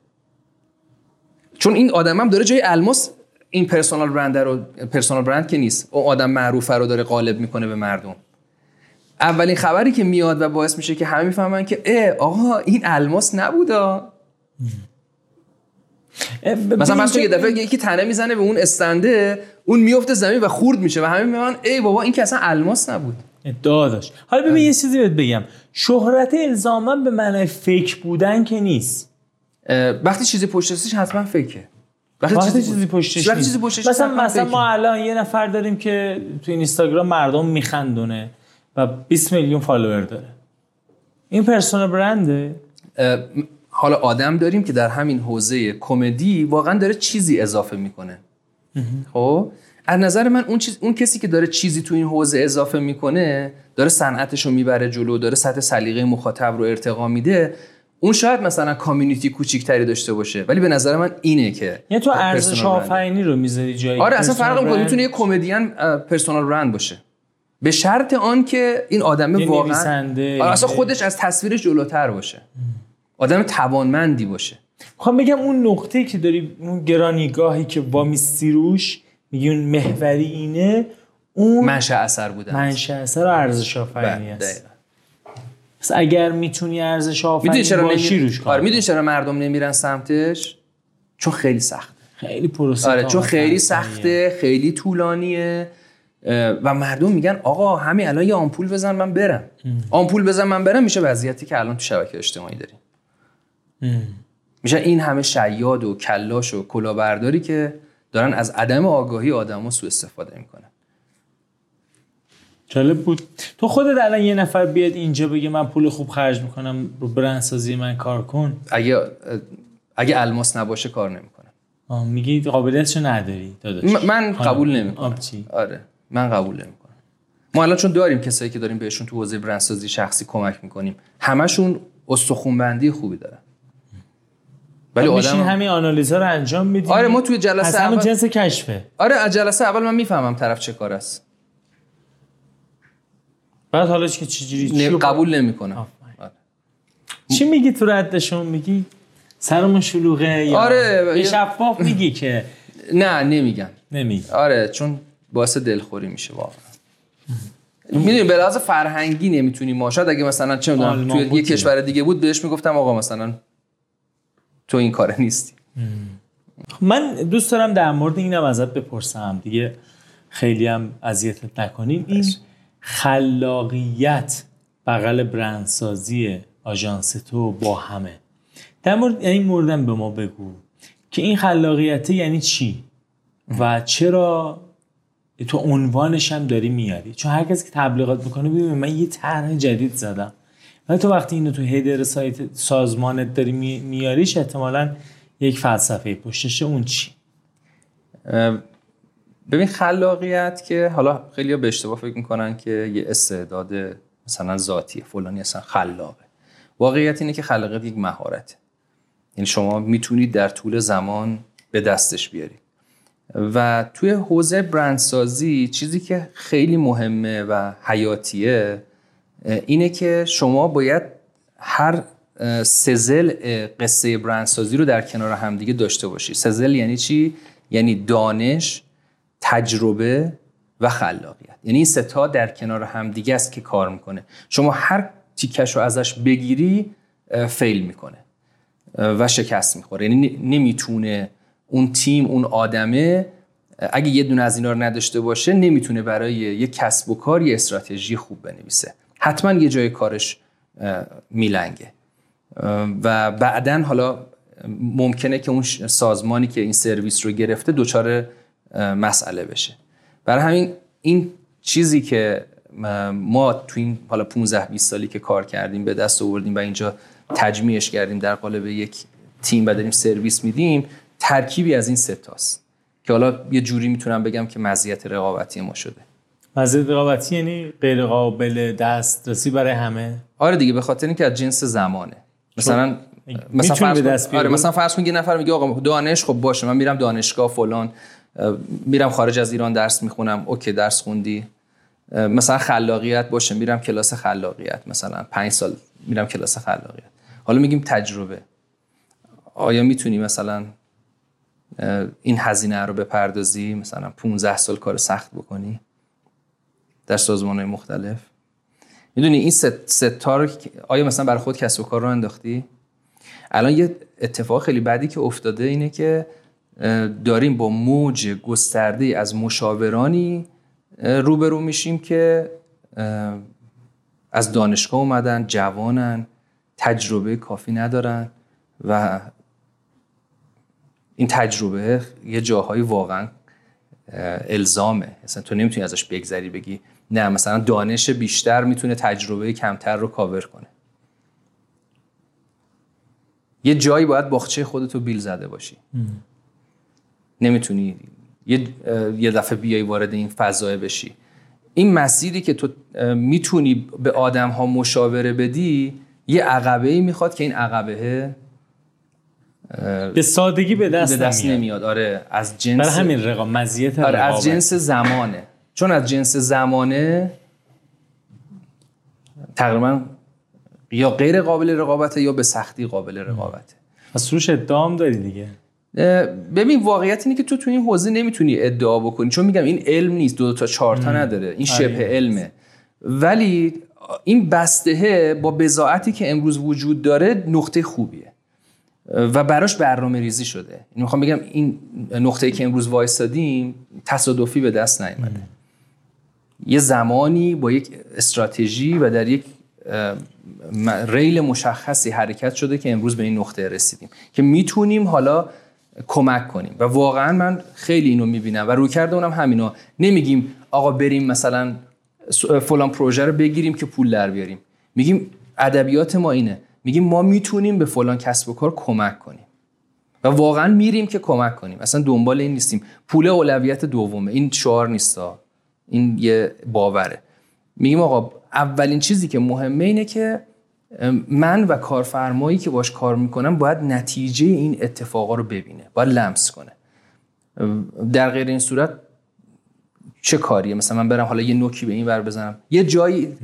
چون این آدم هم داره جای الماس این پرسونال برند رو پرسونال برند که نیست. اون آدم معروفه رو داره قالب می‌کنه به مردم. اولین خبری که میاد و باعث میشه که همه می‌فهمن که اه آقا این الماس نبودا مثلا مثلا یه دفعه یکی تنه می‌زنه به اون استنده اون میفته زمین و خورد میشه و همه میگن ای بابا این که اصلا الماس نبود. ادعا داشت حالا ببین یه چیزی بهت بگم. شهرت الزاما به معنای فیک بودن که نیست. وقتی چیزی پشتش حتما فیکه. وقتی چیزی پشتش وقتی نیست. چیزی پشتش مثلا مثلا. ما الان یه نفر داریم که تو اینستاگرام مردم میخندونه و 20 میلیون فالوور داره. این پرسونال برنده؟ حالا آدم داریم که در همین حوزه کمدی واقعا داره چیزی اضافه می‌کنه. خب؟ از نظر من اون چیز اون کسی که داره چیزی تو این حوزه اضافه می‌کنه داره صنعتش رو می‌بره جلو داره سطح سلیقه مخاطب رو ارتقا میده. اون شاید مثلا کامیونیتی کوچیکتری داشته باشه ولی به نظر من اینه که یعنی تو ارزش. آفرینی رو می‌ذاری جایی آره اصلا فرق می‌کنه می‌تونه یه کمدین پرسونال برند باشه. به شرط آن که این آدمه یه واقعا آره اصلا یه- خودش از تصویرش جلوتر باشه. آدم توانمندی باشه. می‌خوام بگم اون نقطه که داری اون گرانیگاهی که وامیستی روش میگی اون محوری اینه اون منشأ اثر بودن منشأ اثر و ارزش آفرینی بله، است. پس اگر می‌تونی ارزش می‌دونی آفرین چرا باشی نمی... روش کار آره. می‌دونی چرا مردم نمیرن سمتش؟ چون خیلی سخت خیلی پروسه آره چون خیلی. سخته خیلی طولانیه و مردم میگن آقا همین الان یه آمپول بزن من برم. آمپول بزن من برم میشه وضعیتی که الان تو شبکه اجتماعی داریم. میشه این همه شیاد و کلاش و کلاهبرداری که دارن از عدم آگاهی آدما سوء استفاده می‌کنن. جالب بود. تو خودت الان یه نفر بیاد اینجا بگه من پول خوب خرج می‌کنم رو برندسازی من کار کن. اگه اگه الماس نباشه کار نمی‌کنه آه، میگی قابلیتشو نداری داداش. من. قبول نمی‌کنم. آره من قبول نمی‌کنم. ما الان چون داریم کسایی که داریم بهشون تو حوزه برندسازی شخصی کمک می‌کنیم همشون استخونبندی خوبی دارن. ولی آدم همین آنالیزها رو انجام میدیم آره ما توی جلسه همون جنس کشفه. آره جلسه اول من می‌فهمم طرف چه کار است. بعد حالا که چجوری قبول نمی‌کنم. آره. چی میگی تو ردشون؟ میگی سرمون شلوغه یا آره شفاف میگی که نه نمیگم. نمیگی. آره چون باعث دلخوری میشه واقعا. می‌دونی به لحاظ فرهنگی نمی‌تونی. ما شاید اگه مثلا چه می‌دونم توی یه کشور دیگه بود بهش می‌گفتم آقا مثلا تو این کار نیستی. من دوست دارم در مورد اینم ازت بپرسم. دیگه خیلی هم اذیتت نکنیم. این خلاقیت بغل برندسازی آژانس تو با همه. در مورد این موردم به ما بگو که این خلاقیت یعنی چی؟ و چرا تو عنوانش هم داری میاری؟ چون هر کسی که تبلیغات می‌کنه ببین من یه طرح جدید زدم. ولی تو وقتی اینو تو هیدر سایت سازمانت داری میاریش احتمالا یک فلسفه پشتش اون چی؟ ببین خلاقیت که حالا خیلی به اشتباه فکر می‌کنن که یه استعداد مثلا ذاتیه فلانی اصلا خلاقه. واقعیت اینه که خلاقیت یک مهارته. یعنی شما می‌تونید در طول زمان به دستش بیارید و توی حوزه برندسازی چیزی که خیلی مهمه و حیاتیه اینه که شما باید هر سزل قصه برندسازی رو در کنار همدیگه داشته باشی. سزل یعنی چی؟ یعنی دانش تجربه و خلاقیت. یعنی این ستا در کنار همدیگه است که کار می‌کنه. شما هر تیکش رو ازش بگیری فیل می‌کنه و شکست می‌خوره. یعنی نمی‌تونه اون تیم اون آدمه اگه یه دونه از اینا رو نداشته باشه نمی‌تونه برای یه کسب و کار یه استراتژی خوب بنویسه. حتما یه جای کارش میلنگه. و بعدا حالا ممکنه که اون سازمانی که این سرویس رو گرفته دچار مسئله بشه. برای همین این چیزی که ما تو این حالا 15 20 سالی که کار کردیم به دست آوردیم و اینجا تجمیعش کردیم در قالب یک تیم و داریم سرویس میدیم ترکیبی از این ستاست که حالا یه جوری می‌تونم بگم که مزیت رقابتی ما شده. مزیت رقابتی یعنی غیر قابل دسترسی برای همه؟ آره دیگه به خاطر اینکه از جنس زمانه. مثلا مثلا فرض آره مثلا فرض کن یه نفر میگه آقا دانش خب باشه من میرم دانشگاه فلان. میرم خارج از ایران درس می‌خونم اوکی درس خوندی. مثلا خلاقیت باشه میرم کلاس خلاقیت مثلا پنج سال میرم کلاس خلاقیت. حالا میگیم تجربه. آیا می‌تونی مثلا این هزینه رو بپردازی؟ مثلا 15 سال کار سخت بکنی در سازمان های مختلف. می‌دونی این ستار آیا مثلا برای خود کسب و کار رو انداختی؟ الان یه اتفاق خیلی بعدی که افتاده اینه که داریم با موج گسترده از مشاورانی روبرو میشیم که از دانشگاه اومدن جوانن تجربه کافی ندارن و این تجربه یه جاهایی واقعا الزامه. مثلا تو نمی‌تونی ازش بگذری بگی نه مثلا دانش بیشتر می‌تونه تجربه کمتر رو کاور کنه. یه جایی باید باخچه خودتو بیل زده باشی. نمی‌تونی یه, یه دفعه بیای وارد این فضای بشی. این مسیری که تو می‌تونی به آدم ها مشاوره بدی یه عقبه ای می‌خواد که این عقبه به سادگی به دست, به دست نمیاد. آره از جنس برای همین رقا مزیت آره از جنس زمانه. چون از جنس زمانه تقریبا یا غیر قابل رقابته یا به سختی قابل رقابته. پس روش ادعام داری دیگه. ببین واقعیت اینه که تو تو این حوزه نمی‌تونی ادعا بکنی. چون میگم این علم نیست دو تا چهار تا نداره. این شبه آره. علمه. ولی این بستهه با بزاعتی که امروز وجود داره نقطه خوبیه. و براش برنامه ریزی شده. این یعنی می‌خوام بگم این نقطه که امروز وایستادیم تصادفی به دست نیومده. یه زمانی با یک استراتژی و در یک ریل مشخصی حرکت شده که امروز به این نقطه رسیدیم. که می‌تونیم حالا کمک کنیم. و واقعا من خیلی اینو می‌بینم و روی کرده اونم همینا نمیگیم آقا بریم مثلا فلان پروژه رو بگیریم که پول در بیاریم. میگیم ادبیات ما اینه. میگیم ما می‌تونیم به فلان کسب و کار کمک کنیم. و واقعا میریم که کمک کنیم. اصلا دنبال این نیستیم. پول اولویت دومه. این شعار نیستا این یه باوره. میگیم آقا اولین چیزی که مهمه اینه که من و کارفرمایی که باش کار می‌کنم باید نتیجه این اتفاقا رو ببینه باید لمس کنه. در غیر این صورت چه کاریه؟ مثلا من برم حالا یه نوکی به این ور بزنم. یه جایی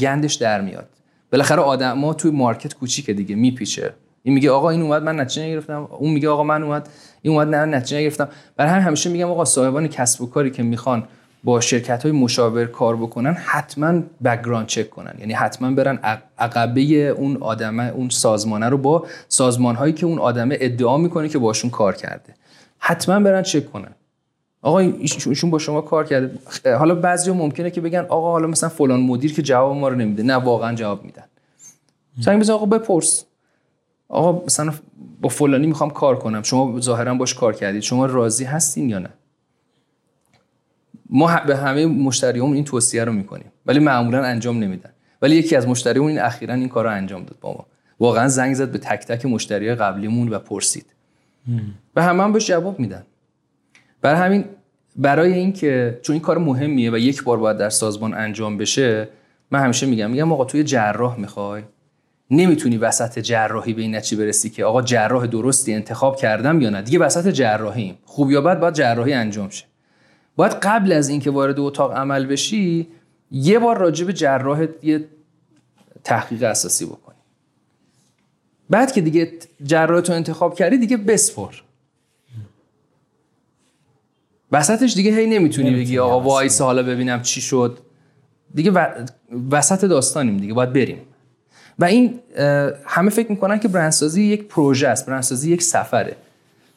گندش در میاد. بالاخره آدم ما توی market کوچیکه دیگه میپیچه. این میگه آقا این اومد من نتیجه نگرفتم. اون میگه آقا من اومد این اومد نه نتیجه نگرفتم. برای همین همیشه میگم آقا صاحبان کسب و کاری که می‌خوان با شرکت های مشاور کار بکنن حتما background check کنن. یعنی حتما برن عقبه اون آدمه اون سازمانه رو با سازمان هایی که اون آدمه ادعا می‌کنه که باشون کار کرده. حتما برن چک کنن. آقا ایشون با شما کار کرده. حالا بعضی ممکنه که بگن آقا حالا مثلا فلان مدیر که جواب ما رو نمیده. نه واقعا جواب میدن. سعی بزن آقا بپرس. آقا مثلا با فلانی می‌خوام کار کنم. شما ظاهرا باش کار کردید. شما راضی هستین یا نه؟ ما به همه مشتریامون این توصیه رو می‌کنیم ولی معمولا انجام نمیدن. ولی یکی از مشتریمون این اخیرا این کار رو انجام داد با ما. واقعا زنگ زد به تک تک مشتری قبلیمون و پرسید. و همه هم بهش جواب میدن. برای همین برای اینکه چون این کار مهمیه و یک بار باید در سازمان انجام بشه من همیشه میگم میگم آقا توی جراح می‌خوای. نمی‌تونی وسط جراحی به این نتیجه برسی که آقا جراح درستی انتخاب کردم یا نه. دیگه وسط جراحیم. خوب یا بد باید جراحی انجام شه. باید قبل از اینکه وارد اتاق عمل بشی یه بار راجع به جراح یه تحقیق اساسی بکنی. بعد که دیگه جراح تو انتخاب کردی دیگه بسپر. وسطش دیگه هی نمی‌تونی بگی آقا وایس حالا ببینم چی شد. دیگه وسط داستانیم دیگه باید بریم. و این همه فکر می‌کنن که برندسازی یک پروژه است برندسازی یک سفره.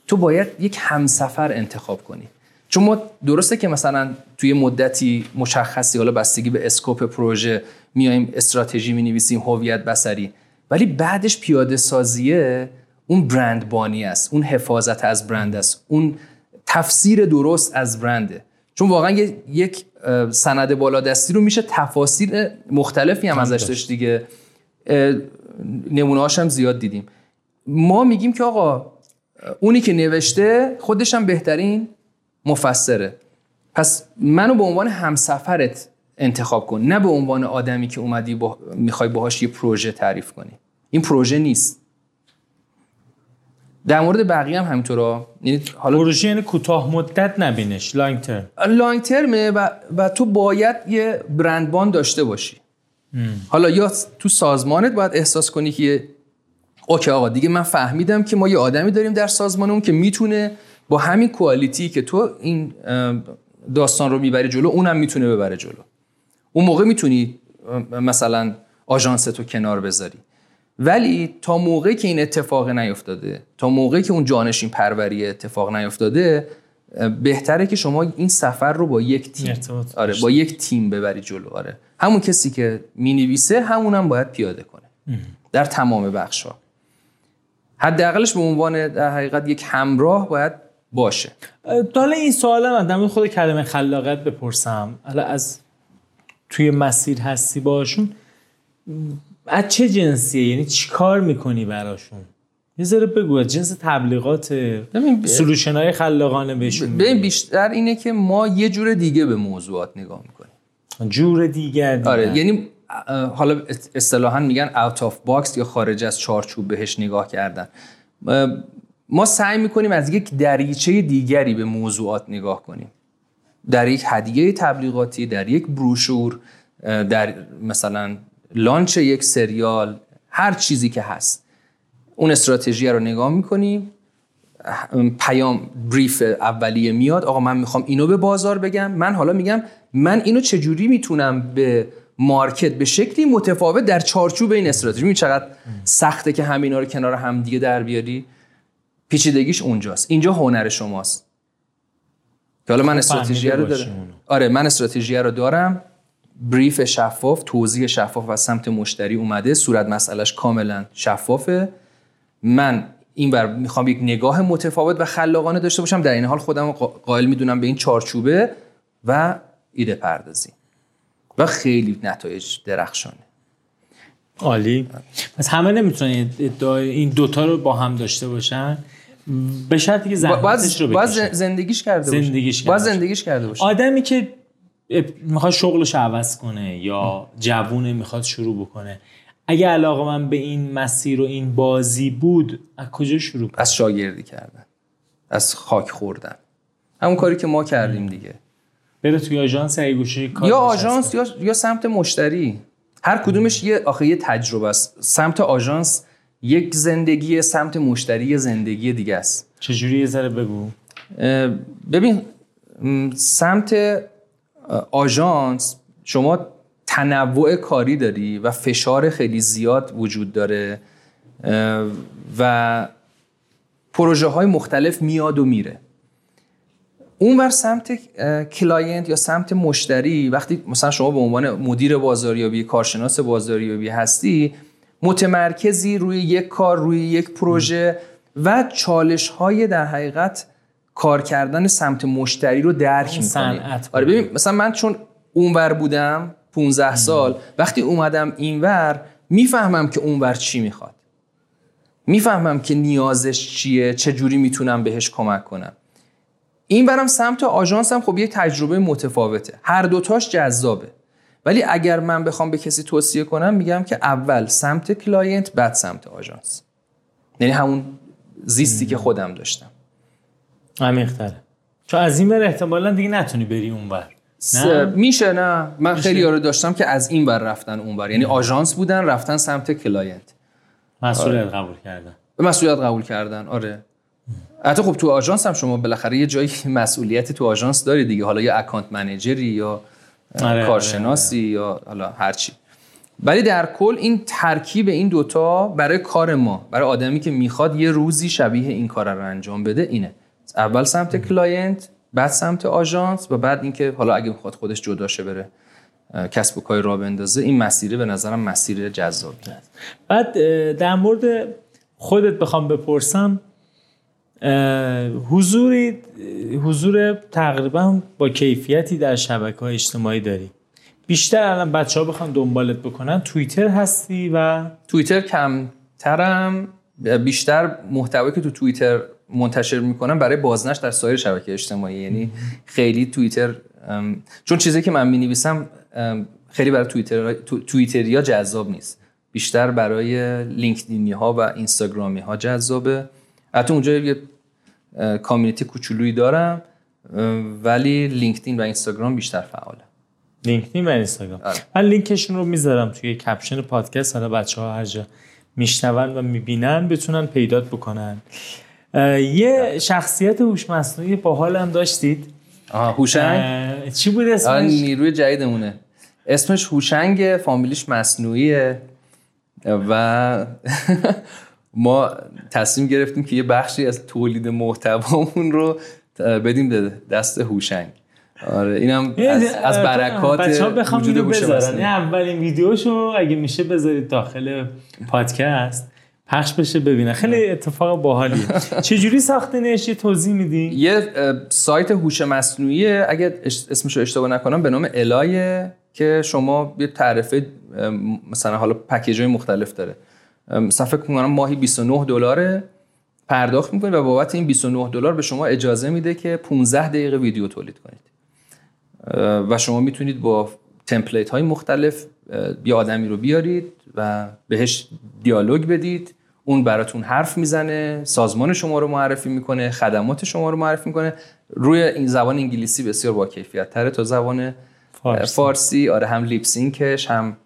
تو باید یک همسفر انتخاب کنی. چون ما درسته که مثلا توی مدتی مشخصی حالا بستگی به اسکوپ پروژه میایم استراتژی می نویسیم هویت بسری ولی بعدش پیاده سازیه اون برند بانی است اون حفاظت از برند است اون تفسیر درست از برنده. چون واقعا یک سند بالادستی رو میشه تفاسیر مختلفی هم ازش داشت دیگه. نمونه هم زیاد دیدیم. ما میگیم که آقا اونی که نوشته خودش هم بهترین مفسره. پس منو به عنوان همسفرت انتخاب کن نه به عنوان آدمی که اومدی با... می‌خوای باهاش یه پروژه تعریف کنی. این پروژه نیست. در مورد بقیه هم همینطورا. یعنی حالا پروژه یعنی کوتاه مدت نبینش لانگ ترم لانگ ترمه و, و تو باید یه برندبان داشته باشی. حالا یا تو سازمانت باید احساس کنی که اوکی آقا دیگه من فهمیدم که ما یه آدمی داریم در سازمانمون که می‌تونه با همین کوالیتی که تو این داستان رو می‌بری جلو اونم می‌تونه ببره جلو. اون موقع می‌تونی مثلا آژانس تو کنار بذاری. ولی تا موقعی که این اتفاق نیفتاده تا موقعی که اون جانشین پروری اتفاق نیفتاده بهتره که شما این سفر رو با یک تیم آره با یک تیم ببری جلو آره. همون کسی که می‌نویسه همون هم باید پیاده کنه. در تمام بخش ها حداقلش به عنوان در حقیقت یک همراه باید باشه. حالا این سوال من در خود کلمه خلاقیت بپرسم. حالا از توی مسیر هستی باشون از چه جنسیه؟ یعنی چی کار می‌کنی براشون؟ یه ذره بگو جنس تبلیغات سلوشن های خلاقانه بهشون ببین بیشتر اینه که ما یه جور دیگه به موضوعات نگاه می‌کنیم. جور دیگر, آره یعنی حالا اصطلاحا میگن out of box یا خارج از چارچوب بهش نگاه کردن. ما سعی می‌کنیم از یک دریچه دیگری به موضوعات نگاه کنیم. در یک هدیه تبلیغاتی در یک بروشور در مثلا launch یک سریال هر چیزی که هست. اون استراتژی رو نگاه می‌کنیم. پیام brief اولیه میاد. آقا من می‌خوام اینو به بازار بگم. من حالا میگم من اینو چجوری می‌تونم به مارکت به شکلی متفاوت در چارچوب این استراتژی. می چقدر سخته که همینا رو کنار هم دیگه در بیاری؟ پیچیدگیش اونجاست. اینجا هنر شماست. که حالا من استراتژی رو دارم. آره من استراتژی رو دارم. بریف شفاف توضیح شفاف از سمت مشتری اومده. صورت مسئلهش کاملا شفافه. من این بر می‌خوام یک نگاه متفاوت و خلاقانه داشته باشم. در این حال خودم قائل می‌دونم به این چارچوبه و ایده پردازی. و خیلی نتایج درخشانه. عالی. پس همه نمی‌تونن این دوتا رو با هم داشته باشن؟ به شرطی که زحمتش رو بکشه. زندگیش کرده باشه. زندگیش کرده زندگیش کرده باشه. آدمی که می‌خواد شغلش عوض کنه یا جوونه می‌خواد شروع بکنه. اگه علاقه من به این مسیر و این بازی بود از کجا شروع کنم؟ از شاگردی کردن. از خاک خوردن. همون کاری که ما کردیم دیگه. بره توی آژانس ای گوشه کار یا. آژانس یا یا سمت مشتری. هر کدومش یه آخه یه تجربه است. سمت آژانس یک زندگی سمت مشتری یه زندگی دیگه است. چجوری یه ذره بگو؟ ببین سمت آژانس شما تنوع کاری داری و فشار خیلی زیاد وجود داره و پروژه های مختلف میاد و میره. اونور سمت اه، client یا سمت مشتری وقتی مثلا شما به عنوان مدیر بازاریابی کارشناس بازاریابی هستی متمرکزی روی یک کار روی یک پروژه و چالش های در حقیقت کار کردن سمت مشتری رو درک می‌کنی. آره ببین مثلا من چون اونور بودم 15 سال وقتی اومدم اینور می‌فهمم که اونور چی می‌خواد. می‌فهمم که نیازش چیه چه جوری می‌تونم بهش کمک کنم. این برم سمت آژانس هم خب یک تجربه متفاوته. هر دوتاش جذابه. ولی اگر من بخوام به کسی توصیه کنم میگم که اول سمت client بعد سمت آژانس. یعنی همون زیستی که خودم داشتم. عمیق‌تره چون از این ور احتمالا دیگه نتونی بری اونور نه؟ میشه نه. من خیلی رو داشتم که از این ور رفتن اون ور. یعنی آژانس بودن رفتن سمت client. مسئولیت قبول کردن. به مسئولیت قبول کردن آره. حتی خب تو آژانس هم شما بالاخره یه جایی مسئولیتی تو آژانس داری دیگه. حالا یا account manager ی یا آره، کارشناسی یا حالا هر چی. ولی در کل این ترکیب این دوتا برای کار ما برای آدمی که می‌خواد یه روزی شبیه این کار رو انجام بده اینه. اول سمت client بعد سمت آژانس و بعد اینکه حالا اگه می‌خواد خودش جدا شه بره کسب و کار را بندازه این مسیره به نظرم مسیر جذابی بعد در مورد خودت بخوام بپرسم حضوری حضور تقریبا با کیفیتی در شبکه های اجتماعی داری. بیشتر الان بچه ها بخوان دنبالت بکنن توییتر هستی و توییتر کمترم بیشتر محتوایی که تو توییتر منتشر می‌کنم برای بازنشر در سایر شبکه اجتماعی. یعنی خیلی توییتر چون چیزی که من می‌نویسم خیلی برای توییتر تو- توییتریا جذاب نیست. بیشتر برای لینکدینی ها و اینستاگرامی ها جذابه. حتی اونجا یه community کوچولویی دارم ولی لینکدین و اینستاگرام بیشتر فعاله. لینکدین و اینستاگرام. آره. من لینکشون رو می‌ذارم توی caption پادکست حالا بچه ها هر جا میشنون و می‌بینن بتونن پیدات بکنن. یه شخصیت هوش مصنوعی باحال هم داشتید؟ آها هوشنگ؟ چی بود اسمش؟ نیروی جدیدمونه. اسمش هوشنگ فامیلیش مصنوعیه. و *laughs* ما تصمیم گرفتیم که یه بخشی از تولید محتوامون رو بدیم به دست هوشنگ. آره اینم از, از برکات بچه ها بخوام وجود بذارن اولین ویدیوشو اگه میشه بذارید داخل پادکست پخش بشه ببینن خیلی اتفاق باحالیه. *laughs* چجوری ساختنش یه توضیح میدی؟ یه سایت هوش مصنوعی اگه اش- اسمش رو اشتباه نکنم به نام الایه که شما یه تعرفه مثلا حالا پکیج های مختلف داره. مثلا فکر کنم ماهی 29 دلاره پرداخت می‌کنید و بابت این 29 دلار به شما اجازه میده که 15 دقیقه ویدیو تولید کنید. و شما می‌تونید با template های مختلف یه آدمی رو بیارید و بهش دیالوگ بدید. اون براتون حرف می‌زنه سازمان شما رو معرفی می‌کنه خدمات شما رو معرفی می‌کنه. روی این زبان انگلیسی بسیار با کیفیت تره تا زبان فارسی. فارسی آره هم lip sync ش هم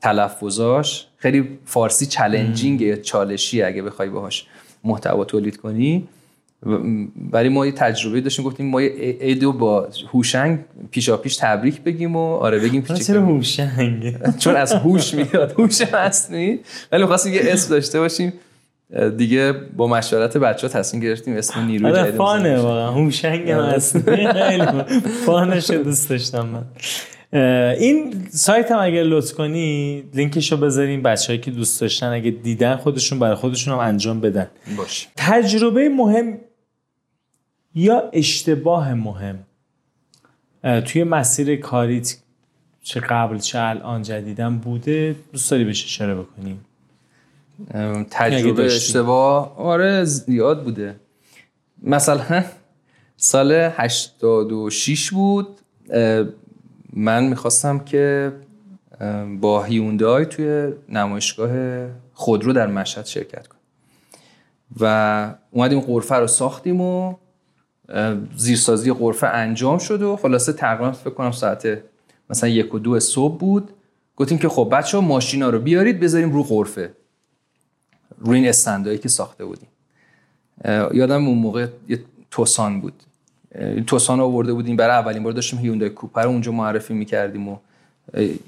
تلفظاش. خیلی فارسی challenging چالشی اگه بخوای باهاش محتوا تولید کنی. ولی ما یه تجربه داشتیم گفتیم ما یه عیدو با هوشنگ پیشا پیش تبریک بگیم و آره بگیم چرا. هوشنگ *laughs* چون از هوش میاد هوش مصنوعی ولی می‌خواستیم یه اسم داشته باشیم. دیگه با مشورت بچه ها تصمیم گرفتیم اسم نیروی آره فانه. واقعا. هوشنگ هم هست خیلی فانش رو دوست داشتم من. این سایت هم اگر لطف کنی لینکش رو بذاریم بچه‌ای که دوست داشتن اگه دیدن خودشون برای خودشون هم انجام بدن. باش تجربه مهم یا اشتباه مهم؟ توی مسیر کاریت چه قبل چه الان جدیدن بوده؟ دوست داری بهش اشاره بکنیم تجربه. اشتباه؟ آره زیاد بوده. مثلا *laughs* سال 86 بود. من می‌خواستم که با هیوندای توی نمایشگاه خودرو در مشهد شرکت کنم. و اومدیم قرفه رو ساختیم و زیرسازی قرفه انجام شد و خلاصه تقریبا فکر کنم ساعت مثلا یک و دو صبح بود. گفتیم که خب بچه ها ماشینا رو بیارید بذاریم رو قرفه روی این استندایی که ساخته بودیم. یادم اون موقع یه توسان بود. توسان آورده بودیم برای اولین بار داشتیم هیوندای کوپر اونجا معرفی می‌کردیم و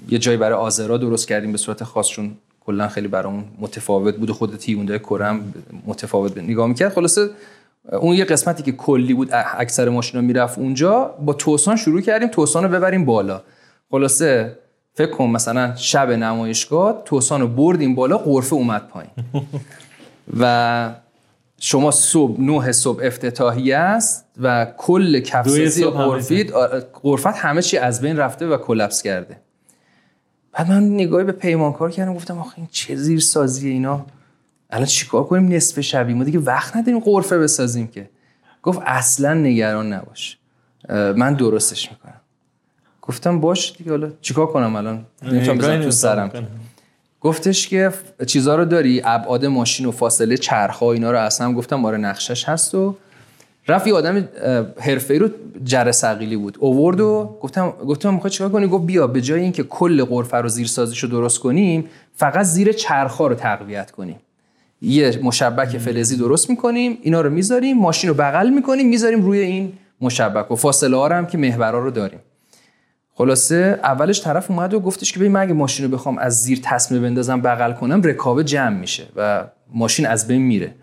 یه جایی برای آزرا درست کردیم به صورت خاص چون کلا خیلی برامون متفاوت بود و خود هیوندای کرم متفاوت نگاه می‌کرد خلاصه اون یه قسمتی که کلی بود اکثر ماشینا می‌رفت اونجا با توسان شروع کردیم توسان رو ببریم بالا. خلاصه فکر کن مثلا شب نمایشگاه توسان رو بردیم بالا قرفه اومد پایین. *laughs* و شما صبح نه صبح افتتاحی است و کل کفسازی قرفید قرفت همه چی از بین رفته و کلپس کرده. بعد من نگاهی به پیمانکار کردم گفتم آخه این چه زیر سازیه اینا؟ الان چیکار کنیم؟ نصف شبی ما دیگه وقت نداریم قرفه بسازیم که. گفت اصلا نگران نباش. من درستش می‌کنم. گفتم باش دیگه حالا چیکار کنم الان؟ نمی‌تونم بزنم تو سرم. گفتش که چیزا رو داری؟ ابعاد ماشین و فاصله چرخ اینا رو اصلا. گفتم آره نقشش هست و رفت یه آدم حرفه‌ای رو جره ثقیلی بود. اوورد و گفتم گفتم می‌خوای چیکار کنی؟ گفت بیا به جای اینکه کل قرفه رو زیر سازیشو درست کنیم فقط زیر چرخا رو تقویت کنیم. یه مشبک فلزی درست می‌کنیم اینا رو می‌ذاریم ماشین رو بغل می‌کنیم می‌ذاریم روی این مشبک و فاصله ها هم که محورا رو داریم. خلاصه اولش طرف اومد و گفتش که ببین من اگه ماشین رو بخوام از زیر تصمه بندازم بغل کنم رکابه جمع میشه و ماشین از بین میره.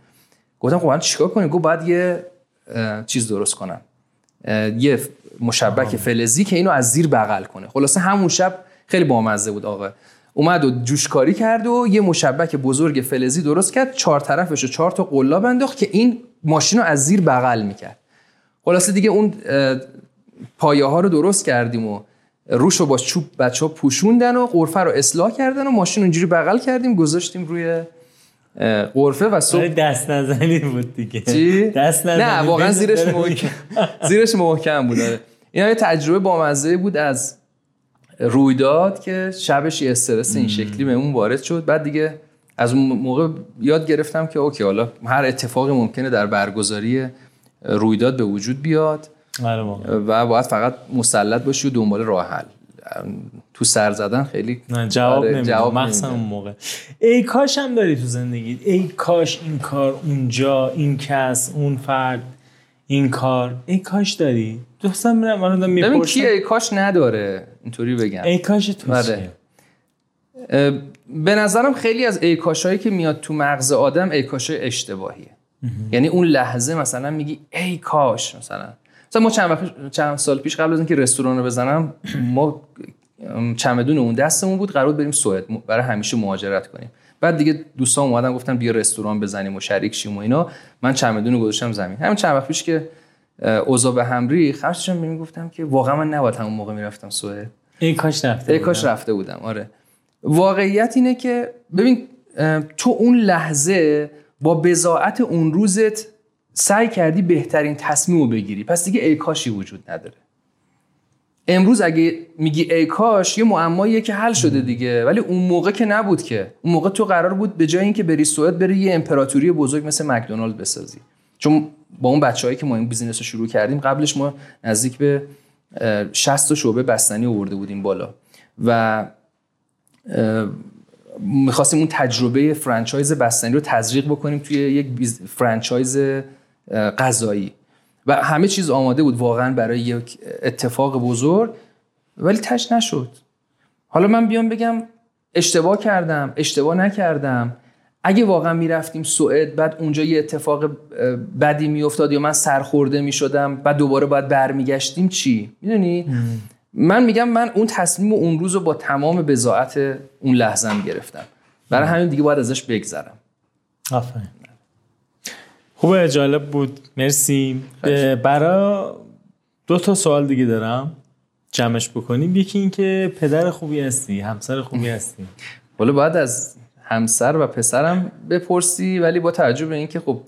گفتم خب من چیکار کنیم؟ گفت بعد یه چیز درست کنم. یه مشبک فلزی که اینو از زیر بغل کنه. خلاصه همون شب خیلی بامزه بود آقا. اومد و جوشکاری کرد و یه مشبک بزرگ فلزی درست کرد چهار طرفش رو چهار تا قلاب انداخت که این ماشین رو از زیر بغل می‌کرد. خلاصه دیگه اون پایه ها رو درست کردیم و روش رو با چوب بچه ها پوشوندن و قرفه رو اصلاح کردن و ماشین اونجوری بغل کردیم گذاشتیم روی قرفه و صبح. دست نزنی بود دیگه. چی؟ دست نزنی. نه واقعا زیرش محکم. زیرش محکم بود آره. این یه تجربه بامزه بود از رویداد که شبش یه استرس این شکلی بهمون وارد شد. بعد دیگه از اون موقع یاد گرفتم که اوکی حالا هر اتفاقی ممکنه در برگزاری رویداد به وجود بیاد. آره و باید فقط مسلط باشی و دنبال راه حل. تو سر زدن خیلی نه جواب آره نمیده. جواب اون موقع. ای کاش هم داری تو زندگی. ای کاش این کار اونجا این کس اون فرد این کار. ای کاش داری. دوستم میرم من دارم می‌پرسم کی ای کاش نداره. اینطوری بگم. ای کاش تو بله. به نظرم خیلی از ای هایی که میاد تو مغز آدم ای کاش اشتباهیه. یعنی اون لحظه مثلا میگی ای کاش مثلا. مثلا ما چند, وقت چند سال پیش قبل از اینکه رستوران رو بزنم ما چمدون اون دستمون بود قرار بریم سوئد برای همیشه مهاجرت کنیم. بعد دیگه دوستان اومدن گفتن بیا رستوران بزنیم و شریک شیم و اینا. من چمدون رو گذاشتم زمین. همین چند وقت پیش که اوضاع به هم ریخت خرجشم گفتم که واقعا من نباید همون موقع می‌رفتم سوئد. ای کاش رفته ای کاش رفته بودم آره. واقعیت اینه که ببین تو اون لحظه با بزاعت اون روزت سعی کردی بهترین تصمیم رو بگیری. پس دیگه ای کاشی وجود نداره. امروز اگه میگی ای کاش یه معماییه که حل شده دیگه. ولی اون موقع که نبود که. اون موقع تو قرار بود به جای اینکه بری سوئد بری یه امپراتوری بزرگ مثل مکدونالد بسازی. چون با اون بچههایی که ما این business رو شروع کردیم قبلش ما نزدیک به 60 شعبه بستنی آورده بودیم بالا. و می‌خواستیم اون تجربه franchise بستنی رو تزریق بکنیم توی یک franchise غذایی و همه چیز آماده بود واقعا برای یک اتفاق بزرگ ولی تش نشد. حالا من بیام بگم اشتباه کردم اشتباه نکردم. اگه واقعا می‌رفتیم سوئد بعد اونجا یه اتفاق بدی میافتاد یا من سرخورده می‌شدم بعد دوباره باید برمیگشتیم چی؟ می‌دونی؟ من میگم من اون تصمیم اون روز رو با تمام بزاعت اون لحظه گرفتم. برای همین دیگه باید ازش بگذرم. آفرین. خوبه جالب بود. مرسی. برا دو تا سوال دیگه دارم. جمعش بکنیم. یکی اینکه پدر خوبی هستی همسر خوبی هستی. ولی باید از همسر و پسرم بپرسی ولی با توجه به اینکه خب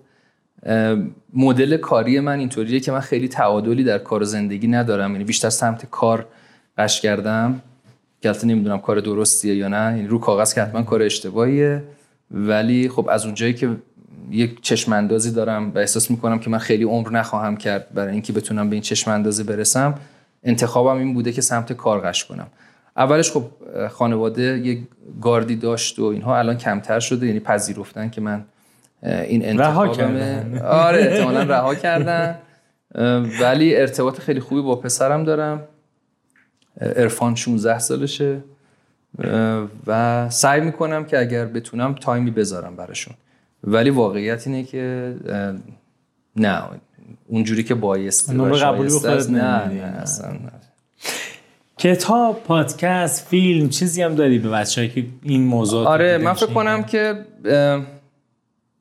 مدل کاری من اینطوریه که من خیلی تعادلی در کار و زندگی ندارم. یعنی بیشتر سمت کار قش کردم. که البته نمی‌دونم کار درستیه یا نه. یعنی رو کاغذ که حتما کار اشتباهیه. ولی خب از اونجایی که یک چشم اندازی دارم و احساس می‌کنم که من خیلی عمر نخواهم کرد برای اینکه بتونم به این چشم اندازی برسم. انتخابم این بوده که سمت کار قش کنم. اولش خب خانواده یک گاردی داشت و اینها الان کمتر شده یعنی پذیرفتن که من این انتخابم آره *laughs* احتمالا رها کردن. ولی ارتباط خیلی خوبی با پسرم دارم. ارفان 16 سالشه. و سعی می‌کنم که اگر بتونم تایمی بذارم براشون. ولی واقعیت اینه که نه اونجوری که بایسته قبولی نه نه اصلا کتاب پادکست فیلم چیزی هم داری به بچه‌ای که این موضوع آره من فکر کنم که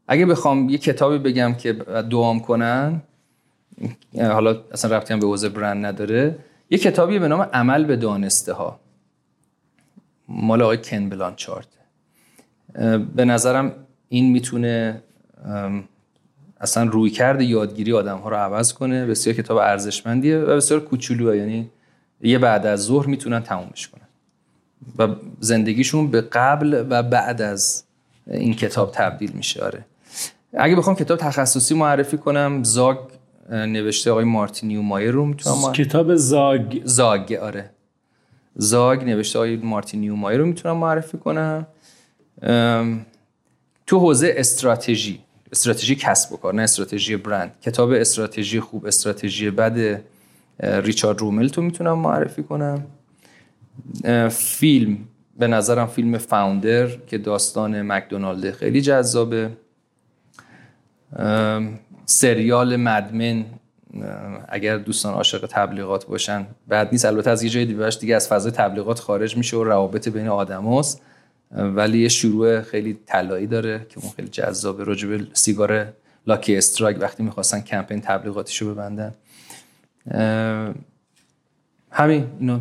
اگه بخوام یه کتابی بگم که دوام کنن حالا اصلا ربطی هم به حوزه برند نداره یه کتابی به نام عمل به دانسته ها مال آقای کن بلانچارد. به نظرم این می‌تونه اصلا روی کرده یادگیری آدم ها رو عوض کنه. بسیار کتاب ارزشمندیه و بسیار کوچولوه. یعنی یه بعد از ظهر می‌تونن تمومش کنن. و زندگیشون به قبل و بعد از این کتاب تبدیل میشه. آره. اگه بخوام کتاب تخصصی معرفی کنم زاگ نوشته آقای مارتینیو مایر رو می‌تونم کتاب زاگ. زاگ آره. زاگ نوشته آقای مارتینیو مایر رو می‌تونم معرفی کنم. تو حوزه استراتژی استراتژی کسب و کار نه استراتژی برند. کتاب استراتژی خوب استراتژی بد ریچارد رومل تو می‌تونم معرفی کنم. فیلم به نظرم فیلم فاوندر که داستان مکدونالد خیلی جذابه. سریال مدمن اگر دوستان عاشق تبلیغات باشن. بعد نیست البته از یه جای دیگه دیگه از فضای تبلیغات خارج میشه و روابط بین آدم هست. ولی یه شروع خیلی طلایی داره که اون خیلی جذابه. راجب سیگار لاکی استرایک وقتی می‌خواستن کمپین تبلیغاتیشو ببندن. همین اینو.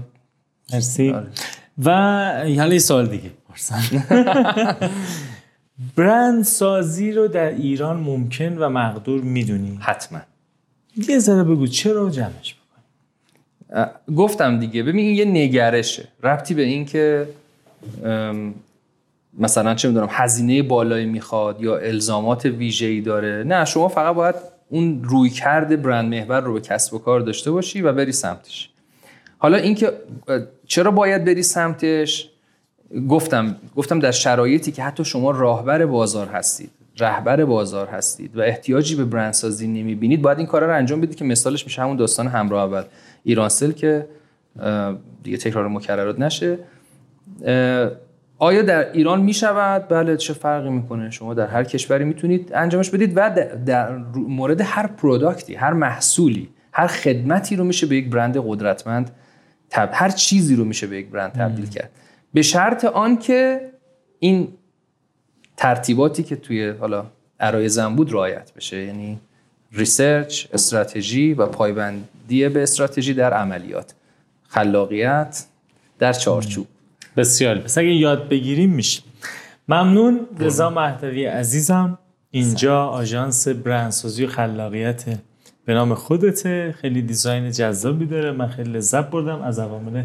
مرسی. آره. و حالا یه سوال دیگه *laughs* برند سازی رو در ایران ممکن و مقدور می‌دونی؟ حتما. یه ذره بگو چرا جمعش بکنی گفتم دیگه. ببین این یه نگرشه. ربطی به این که مثلا چه می‌دونم هزینه بالایی می‌خواد یا الزامات ویژه‌ای داره. نه شما فقط باید اون روی کرده برند محور رو به کسب و کار داشته باشی و بری سمتش. حالا اینکه چرا باید بری سمتش؟ گفتم گفتم در شرایطی که حتی شما راهبر بازار هستید رهبر بازار هستید و احتیاجی به برندسازی نمی‌بینید باید این کارا رو انجام بدید که مثالش میشه همون داستان همراه اول. ایرانسل که دیگه تکرار مکررات نشه آیا در ایران می شود؟ بله چه فرقی می‌کنه؟ شما در هر کشوری می‌تونید انجامش بدید و در مورد هر پروداکتی هر محصولی هر خدمتی رو میشه به یک برند قدرتمند تب... هر چیزی رو میشه به یک برند تبدیل کرد. به شرط آن که این ترتیباتی که توی حالا عرایضم بود رعایت بشه. یعنی research استراتژی و پایبندی به استراتژی در عملیات. خلاقیت در چارچوب. بسیار. پس اگه یاد بگیریم میشه. ممنون. رضا مهدوی عزیزم. اینجا آژانس برندسازی و خلاقیت به نام خودته. خیلی دیزاین جذابی داره. من خیلی لذت بردم. از عوامل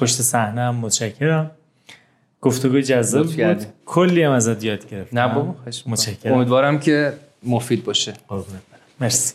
پشت صحنه هم متشکرم. گفتگوی جذاب بود. کلی هم ازت یاد گرفتم. نه بابا متشکرم. امیدوارم که مفید باشه. مرسی.